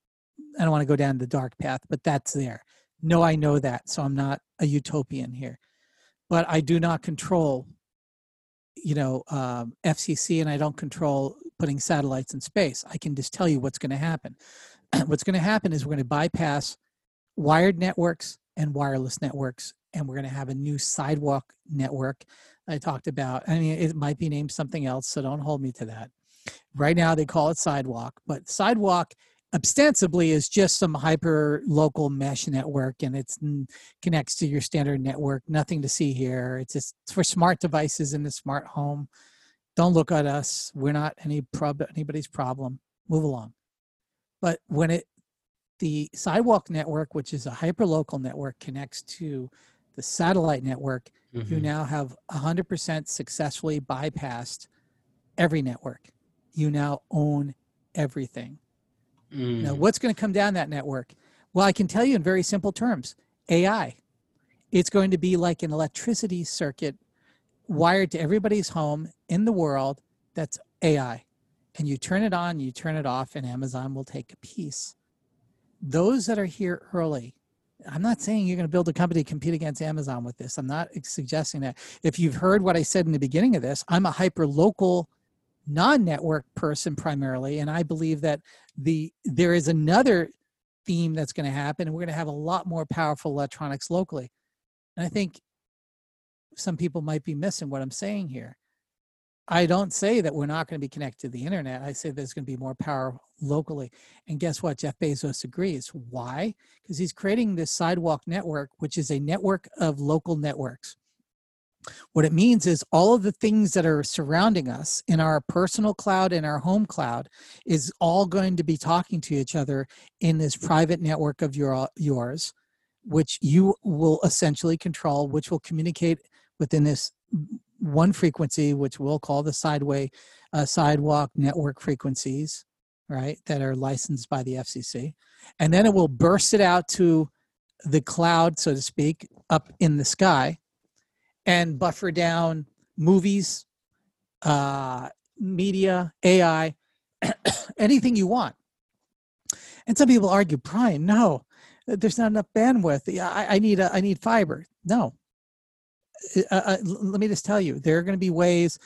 i don't want to go down the dark path but that's there. No i know that so i'm not a utopian here. But i do not control you know um, fcc and i don't control putting satellites in space. I can just tell you what's going to happen. <clears throat> What's going to happen is we're going to bypass wired networks and wireless networks and we're going to have a new sidewalk network. I talked about i mean it might be named something else so don't hold me to that. Right now they call it sidewalk but sidewalk ostensibly is just some hyper local mesh network and it connects to your standard network nothing to see here. It's just for smart devices in the smart home. Don't look at us. We're not any prob- anybody's problem. Move along. But when it the sidewalk network which is a hyper local network connects to the satellite network mm-hmm. you now have 100% successfully bypassed every network. You now own everything Mm. Now, what's going to come down that network? Well, I can tell you in very simple terms AI. It's going to be like an electricity circuit wired to everybody's home in the world that's AI. And you turn it on, you turn it off, and Amazon will take a piece. Those that are here early, I'm not saying you're going to build a company to compete against Amazon with this. I'm not suggesting that. If you've heard what I said in the beginning of this, I'm a hyper local non-network person primarily and i believe that the there is another theme that's going to happen and we're going to have a lot more powerful electronics locally. And i think some people might be missing what i'm saying here. I don't say that we're not going to be connected to the internet. I say there's going to be more power locally. And guess what? Jeff bezos agrees. Why? Because he's creating this sidewalk network which is a network of local networks what it means is all of the things that are surrounding us in our personal cloud and our home cloud is all going to be talking to each other in this private network of your yours, which you will essentially control, which will communicate within this one frequency, which we'll call the sideway uh, sidewalk network frequencies, right? That are licensed by the FCC, and then it will burst it out to the cloud, so to speak, up in the sky and buffer down movies, uh, media, AI, <coughs> anything you want. And some people argue, Brian, no, there's not enough bandwidth. I, I need a, I need fiber. No. Uh, uh, uh let me just tell you, there are going to be ways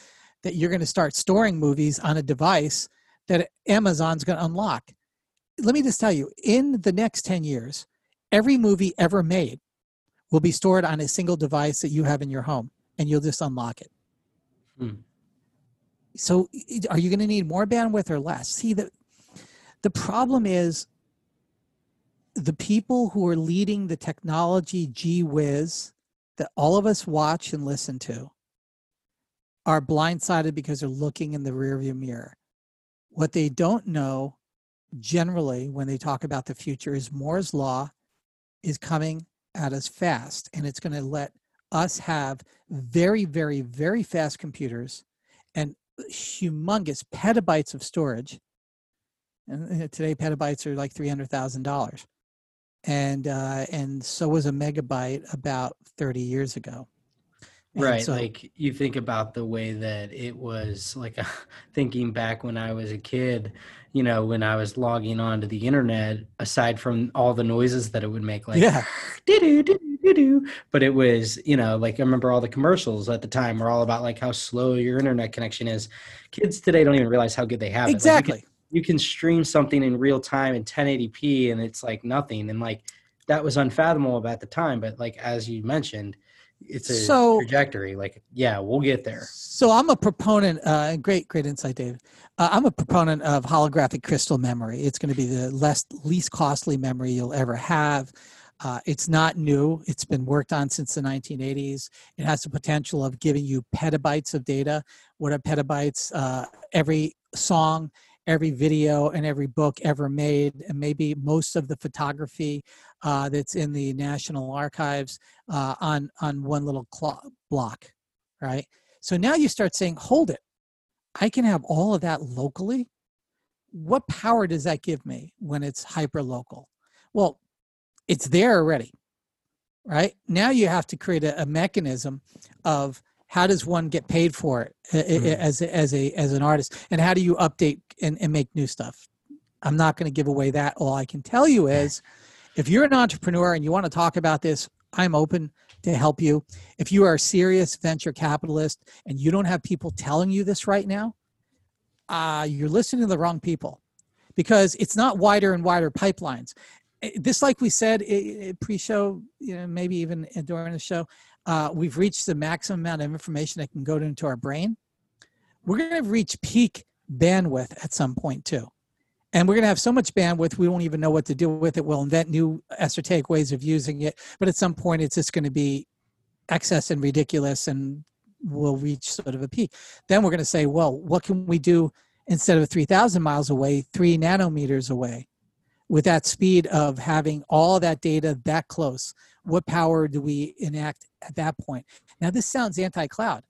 that you're going to start storing movies on a device that Amazon's going to unlock. Let me just tell you, in the next 10 years, every movie ever made will be stored on a single device that you have in your home and you'll just unlock it. Hmm. So are you going to need more bandwidth or less? See the the problem is the people who are leading the technology gee whiz that all of us watch and listen to are blindsided because they're looking in the rearview mirror. What they don't know generally when they talk about the future is Moore's law is coming at us fast and it's going to let us have very very very fast computers and humongous petabytes of storage. And uh, today petabytes are like $300000 and uh, and so was a megabyte about 30 years ago And right. So, like you think about the way that it was like <laughs> thinking back when I was a kid, you know, when I was logging on to the internet, aside from all the noises that it would make, like, yeah. <laughs> but it was, you know, like I remember all the commercials at the time were all about like how slow your internet connection is. Kids today don't even realize how good they have exactly. it. Like you, you can stream something in real time in 1080p and it's like nothing. And like that was unfathomable at the time. But like, as you mentioned, it's a so, trajectory. Like, yeah, we'll get there. So I'm a proponent. Uh, great, great insight, David. Uh, I'm a proponent of holographic crystal memory. It's going to be the less least costly memory you'll ever have. Uh, it's not new. It's been worked on since the 1980s. It has the potential of giving you petabytes of data. What are petabytes? Uh, every song, every video, and every book ever made, and maybe most of the photography uh, that's in the National Archives uh, on on one little block, right? So now you start saying, "Hold it, I can have all of that locally." What power does that give me when it's hyper local? Well, it's there already, right? Now you have to create a, a mechanism of how does one get paid for it mm-hmm. as as a as an artist, and how do you update and, and make new stuff? I'm not going to give away that. All I can tell you is if you're an entrepreneur and you want to talk about this, I'm open to help you. If you are a serious venture capitalist and you don't have people telling you this right now, uh, you're listening to the wrong people because it's not wider and wider pipelines. Eh, this, like we said pre-show, you know, maybe even during the show, uh, we've reached the maximum amount of information that can go into our brain. We're going to reach peak bandwidth at some point too. And we're going to have so much bandwidth we won't even know what to do with it. We'll invent new esoteric ways of using it. But at some point it's just going to be excess and ridiculous and we'll reach sort of a peak. Then we're going to say well what can we do instead of 3000 miles away 3 nanometers away with that speed of having all that data that close what power do we enact at that point now this sounds anti-cloud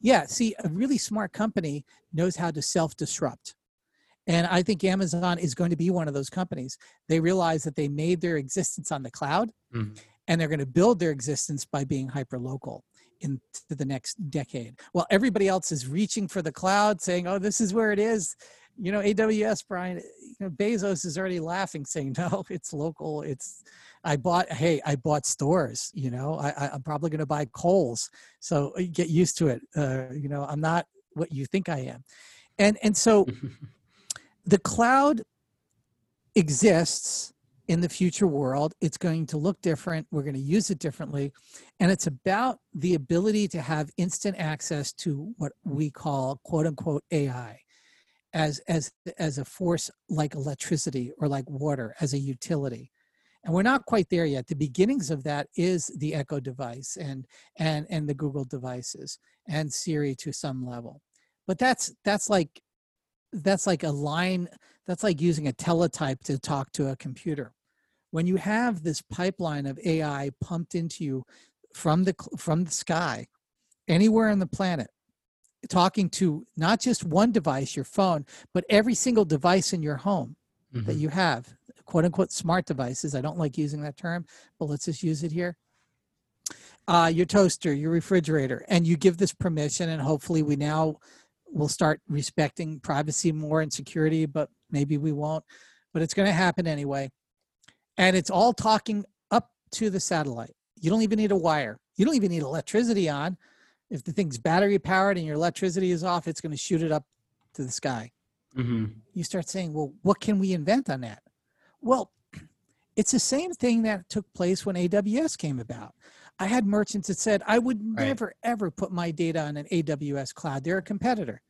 yeah see a really smart company knows how to self-disrupt and I think Amazon is going to be one of those companies. They realize that they made their existence on the cloud mm-hmm. and they're going to build their existence by being hyper local into the next decade. Well, everybody else is reaching for the cloud saying, oh, this is where it is. You know, AWS, Brian, you know, Bezos is already laughing saying, <laughs> no, it's local. It's, I bought, hey, I bought stores, you know, I, I'm probably going to buy Kohl's. So uh, get used to it. Uh, you know, I'm not what you think I am. And, and so <laughs> the cloud exists in the future world. It's going to look different. We're going to use it differently. And it's about the ability to have instant access to what we call quote unquote AI as, as, as a force like electricity or like water, as a utility. And we're not quite there yet. The beginnings of that is the Echo device and, and, and the Google devices and Siri to some level. But that's, that's like that's like a line that's like using a teletype to talk to a computer when you have this pipeline of ai pumped into you from the from the sky anywhere on the planet talking to not just one device your phone but every single device in your home mm-hmm. that you have quote unquote smart devices i don't like using that term but let's just use it here uh, your toaster your refrigerator and you give this permission and hopefully we now we'll start respecting privacy more and security, but maybe we won't. But it's going to happen anyway. And it's all talking up to the satellite. You don't even need a wire. You don't even need electricity on. If the thing's battery powered and your electricity is off, it's going to shoot it up to the sky. Mm-hmm. You start saying, well, what can we invent on that? Well, <clears throat> it's the same thing that took place when AWS came about. I had merchants that said, I would right. never, ever put my data on an AWS cloud. They're a competitor.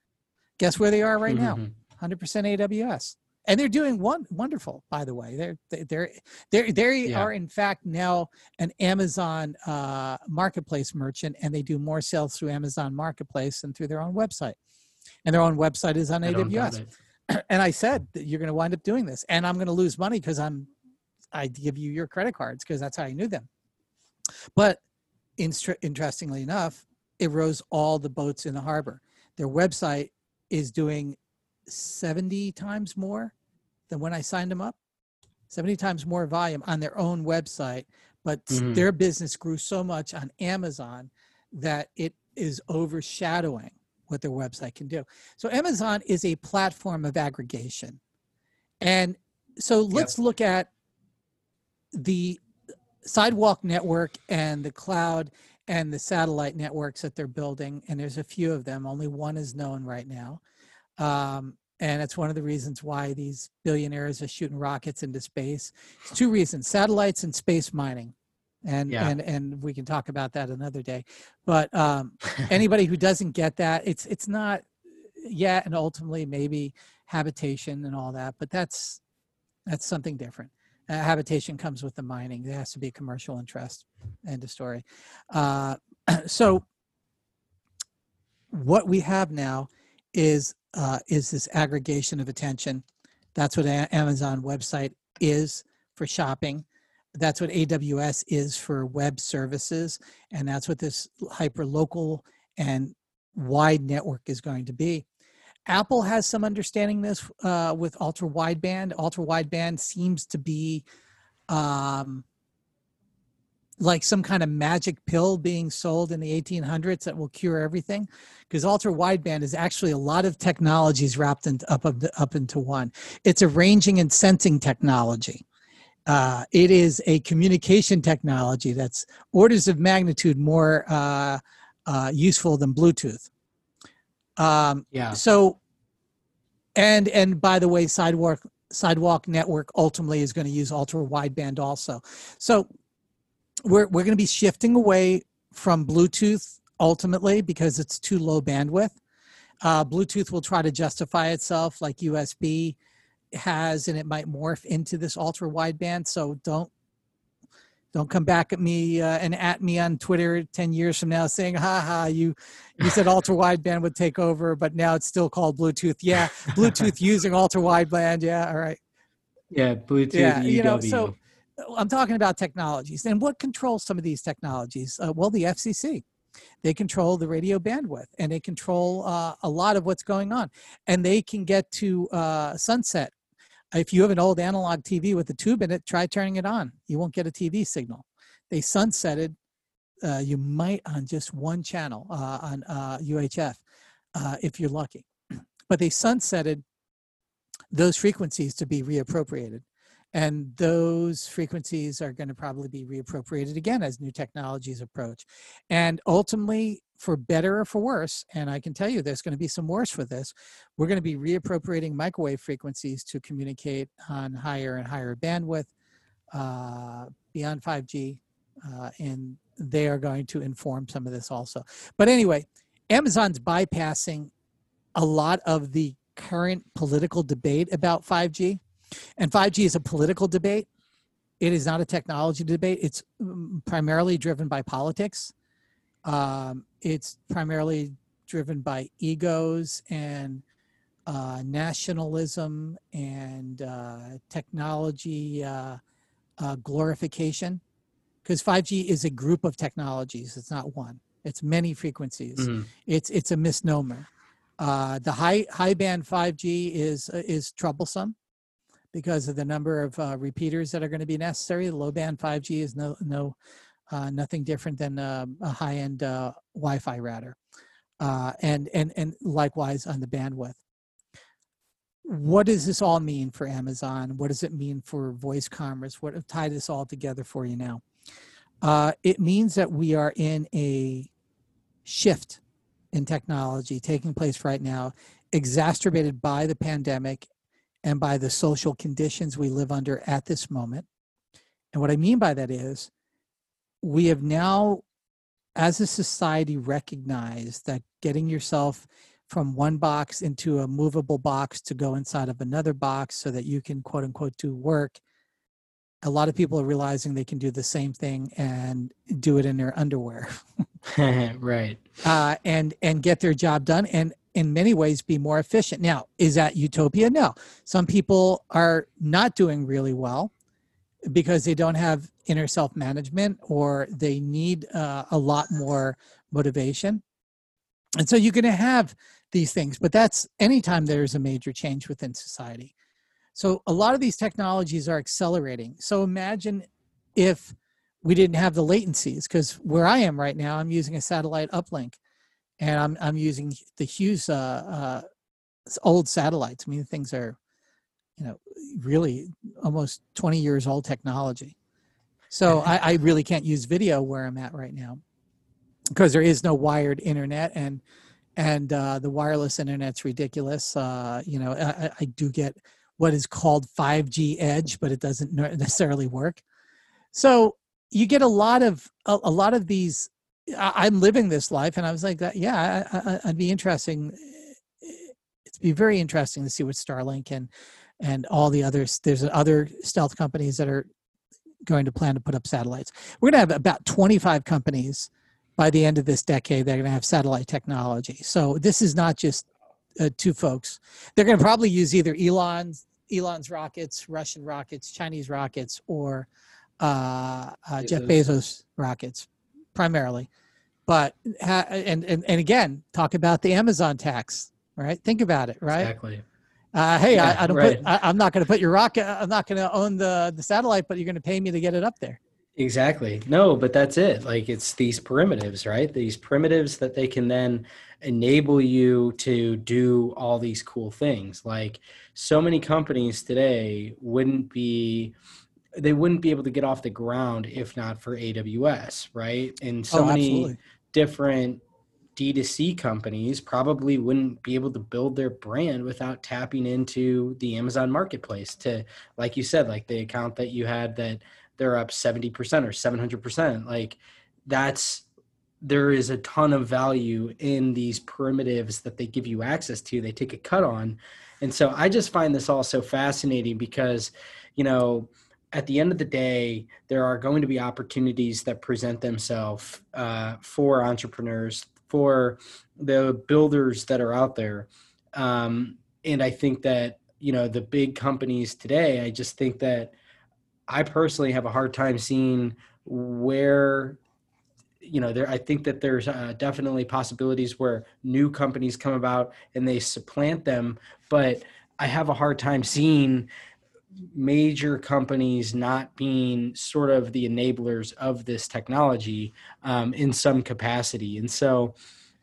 Guess where they are right now? 100% AWS. And they're doing one wonderful, by the way. They're they're they're they yeah. are in fact now an Amazon uh, marketplace merchant, and they do more sales through Amazon Marketplace than through their own website. And their own website is on I AWS. <clears throat> And I said that you're going to wind up doing this, and I'm going to lose money because I'm I give you your credit cards because that's how I knew them. But interestingly enough, it rose all the boats in the harbor. Their website is doing 70 times more than when I signed them up. 70 times more volume on their own website, but mm-hmm. their business grew so much on Amazon that it is overshadowing what their website can do. So Amazon is a platform of aggregation. And so let's yep. look at the sidewalk network and the cloud and the satellite networks that they're building. And there's a few of them, only one is known right now. Um, and it's one of the reasons why these billionaires are shooting rockets into space. It's two reasons satellites and space mining. And yeah. and and we can talk about that another day. But um, anybody who doesn't get that it's it's not yet, and ultimately maybe habitation and all that but that's that's something different. Uh, habitation comes with the mining. There has to be a commercial interest. End of story. Uh, <clears throat> so what we have now is uh, is this aggregation of attention that's what a- amazon website is for shopping that's what AWS is for web services, and that's what this hyper local and wide network is going to be. Apple has some understanding this uh, with ultra wideband. Ultra wideband seems to be um, like some kind of magic pill being sold in the 1800s that will cure everything because ultra wideband is actually a lot of technologies wrapped in, up, up, up into one it's a ranging and sensing technology uh, it is a communication technology that's orders of magnitude more uh, uh, useful than Bluetooth. Um, yeah. So, and and by the way, sidewalk sidewalk network ultimately is going to use ultra wideband also. So, we're we're going to be shifting away from Bluetooth ultimately because it's too low bandwidth. Uh, Bluetooth will try to justify itself like USB has and it might morph into this ultra wideband so don't don't come back at me uh, and at me on twitter 10 years from now saying ha ha you you said <laughs> ultra wideband would take over but now it's still called bluetooth yeah bluetooth <laughs> using ultra wideband yeah all right yeah bluetooth yeah UW. you know so i'm talking about technologies and what controls some of these technologies uh, well the fcc they control the radio bandwidth and they control uh, a lot of what's going on and they can get to uh, sunset if you have an old analog TV with a tube in it, try turning it on. You won't get a TV signal. They sunsetted. Uh, you might on just one channel uh, on uh, UHF uh, if you're lucky, <clears throat> but they sunsetted those frequencies to be reappropriated. And those frequencies are going to probably be reappropriated again as new technologies approach. And ultimately, for better or for worse, and I can tell you there's going to be some worse for this, we're going to be reappropriating microwave frequencies to communicate on higher and higher bandwidth uh, beyond 5G, uh, and they are going to inform some of this also. But anyway, Amazon's bypassing a lot of the current political debate about 5G, and 5G is a political debate. It is not a technology debate. It's mm, primarily driven by politics um, it's primarily driven by egos and uh, nationalism and uh, technology uh, uh glorification. Because 5G is a group of technologies. It's not one. It's many frequencies. Mm-hmm. It's it's a misnomer. Uh, the high high band 5G is uh, is troublesome because of the number of repeaters that are going to be necessary. The low band 5G is no no uh, nothing different than a, a high-end uh, Wi-Fi router, uh, and and and likewise on the bandwidth. What does this all mean for Amazon? What does it mean for voice commerce? What tie this all together for you now? Uh, it means that we are in a shift in technology taking place right now, exacerbated by the pandemic and by the social conditions we live under at this moment. And what I mean by that is we have now as a society recognized that getting yourself from one box into a movable box to go inside of another box so that you can quote unquote do work a lot of people are realizing they can do the same thing and do it in their underwear. <laughs> <laughs> Right. Uh, and and get their job done. And in many ways be more efficient now is that utopia no some people are not doing really well because they don't have inner self management or they need uh, a lot more motivation. And so you're going to have these things, but that's anytime there's a major change within society. So a lot of these technologies are accelerating. So imagine if we didn't have the latencies because where I am right now, I'm using a satellite uplink, and I'm I'm using the Hughes uh, uh, old satellites. I mean, things are, you know, really almost 20 years old technology. So <laughs> I, I really can't use video where I'm at right now because there is no wired internet and and uh, the wireless internet's ridiculous. Uh, you know, I, I, do get what is called 5G edge, but it doesn't necessarily work. So you get a lot of a, a lot of these. I, am living this life, and I was like, that, yeah, I, would be interesting. It'd be very interesting to see what Starlink and and all the others. There's other stealth companies that are going to plan to put up satellites. We're going to have about 25 companies by the end of this decade they're going to have satellite technology so this is not just uh, two folks they're going to probably use either elon's elon's rockets russian rockets chinese rockets or uh, uh, jeff bezos rockets primarily but and, and and again talk about the amazon tax right think about it right exactly uh, hey, yeah, I, I, don't right. put. I, am not going to put your rocket. I'm not going to own the the satellite, but you're going to pay me to get it up there. Exactly. No, but that's it. Like it's these primitives, right? These primitives that they can then enable you to do all these cool things. Like so many companies today wouldn't be they wouldn't be able to get off the ground if not for AWS, right? And so oh, many different D2C companies probably wouldn't be able to build their brand without tapping into the Amazon marketplace to like you said, like the account that you had that they're up 70% or 700%. Like that's there is a ton of value in these primitives that they give you access to. They take a cut on. And so I just find this all so fascinating because, you know, at the end of the day, there are going to be opportunities that present themselves uh, for entrepreneurs, for the builders that are out there. Um, and I think that, you know, the big companies today, I just think that I personally have a hard time seeing where you know there i think that there's uh, definitely possibilities where new companies come about and they supplant them but i have a hard time seeing major companies not being sort of the enablers of this technology um, in some capacity and so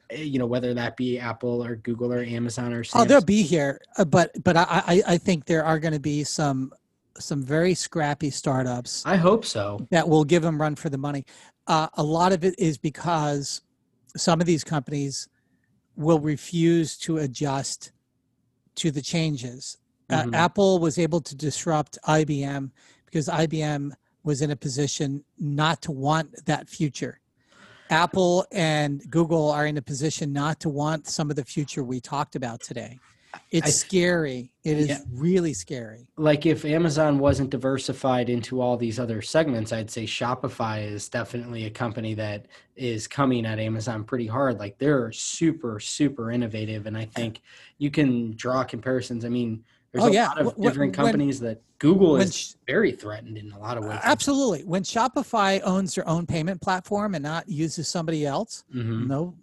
eh, you know whether that be apple or google or amazon or Samsung. oh they'll be here uh, but but i i think there are going to be some some very scrappy startups. I hope so. That will give them run for the money. Uh, a lot of it is because some of these companies will refuse to adjust to the changes. Uh, mm-hmm. Uh, Apple was able to disrupt IBM because IBM was in a position not to want that future. Apple and Google are in a position not to want some of the future we talked about today. It's I, scary. It is yeah. really scary. Like if Amazon wasn't diversified into all these other segments, I'd say Shopify is definitely a company that is coming at Amazon pretty hard. Like they're super, super innovative. And I think you can draw comparisons. I mean, there's oh, a yeah. lot of different when, companies that Google when, is very threatened in a lot of ways. Absolutely. When Shopify owns their own payment platform and not uses somebody else, mm-hmm. no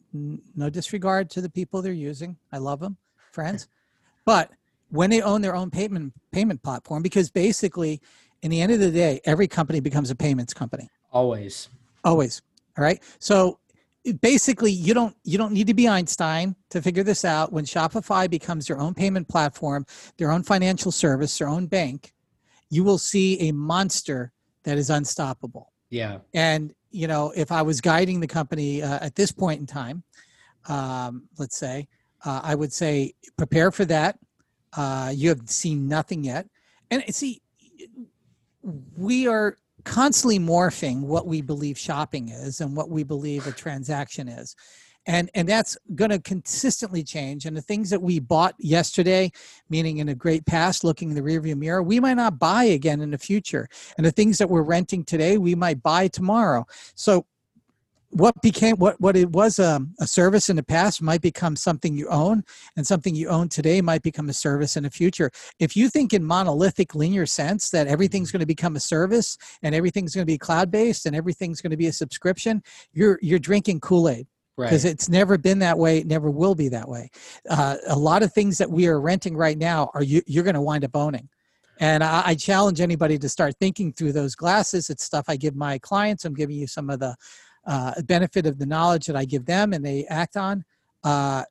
no disregard to the people they're using. I love them, friends. <laughs> But when they own their own payment payment platform, because basically, in the end of the day, every company becomes a payments company. Always. Always. All right. So basically you don't you don't need to be einstein to figure this out when shopify becomes their own payment platform their own financial service their own bank you will see a monster that is unstoppable yeah and you know if i was guiding the company uh, at this point in time um, let's say uh, I would say prepare for that. Uh, you have seen nothing yet. And see, we are constantly morphing what we believe shopping is and what we believe a transaction is. And, and that's going to consistently change. And the things that we bought yesterday, meaning in a great past, looking in the rearview mirror, we might not buy again in the future. And the things that we're renting today, we might buy tomorrow. So what became what what it was a, um, a service in the past might become something you own and something you own today might become a service in the future if you think in monolithic linear sense that everything's going to become a service and everything's going to be cloud based and everything's going to be a subscription you're you're drinking kool-aid because right. it's never been that way it never will be that way uh, a lot of things that we are renting right now are you, you're going to wind up owning And I, I, challenge anybody to start thinking through those glasses. It's stuff I give my clients. I'm giving you some of the uh, benefit of the knowledge that I give them and they act on. Uh,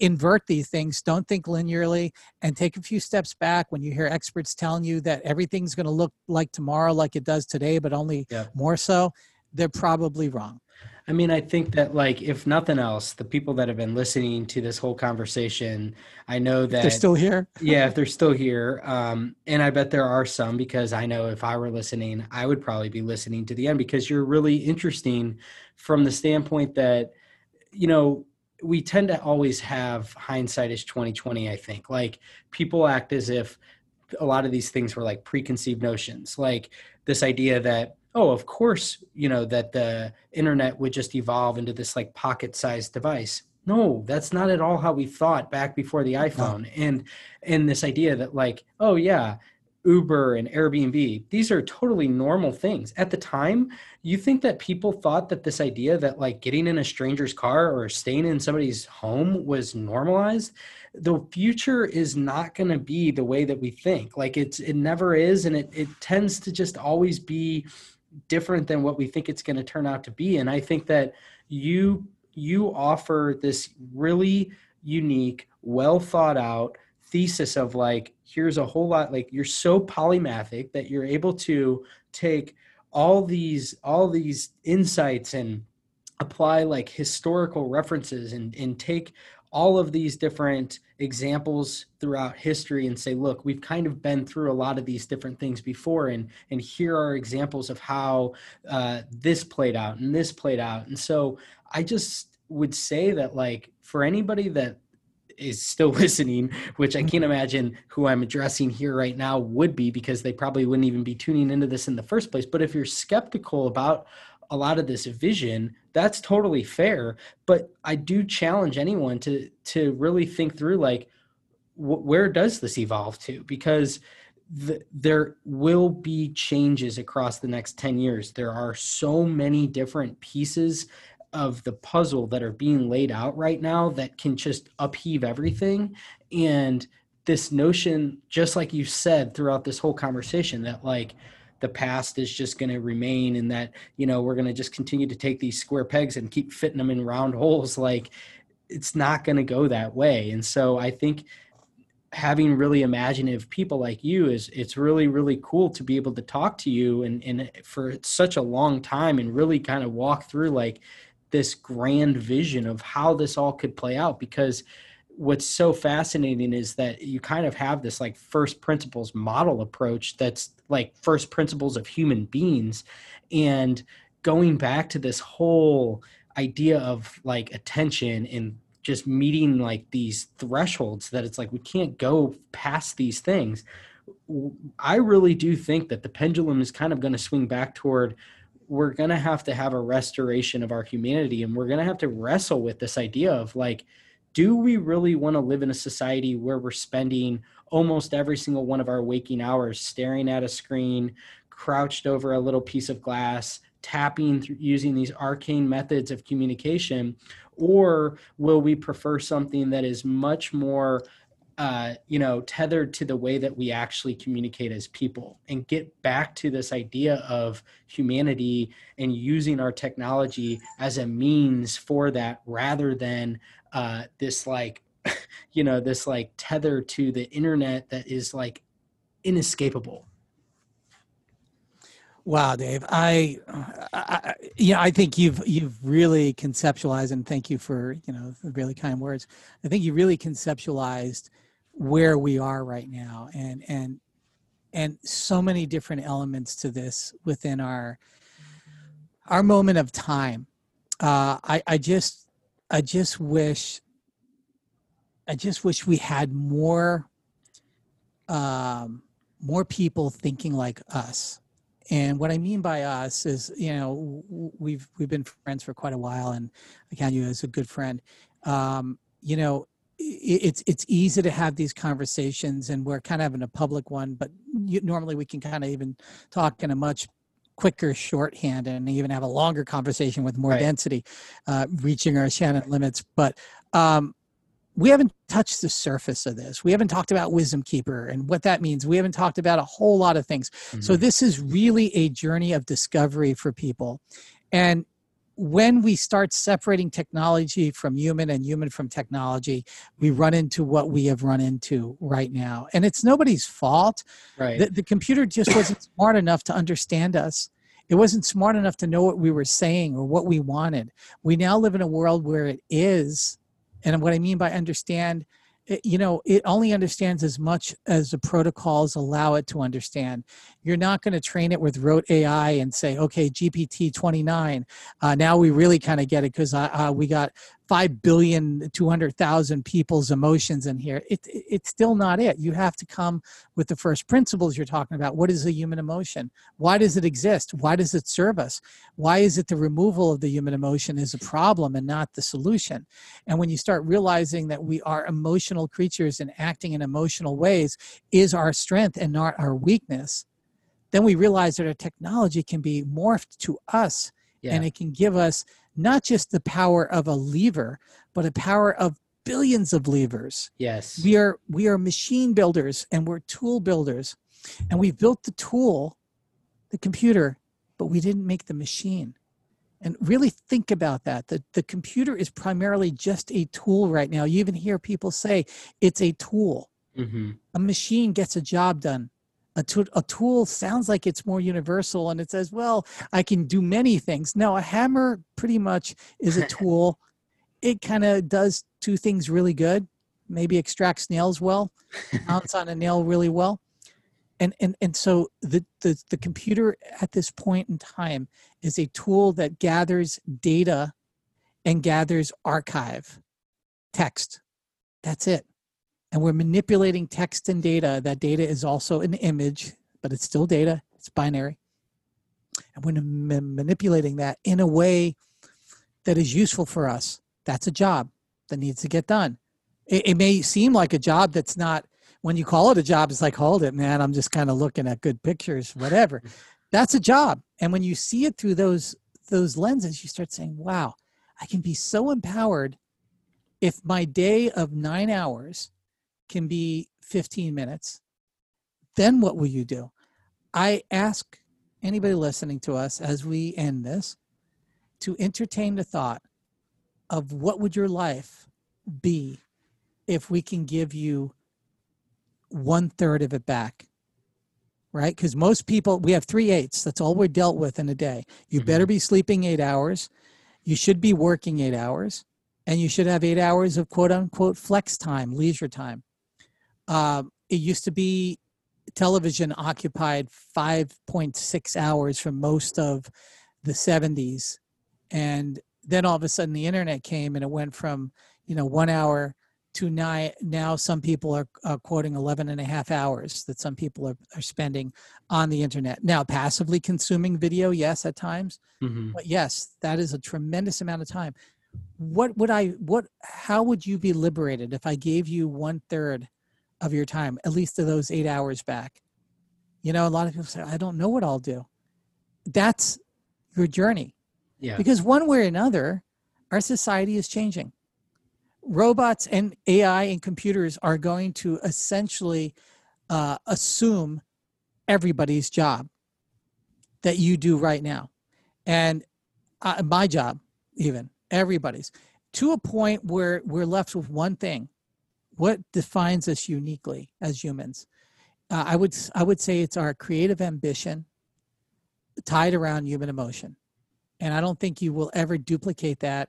invert these things don't think linearly and take a few steps back when you hear experts telling you that everything's going to look like tomorrow like it does today but only yeah. more so they're probably wrong I mean, I think that like if nothing else, the people that have been listening to this whole conversation, I know that they're still here. yeah, if they're still here, um, and I bet there are some because I know if I were listening, I would probably be listening to the end because you're really interesting from the standpoint that you know we tend to always have hindsight is 2020 i think like people act as if a lot of these things were like preconceived notions like this idea that oh, of course, you know, that the internet would just evolve into this like pocket sized device. No, that's not at all how we thought back before the iPhone. No. And and this idea that like, oh yeah, Uber and Airbnb, these are totally normal things. At the time, you think that people thought that this idea that like getting in a stranger's car or staying in somebody's home was normalized. The future is not going to be the way that we think. Like it's it never is and it it tends to just always be different than what we think it's going to turn out to be and i think that you you offer this really unique well thought out thesis of like here's a whole lot like you're so polymathic that you're able to take all these all these insights and apply like historical references and and take all of these different examples throughout history and say look we've kind of been through a lot of these different things before and and here are examples of how uh, this played out and this played out and so i just would say that like for anybody that is still <laughs> listening which i can't mm-hmm. imagine who i'm addressing here right now would be because they probably wouldn't even be tuning into this in the first place but if you're skeptical about a lot of this vision that's totally fair but i do challenge anyone to to really think through like wh- where does this evolve to? Because the, there will be changes across the next 10 years. There are so many different pieces of the puzzle that are being laid out right now that can just upheave everything and this notion just like you said throughout this whole conversation that like the past is just going to remain and that you know we're going to just continue to take these square pegs and keep fitting them in round <laughs> holes like it's not going to go that way. And so i think having really imaginative people like you is it's really really cool to be able to talk to you and and for such a long time and really kind of walk through like this grand vision of how this all could play out because what's so fascinating is that you kind of have this like first principles model approach that's like first principles of human beings. And going back to this whole idea of like attention and just meeting like these thresholds that it's like we can't go past these things i really do think that the pendulum is kind of going to swing back toward we're going to have to have a restoration of our humanity and we're going to have to wrestle with this idea of like do we really want to live in a society where we're spending almost every single one of our waking hours staring at a screen, crouched over a little piece of glass, tapping through using these arcane methods of communication? Or will we prefer something that is much more uh, you know, tethered to the way that we actually communicate as people and get back to this idea of humanity and using our technology as a means for that rather than uh, this like <laughs> you know this like tether to the internet that is like inescapable. Wow dave. I, I yeah i think you've you've really conceptualized and thank you for you know the really kind words. I think you really conceptualized where we are right now and and and so many different elements to this within our our moment of time. Uh i i just I just wish I just wish we had more um, more people thinking like us. And what I mean by us is, you know, we've we've been friends for quite a while, and I count you as a good friend. Um, you know, it's it's easy to have these conversations, and we're kind of having a public one, but you, normally we can kind of even talk in a much quicker shorthand and even have a longer conversation with more right. density, uh, reaching our Shannon limits. But um, we haven't touched the surface of this. We haven't talked about Wisdom Keeper and what that means. We haven't talked about a whole lot of things. Mm-hmm. So this is really a journey of discovery for people. And when we start separating technology from human and human from technology, we run into what we have run into right now. And it's nobody's fault. Right. The, the computer just wasn't <laughs> smart enough to understand us. It wasn't smart enough to know what we were saying or what we wanted. We now live in a world where it is. And what I mean by understand it, you know it only understands as much as the protocols allow it to understand. You're not going to train it with rote ai and say okay gpt 29 uh, now we really kind of get it because uh, uh, we got 5 billion 200,000 people's emotions in here it, it, it's still not it. You have to come with the first principles you're talking about. What is a human emotion? Why does it exist? Why does it serve us? Why is it the removal of the human emotion is a problem and not the solution? And when you start realizing that we are emotional creatures and acting in emotional ways is our strength and not our weakness then we realize that our technology can be morphed to us yeah. and it can give us not just the power of a lever, but a power of billions of levers. Yes. We are we are machine builders and we're tool builders. And we built the tool, the computer, but we didn't make the machine. And really think about that. The, the computer is primarily just a tool right now. You even hear people say it's a tool. Mm-hmm. A machine gets a job done a, tool, a tool sounds like it's more universal and it says, well, I can do many things. No, a hammer pretty much is a <laughs> tool. it kind of does two things really good. Maybe extracts nails well, mounts on a nail really well. And, and, and so the, the, the computer at this point in time is a tool that gathers data and gathers archive text. That's it and we're manipulating text and data. That data is also an image, but it's still data, it's binary. And we're manipulating that in a way that is useful for us. That's a job that needs to get done. It, it may seem like a job that's not, when you call it a job, it's like, hold it, man, I'm just kind of looking at good pictures, whatever. that's a job. And when you see it through those those lenses, you start saying, wow, I can be so empowered if my day of nine hours can be 15 minutes. Then what will you do? I ask anybody listening to us as we end this to entertain the thought of what would your life be if we can give you one third of it back right because most people we have three eights that's all we're dealt with in a day you mm-hmm. better be sleeping eight hours you should be working eight hours and you should have eight hours of quote unquote flex time leisure time uh, it used to be television occupied 5.6 hours for most of the 70s and then all of a sudden the internet came and it went from you know one hour to nine now some people are uh, quoting 11 and a half hours that some people are, are spending on the internet. Now passively consuming video yes at times mm-hmm. but yes that is a tremendous amount of time. What would i what how would you be liberated if i gave you one third of your time, at least of those eight hours back. You know, a lot of people say, I don't know what I'll do. That's your journey. Yeah. Because one way or another, our society is changing. Robots and AI and computers are going to essentially uh, assume everybody's job that you do right now. And uh, my job, even everybody's, to a point where we're left with one thing what defines us uniquely as humans? Uh, i would i would say it's our creative ambition tied around human emotion. And i don't think you will ever duplicate that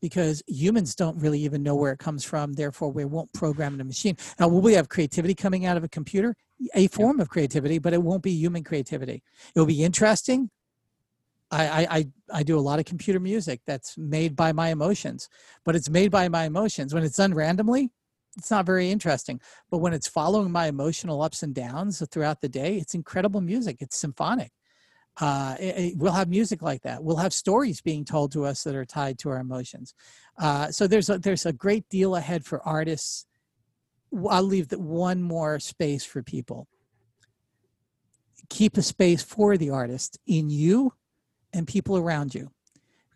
because humans don't really even know where it comes from. Therefore we won't program in a machine. Now will we have creativity coming out of a computer? A form of creativity but it won't be human creativity. It will be interesting. I, I I do a lot of computer music that's made by my emotions, but it's made by my emotions. When it's done randomly, it's not very interesting. But when it's following my emotional ups and downs throughout the day, it's incredible music. It's symphonic. Uh, it, it, we'll have music like that. We'll have stories being told to us that are tied to our emotions. Uh, so there's a, there's a great deal ahead for artists. I'll leave that one more space for people. Keep a space for the artist in you and people around you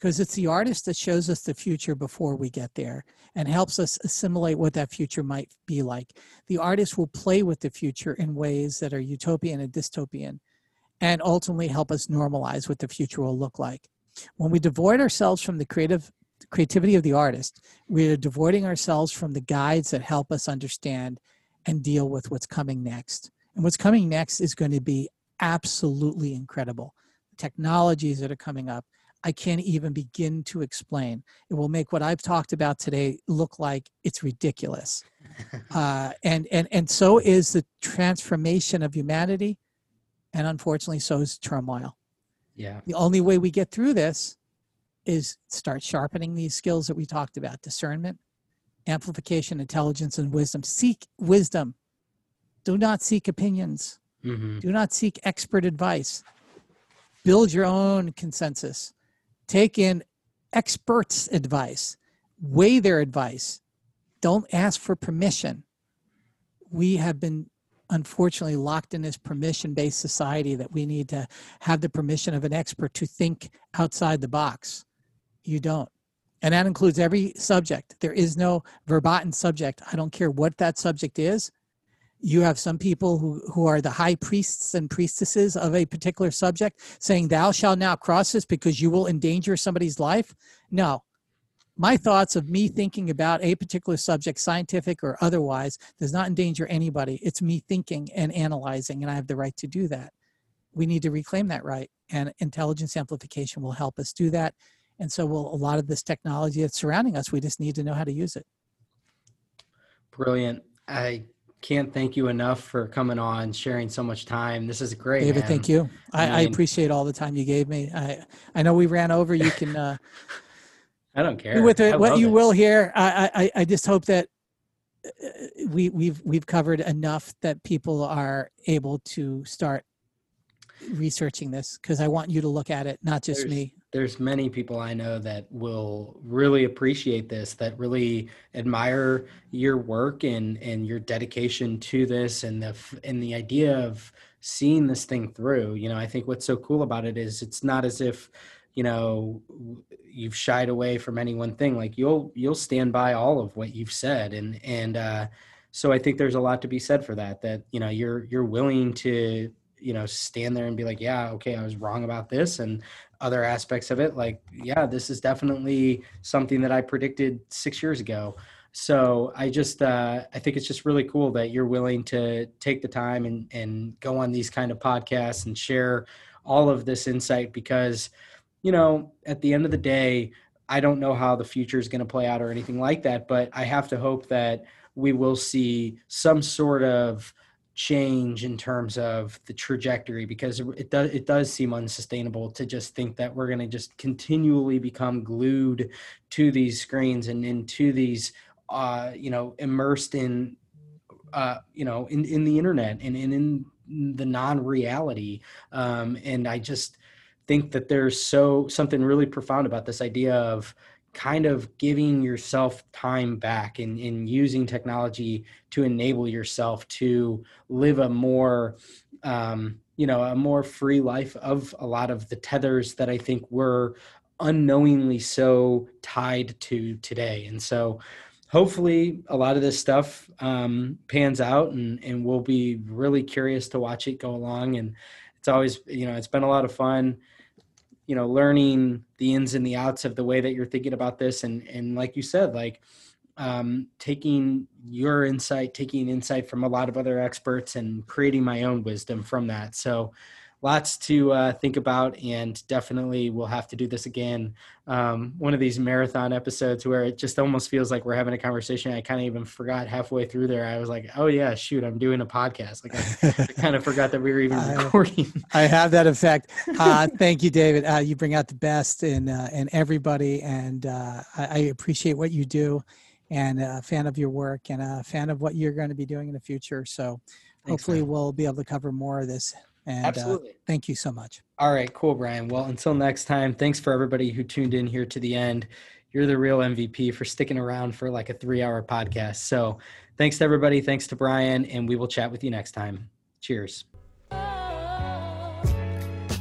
because it's the artist that shows us the future before we get there and helps us assimilate what that future might be like. The artist will play with the future in ways that are utopian and dystopian and ultimately help us normalize what the future will look like. When we devoid ourselves from the creative creativity of the artist, we are devoiding ourselves from the guides that help us understand and deal with what's coming next. And what's coming next is going to be absolutely incredible. Technologies that are coming up, I can't even begin to explain. It will make what I've talked about today look like it's ridiculous. <laughs> Uh, and, and, and so is the transformation of humanity. And unfortunately, so is turmoil. Yeah. The only way we get through this is start sharpening these skills that we talked about discernment, amplification, intelligence, and wisdom. Seek wisdom. Do not seek opinions. Mm-hmm. Do not seek expert advice. Build your own consensus take in experts' advice, weigh their advice. Don't ask for permission. We have been unfortunately locked in this permission based society that we need to have the permission of an expert to think outside the box. You don't. And that includes every subject. There is no verboten subject. I don't care what that subject is you have some people who, who are the high priests and priestesses of a particular subject saying thou shalt now cross this because you will endanger somebody's life. No. My thoughts of me thinking about a particular subject scientific or otherwise does not endanger anybody. It's me thinking and analyzing and i have the right to do that. We need to reclaim that right and intelligence amplification will help us do that and so will a lot of this technology that's surrounding us. We just need to know how to use it. Brilliant. I can't thank you enough for coming on, sharing so much time. This is great. David, man. thank you. I, I, mean, I, appreciate all the time you gave me. I I know we ran over. You can. Uh, <laughs> I don't care. With it, what you it. will hear, I, I I just hope that uh, we we've we've covered enough that people are able to start researching this because I want you to look at it, not just there's, me. There's many people I know that will really appreciate this, that really admire your work and and your dedication to this, and the and the idea of seeing this thing through. You know, I think what's so cool about it is it's not as if you know you've shied away from any one thing. Like you'll you'll stand by all of what you've said, and and uh, so I think there's a lot to be said for that. That you know you're you're willing to you know stand there and be like yeah okay i was wrong about this and other aspects of it like yeah this is definitely something that i predicted six years ago. So i just uh, i think it's just really cool that you're willing to take the time and and go on these kind of podcasts and share all of this insight because you know at the end of the day i don't know how the future is going to play out or anything like that but i have to hope that we will see some sort of change in terms of the trajectory because it does it does seem unsustainable to just think that we're going to just continually become glued to these screens and into these uh you know immersed in uh you know in in the internet and, and in the non-reality. Um and i just think that there's so something really profound about this idea of kind of giving yourself time back and, and using technology to enable yourself to live a more um, you know a more free life of a lot of the tethers that i think we're unknowingly so tied to today. And so hopefully a lot of this stuff um, pans out and, and we'll be really curious to watch it go along. And it's always you know it's been a lot of fun you know learning the ins and the outs of the way that you're thinking about this and and like you said like um, taking your insight taking insight from a lot of other experts and creating my own wisdom from that. So lots to uh, think about and definitely we'll have to do this again um, one of these marathon episodes where it just almost feels like we're having a conversation. I kind of even forgot halfway through there. I was like oh yeah shoot i'm doing a podcast. Like i, I <laughs> kind of forgot that we were even recording. I have that effect. <laughs> Uh, thank you david. Uh, you bring out the best in uh, in everybody and uh, I, I, appreciate what you do and a fan of your work and a fan of what you're going to be doing in the future. So Thanks, hopefully man. we'll be able to cover more of this and uh, Absolutely. Uh, thank you so much. All right, cool, Brian. Well, until next time, thanks for everybody who tuned in here to the end. You're the real MVP for sticking around for like a three hour podcast. So thanks to everybody. Thanks to Brian, and we will chat with you next time. Cheers.